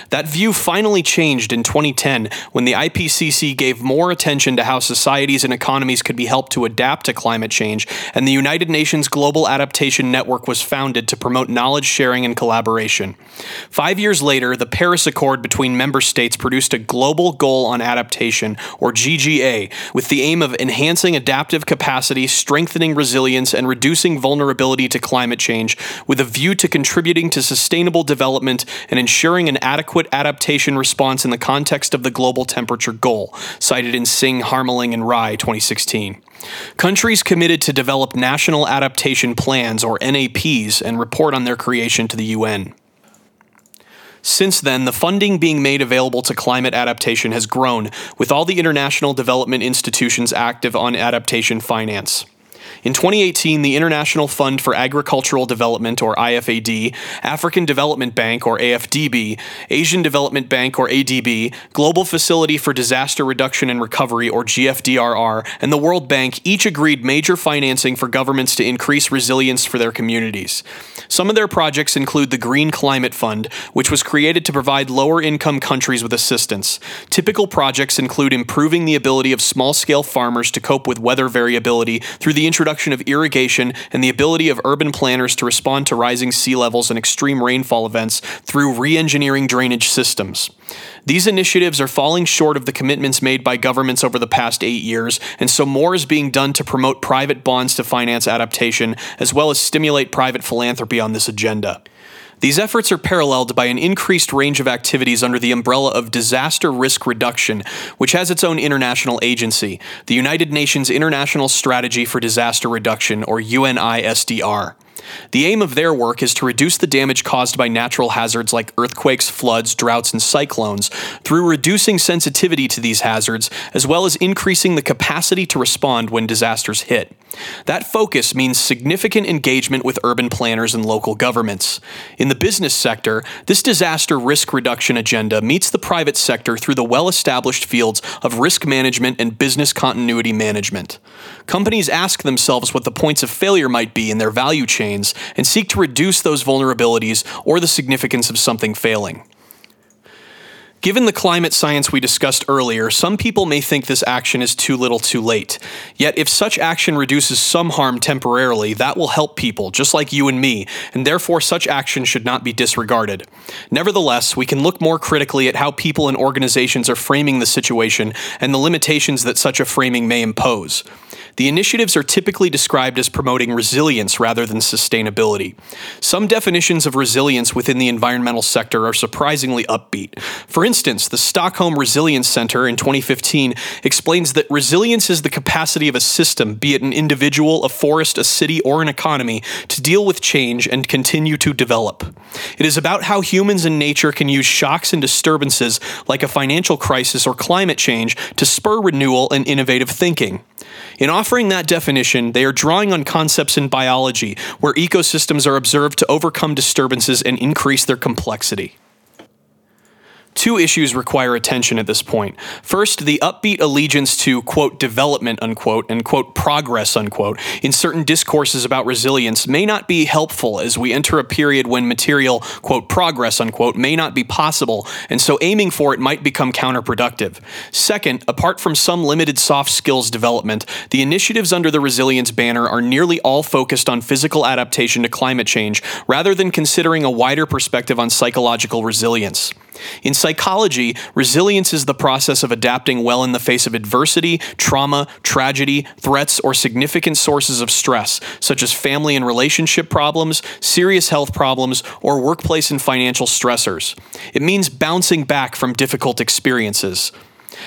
That view finally changed in 2010 when the IPCC gave more attention to how societies and economies could be helped to adapt to climate change, and the United Nations Global Adaptation Network was founded to promote knowledge sharing and collaboration. Five years later, the Paris Accord between member states produced a global goal on adaptation, or GGA, with the aim of enhancing adaptive capacity, strengthening resilience, and reducing vulnerability to climate change, with a view to contributing to sustainable development and ensuring an adequate adaptation response in the context of the global temperature goal, cited in Singh, Harmeling, and Rai 2016. Countries committed to develop national adaptation plans, or NAPs, and report on their creation to the UN. Since then, the funding being made available to climate adaptation has grown, with all the international development institutions active on adaptation finance. In 2018, the International Fund for Agricultural Development, or IFAD, African Development Bank, or AFDB, Asian Development Bank, or ADB, Global Facility for Disaster Reduction and Recovery, or GFDRR, and the World Bank each agreed major financing for governments to increase resilience for their communities. Some of their projects include the Green Climate Fund, which was created to provide lower income countries with assistance. Typical projects include improving the ability of small scale farmers to cope with weather variability through the introduction of irrigation and the ability of urban planners to respond to rising sea levels and extreme rainfall events through re engineering drainage systems. These initiatives are falling short of the commitments made by governments over the past eight years, and so more is being done to promote private bonds to finance adaptation, as well as stimulate private philanthropy on this agenda. These efforts are paralleled by an increased range of activities under the umbrella of disaster risk reduction, which has its own international agency, the United Nations International Strategy for Disaster Reduction, or UNISDR. The aim of their work is to reduce the damage caused by natural hazards like earthquakes, floods, droughts, and cyclones through reducing sensitivity to these hazards, as well as increasing the capacity to respond when disasters hit. That focus means significant engagement with urban planners and local governments. In the business sector, this disaster risk reduction agenda meets the private sector through the well established fields of risk management and business continuity management. Companies ask themselves what the points of failure might be in their value chains and seek to reduce those vulnerabilities or the significance of something failing. Given the climate science we discussed earlier, some people may think this action is too little too late. Yet, if such action reduces some harm temporarily, that will help people, just like you and me, and therefore such action should not be disregarded. Nevertheless, we can look more critically at how people and organizations are framing the situation and the limitations that such a framing may impose. The initiatives are typically described as promoting resilience rather than sustainability. Some definitions of resilience within the environmental sector are surprisingly upbeat. For instance, the Stockholm Resilience Center in 2015 explains that resilience is the capacity of a system, be it an individual, a forest, a city, or an economy, to deal with change and continue to develop. It is about how humans and nature can use shocks and disturbances like a financial crisis or climate change to spur renewal and innovative thinking. In offering that definition, they are drawing on concepts in biology where ecosystems are observed to overcome disturbances and increase their complexity. Two issues require attention at this point. First, the upbeat allegiance to, quote, development, unquote, and, quote, progress, unquote, in certain discourses about resilience may not be helpful as we enter a period when material, quote, progress, unquote, may not be possible, and so aiming for it might become counterproductive. Second, apart from some limited soft skills development, the initiatives under the resilience banner are nearly all focused on physical adaptation to climate change rather than considering a wider perspective on psychological resilience. In psychology, resilience is the process of adapting well in the face of adversity, trauma, tragedy, threats, or significant sources of stress, such as family and relationship problems, serious health problems, or workplace and financial stressors. It means bouncing back from difficult experiences.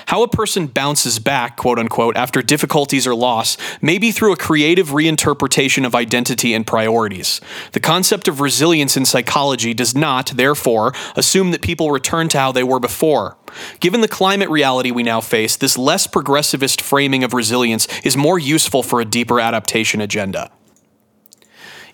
How a person bounces back, quote unquote, after difficulties or loss may be through a creative reinterpretation of identity and priorities. The concept of resilience in psychology does not, therefore, assume that people return to how they were before. Given the climate reality we now face, this less progressivist framing of resilience is more useful for a deeper adaptation agenda.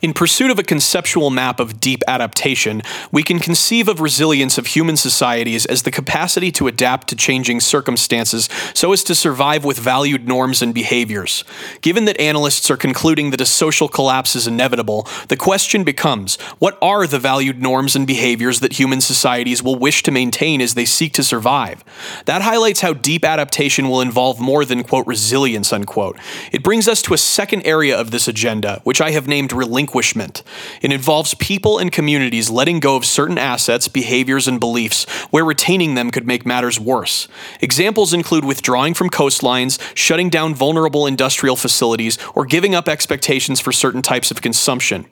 In pursuit of a conceptual map of deep adaptation, we can conceive of resilience of human societies as the capacity to adapt to changing circumstances so as to survive with valued norms and behaviors. Given that analysts are concluding that a social collapse is inevitable, the question becomes what are the valued norms and behaviors that human societies will wish to maintain as they seek to survive? That highlights how deep adaptation will involve more than, quote, resilience, unquote. It brings us to a second area of this agenda, which I have named relinquishment relinquishment. It involves people and communities letting go of certain assets, behaviors, and beliefs where retaining them could make matters worse. Examples include withdrawing from coastlines, shutting down vulnerable industrial facilities, or giving up expectations for certain types of consumption.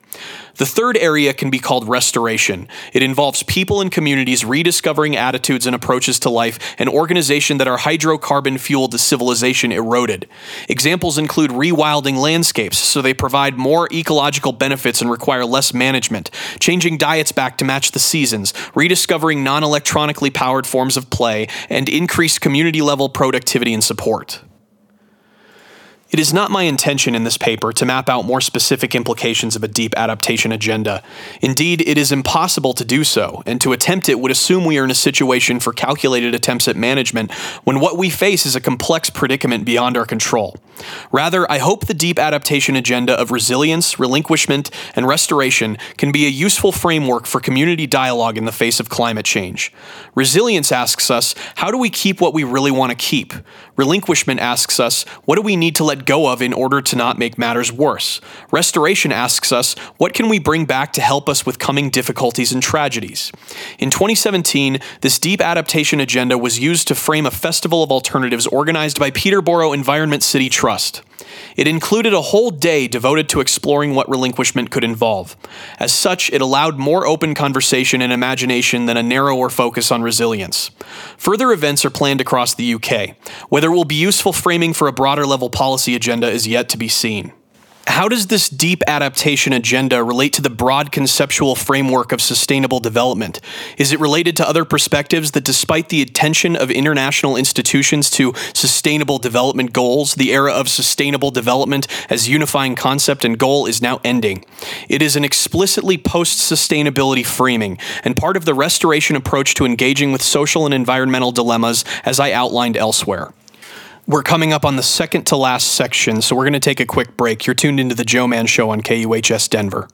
The third area can be called restoration. It involves people and communities rediscovering attitudes and approaches to life and organization that our hydrocarbon fueled civilization eroded. Examples include rewilding landscapes so they provide more ecological benefits and require less management, changing diets back to match the seasons, rediscovering non electronically powered forms of play, and increased community level productivity and support. It is not my intention in this paper to map out more specific implications of a deep adaptation agenda. Indeed, it is impossible to do so, and to attempt it would assume we are in a situation for calculated attempts at management when what we face is a complex predicament beyond our control. Rather, I hope the deep adaptation agenda of resilience, relinquishment, and restoration can be a useful framework for community dialogue in the face of climate change. Resilience asks us, how do we keep what we really want to keep? Relinquishment asks us, what do we need to let go of in order to not make matters worse? Restoration asks us, what can we bring back to help us with coming difficulties and tragedies? In 2017, this deep adaptation agenda was used to frame a festival of alternatives organized by Peterborough Environment City Trust. It included a whole day devoted to exploring what relinquishment could involve. As such, it allowed more open conversation and imagination than a narrower focus on resilience. Further events are planned across the UK. Whether it will be useful framing for a broader level policy agenda is yet to be seen. How does this deep adaptation agenda relate to the broad conceptual framework of sustainable development? Is it related to other perspectives that, despite the attention of international institutions to sustainable development goals, the era of sustainable development as unifying concept and goal is now ending? It is an explicitly post sustainability framing and part of the restoration approach to engaging with social and environmental dilemmas as I outlined elsewhere. We're coming up on the second to last section, so we're going to take a quick break. You're tuned into the Joman Show on KUHS Denver.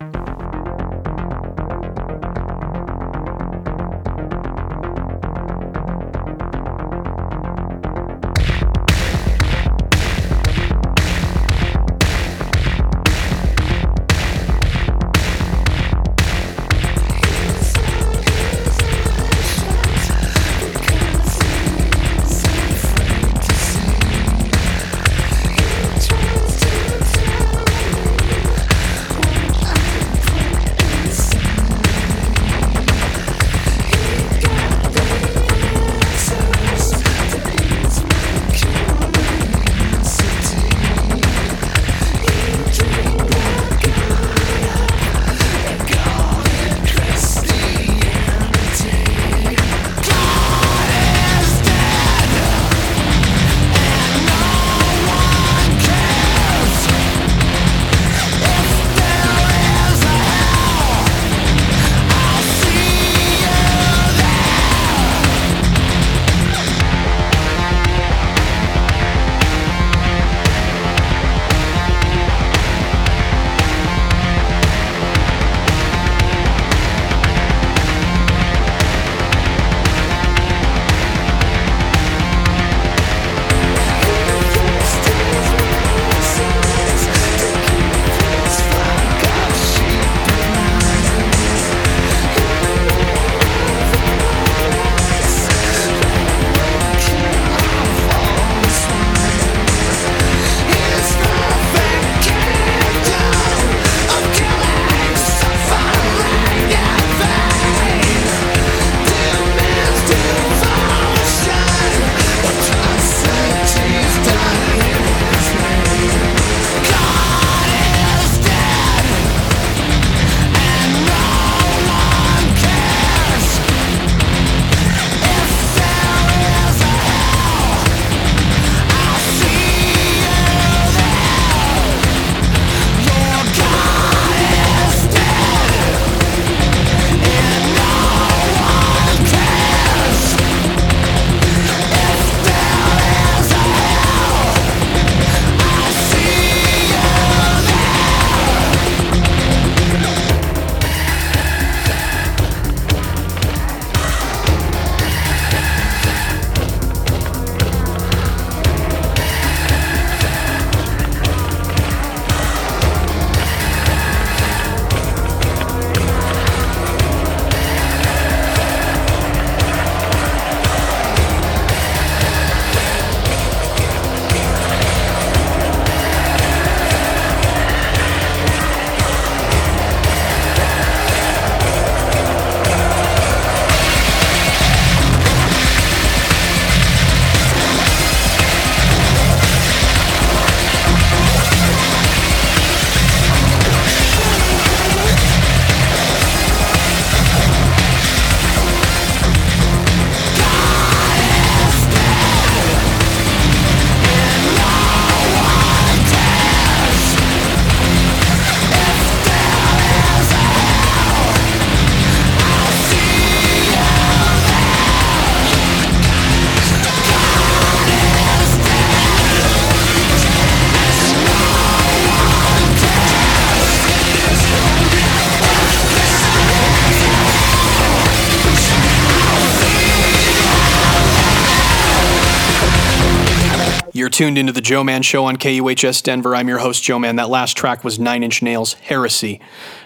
Tuned into the Joman Show on KUHS Denver. I'm your host, Joman. That last track was Nine Inch Nails' Heresy.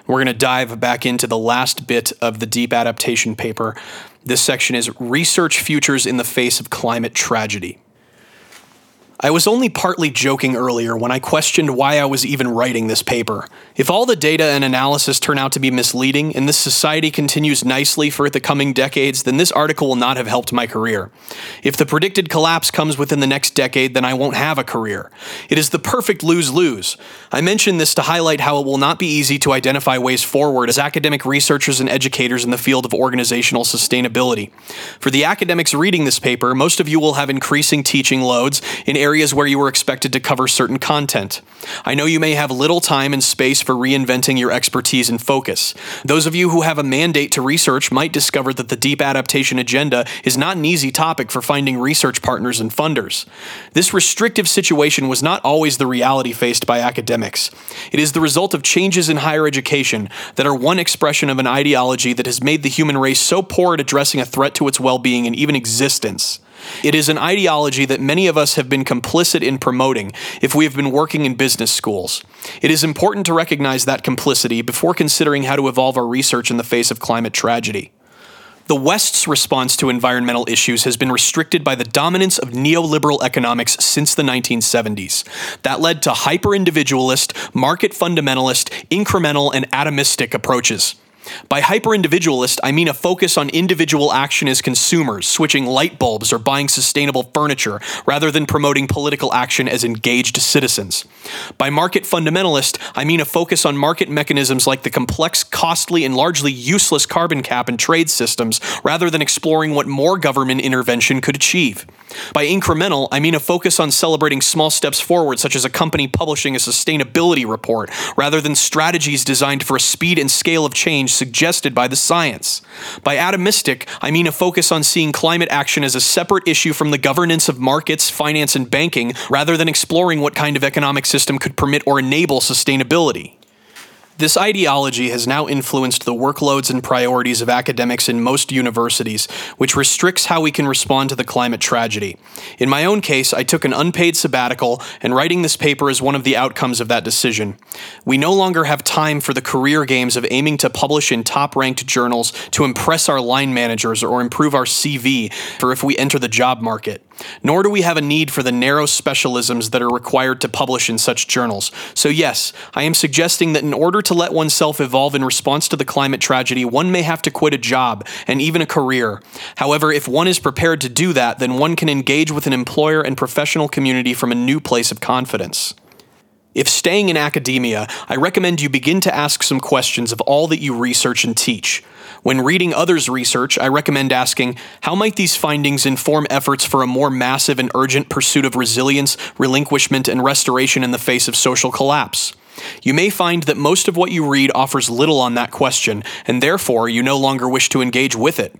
We're going to dive back into the last bit of the deep adaptation paper. This section is Research Futures in the Face of Climate Tragedy. I was only partly joking earlier when I questioned why I was even writing this paper. If all the data and analysis turn out to be misleading and this society continues nicely for the coming decades, then this article will not have helped my career. If the predicted collapse comes within the next decade, then I won't have a career. It is the perfect lose lose. I mention this to highlight how it will not be easy to identify ways forward as academic researchers and educators in the field of organizational sustainability. For the academics reading this paper, most of you will have increasing teaching loads in areas where you were expected to cover certain content. I know you may have little time and space for reinventing your expertise and focus. Those of you who have a mandate to research might discover that the deep adaptation agenda is not an easy topic for finding research partners and funders. This restrictive situation was not always the reality faced by academics. It is the result of changes in higher education that are one expression of an ideology that has made the human race so poor at addressing a threat to its well being and even existence. It is an ideology that many of us have been complicit in promoting if we have been working in business schools. It is important to recognize that complicity before considering how to evolve our research in the face of climate tragedy. The West's response to environmental issues has been restricted by the dominance of neoliberal economics since the 1970s. That led to hyper individualist, market fundamentalist, incremental, and atomistic approaches. By hyper individualist, I mean a focus on individual action as consumers, switching light bulbs or buying sustainable furniture, rather than promoting political action as engaged citizens. By market fundamentalist, I mean a focus on market mechanisms like the complex, costly, and largely useless carbon cap and trade systems, rather than exploring what more government intervention could achieve. By incremental, I mean a focus on celebrating small steps forward, such as a company publishing a sustainability report, rather than strategies designed for a speed and scale of change suggested by the science. By atomistic, I mean a focus on seeing climate action as a separate issue from the governance of markets, finance, and banking, rather than exploring what kind of economic system could permit or enable sustainability. This ideology has now influenced the workloads and priorities of academics in most universities, which restricts how we can respond to the climate tragedy. In my own case, I took an unpaid sabbatical, and writing this paper is one of the outcomes of that decision. We no longer have time for the career games of aiming to publish in top ranked journals to impress our line managers or improve our CV for if we enter the job market. Nor do we have a need for the narrow specialisms that are required to publish in such journals. So, yes, I am suggesting that in order to let oneself evolve in response to the climate tragedy, one may have to quit a job and even a career. However, if one is prepared to do that, then one can engage with an employer and professional community from a new place of confidence. If staying in academia, I recommend you begin to ask some questions of all that you research and teach. When reading others' research, I recommend asking how might these findings inform efforts for a more massive and urgent pursuit of resilience, relinquishment, and restoration in the face of social collapse? You may find that most of what you read offers little on that question, and therefore you no longer wish to engage with it.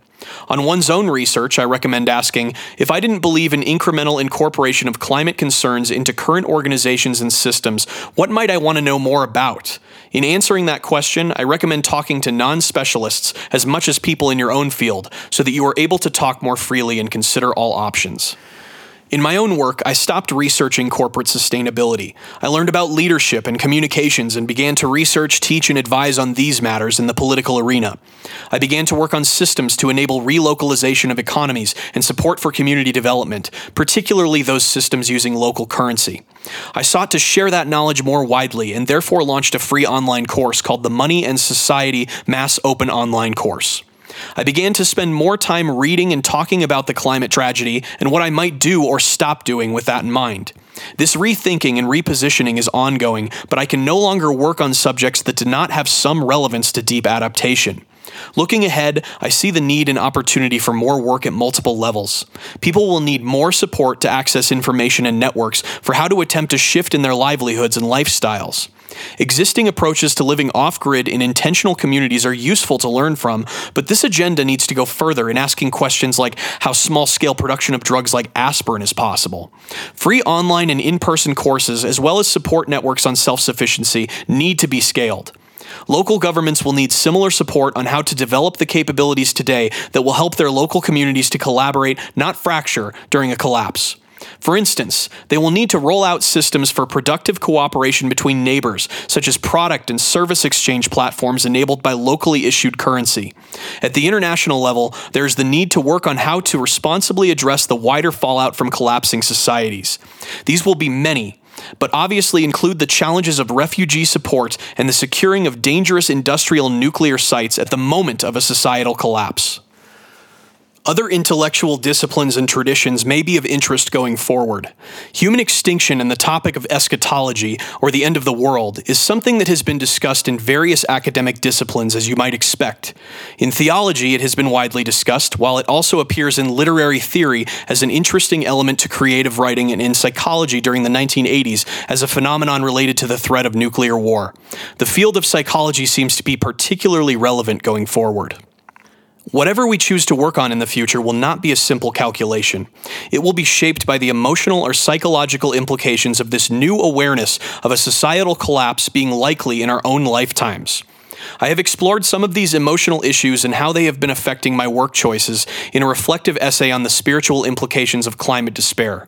On one's own research, I recommend asking if I didn't believe in incremental incorporation of climate concerns into current organizations and systems, what might I want to know more about? In answering that question, I recommend talking to non specialists as much as people in your own field so that you are able to talk more freely and consider all options. In my own work, I stopped researching corporate sustainability. I learned about leadership and communications and began to research, teach, and advise on these matters in the political arena. I began to work on systems to enable relocalization of economies and support for community development, particularly those systems using local currency. I sought to share that knowledge more widely and therefore launched a free online course called the Money and Society Mass Open Online Course. I began to spend more time reading and talking about the climate tragedy and what I might do or stop doing with that in mind. This rethinking and repositioning is ongoing, but I can no longer work on subjects that do not have some relevance to deep adaptation. Looking ahead, I see the need and opportunity for more work at multiple levels. People will need more support to access information and networks for how to attempt a shift in their livelihoods and lifestyles. Existing approaches to living off grid in intentional communities are useful to learn from, but this agenda needs to go further in asking questions like how small scale production of drugs like aspirin is possible. Free online and in person courses, as well as support networks on self sufficiency, need to be scaled. Local governments will need similar support on how to develop the capabilities today that will help their local communities to collaborate, not fracture, during a collapse. For instance, they will need to roll out systems for productive cooperation between neighbors, such as product and service exchange platforms enabled by locally issued currency. At the international level, there is the need to work on how to responsibly address the wider fallout from collapsing societies. These will be many, but obviously include the challenges of refugee support and the securing of dangerous industrial nuclear sites at the moment of a societal collapse. Other intellectual disciplines and traditions may be of interest going forward. Human extinction and the topic of eschatology, or the end of the world, is something that has been discussed in various academic disciplines, as you might expect. In theology, it has been widely discussed, while it also appears in literary theory as an interesting element to creative writing and in psychology during the 1980s as a phenomenon related to the threat of nuclear war. The field of psychology seems to be particularly relevant going forward. Whatever we choose to work on in the future will not be a simple calculation. It will be shaped by the emotional or psychological implications of this new awareness of a societal collapse being likely in our own lifetimes. I have explored some of these emotional issues and how they have been affecting my work choices in a reflective essay on the spiritual implications of climate despair.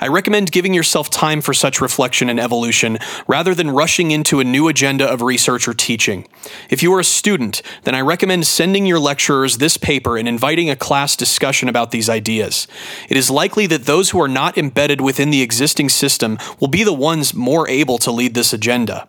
I recommend giving yourself time for such reflection and evolution rather than rushing into a new agenda of research or teaching. If you are a student, then I recommend sending your lecturers this paper and inviting a class discussion about these ideas. It is likely that those who are not embedded within the existing system will be the ones more able to lead this agenda.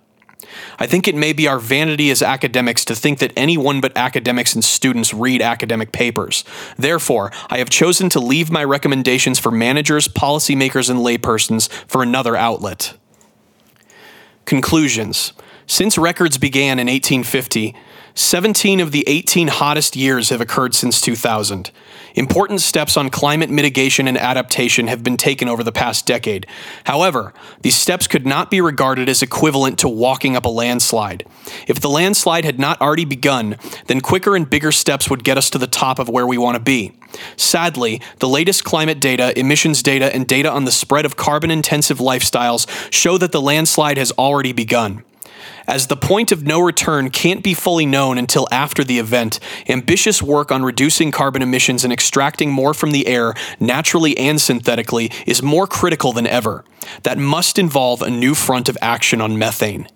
I think it may be our vanity as academics to think that anyone but academics and students read academic papers. Therefore, I have chosen to leave my recommendations for managers, policymakers, and laypersons for another outlet. Conclusions Since records began in 1850, 17 of the 18 hottest years have occurred since 2000. Important steps on climate mitigation and adaptation have been taken over the past decade. However, these steps could not be regarded as equivalent to walking up a landslide. If the landslide had not already begun, then quicker and bigger steps would get us to the top of where we want to be. Sadly, the latest climate data, emissions data, and data on the spread of carbon intensive lifestyles show that the landslide has already begun. As the point of no return can't be fully known until after the event, ambitious work on reducing carbon emissions and extracting more from the air, naturally and synthetically, is more critical than ever. That must involve a new front of action on methane.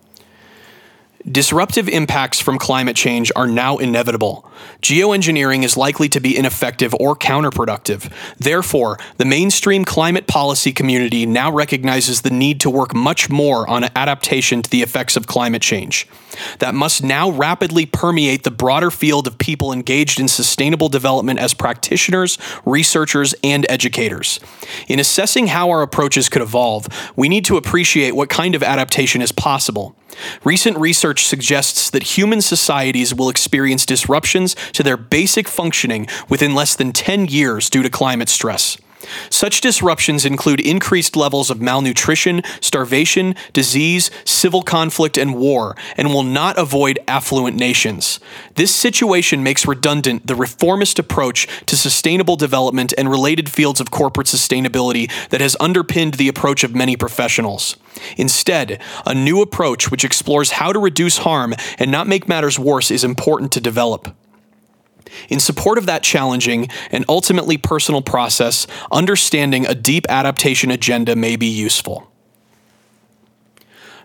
Disruptive impacts from climate change are now inevitable. Geoengineering is likely to be ineffective or counterproductive. Therefore, the mainstream climate policy community now recognizes the need to work much more on adaptation to the effects of climate change. That must now rapidly permeate the broader field of people engaged in sustainable development as practitioners, researchers, and educators. In assessing how our approaches could evolve, we need to appreciate what kind of adaptation is possible. Recent research suggests that human societies will experience disruptions to their basic functioning within less than 10 years due to climate stress. Such disruptions include increased levels of malnutrition, starvation, disease, civil conflict, and war, and will not avoid affluent nations. This situation makes redundant the reformist approach to sustainable development and related fields of corporate sustainability that has underpinned the approach of many professionals. Instead, a new approach which explores how to reduce harm and not make matters worse is important to develop. In support of that challenging and ultimately personal process, understanding a deep adaptation agenda may be useful.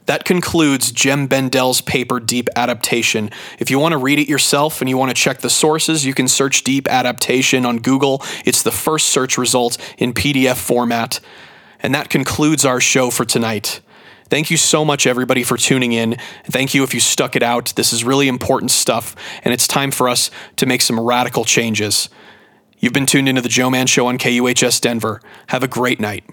That concludes Jem Bendell's paper, Deep Adaptation. If you want to read it yourself and you want to check the sources, you can search Deep Adaptation on Google. It's the first search result in PDF format. And that concludes our show for tonight. Thank you so much, everybody, for tuning in. Thank you if you stuck it out. This is really important stuff, and it's time for us to make some radical changes. You've been tuned into the Joman Show on KUHS Denver. Have a great night.